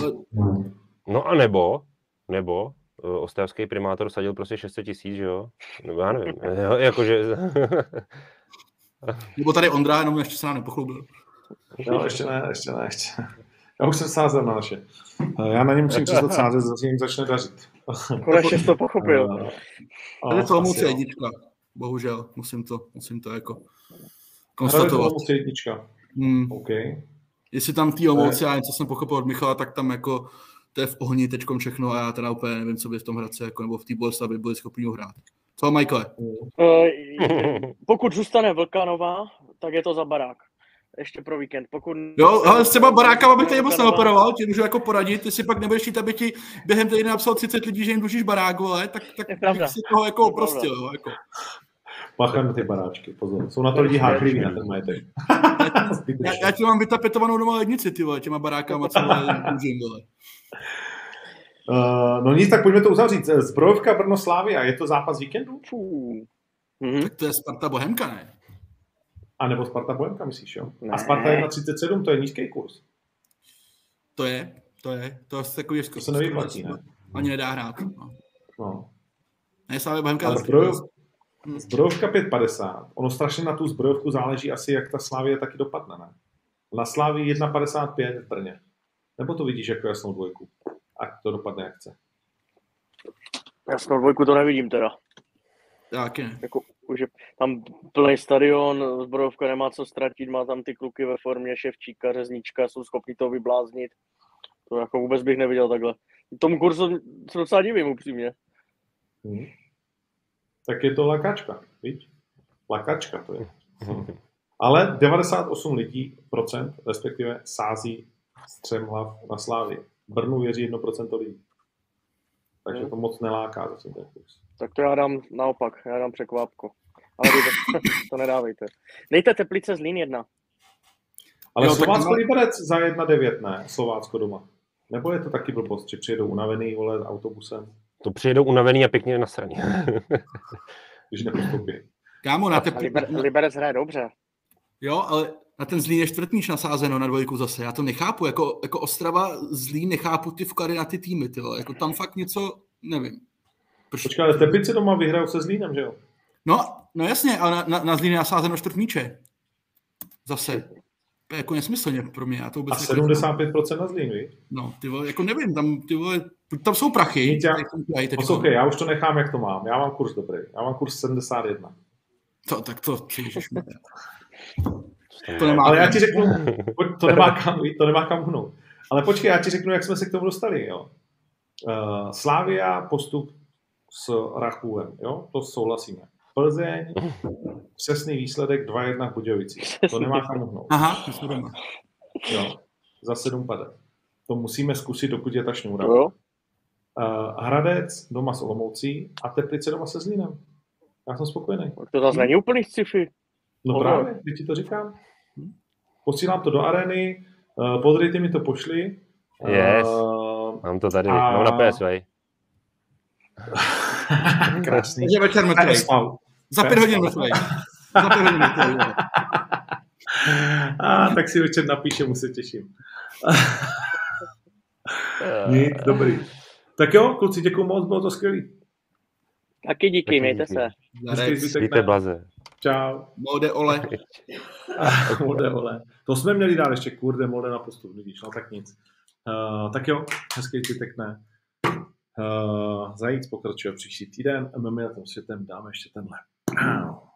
No a nebo, nebo uh, ostravský primátor sadil prostě 600 tisíc, že jo? Nebo já nevím. Jo, jakože... nebo tady Ondra, jenom ještě se nám nepochlubil. No, ještě ne, ještě ne, ještě. Já už jsem sázel na naše. Eh, Já na něm musím přestat sázet, zase jim začne dařit. Konečně jsi to pochopil. Eh, To je Olomouc jo. jednička. Bohužel, musím to, musím to jako konstatovat. Olomouc jednička. Hmm. OK. Jestli tam tý Olomouci, já něco jsem pochopil od Michala, tak tam jako to je v ohni teďkom všechno a já teda úplně nevím, co by v tom Hradci jako, nebo v té Boleslavi byli schopni ho hrát. Co, Michael? Eh, Pokud zůstane Vlkanová, tak je to za barák. Ještě pro víkend. Pokud... Jo, ale s těma barákama bych tady moc neoperoval, ti můžu jako poradit, ty si pak nebudeš chtít, aby ti během týdne napsal 30 lidí, že jim dlužíš barák, vole, tak, tak Je pravda. si toho jako oprostil, jo, jako. Na ty baráčky, pozor. Jsou na to lidi hákliví na ten majetek. Já, já ti mám vytapetovanou doma lednici, ty vole, těma barákama, co vole, dlužím, vole. Uh, no nic, tak pojďme to uzavřít. Zbrojovka Brno Slávia, je to zápas víkendu? Mhm. Tak to je Sparta Bohemka, ne? A nebo Sparta Bohemka, myslíš, jo? Ne. A Sparta 1,37, to je nízký kurz. To je, to je, to je takový, To se nevyplatí, ne? Ani nedá hrát. No. No. Ne, Slávě Bohemka. Ale zbrojov, Hmm. zbrojovka 5,50. Ono strašně na tu zbrojovku záleží asi, jak ta Slávie taky dopadne, ne? Na Slávii 1,55 v Brně. Nebo to vidíš jako jasnou dvojku? Ať to dopadne jak chce. Jasnou dvojku to nevidím teda. Taky ne. Jako, už je tam plný stadion, zbrojovka nemá co ztratit, má tam ty kluky ve formě Ševčíka, Řeznička, jsou schopni to vybláznit. To jako vůbec bych neviděl takhle. Tomu kurzu se docela divím upřímně. Hmm. Tak je to lakačka, víš? Lakačka to je. Ale 98 lidí, procent, respektive sází střemhlav na Slávii. Brnu věří 1% lidí. Takže to moc neláká zatím ten kurz. Tak to já dám naopak, já dám překvápko. Ale dejte, to nedávejte. Dejte Teplice Zlín jedna. Ale Jo, jo, tak Slovácko má- Liberec za 1,9 ne? Slovácko doma. Nebo je to taky blbost, že přijedou unavený, vole, autobusem, To přijedou unavený a pěkně na straně. když nepostoupí. Kámo, na A tep... Liber, Liberec hraje dobře. jo, ale na ten Zlín je čtvrtmíč nasázeno na dvojku zase. Já to nechápu. Jako, jako Ostrava Zlín nechápu ty vklady na ty týmy. Ty vole. jako tam fakt něco, nevím. Proč? Počkej, ale Teplice doma vyhrajou se Zlínem, že jo? No, no jasně, ale na, na, na Zlín je nasázeno čtvrtmíče. Zase. To je jako nesmyslně pro mě. Já to A vůbec jako- 75% na Zlín, víš? No, ty vole, jako nevím, tam, ty vole, tam jsou prachy. Já- tady. Poslouchej, já už to nechám, jak to mám. Já mám kurz dobrý. Já mám kurz 71. To, tak to, ježišmarja. To nemá. Ale já ti řeknu, to nemá kam, to nemá kam hnout. Ale počkej, já ti řeknu, jak jsme se k tomu dostali. Jo? Uh, Slávia postup s Rachůvem, jo? to souhlasíme. Plzeň, přesný výsledek 2-1 v Budějovicích. To nemá kam hnout. Aha. Jo? Za 7 pade. To musíme zkusit, dokud je ta šňůra. Jo? Uh, Hradec doma s Olomoucí a Teplice doma se Zlínem. Já jsem spokojený. Tak to zase není úplný sci-fi. No Pozor. právě, teď ti to říkám. Posílám to do areny, uh, podrejte mi to pošli. Yes. Uh, Mám to tady, A- mám na PSV. krásný. Takže večer. Spal. Za pět hodin. Za pět hodin mrtvej. jo. A, tak si večer napíše, mu se těším. Nic, dobrý. Tak jo, kluci, děkuju moc, bylo to skvělý. Taky díky, Taky mějte díky. se. Hezký Zarec, zbytek Víte blaze. Čau. Mode ole. Mode, vole. To jsme měli dát ještě, kurde, mode na postup, vidíš, no tak nic. Uh, tak jo, hezký zbytek ne. Uh, zajíc pokračuje příští týden a my na tom světem dáme ještě tenhle.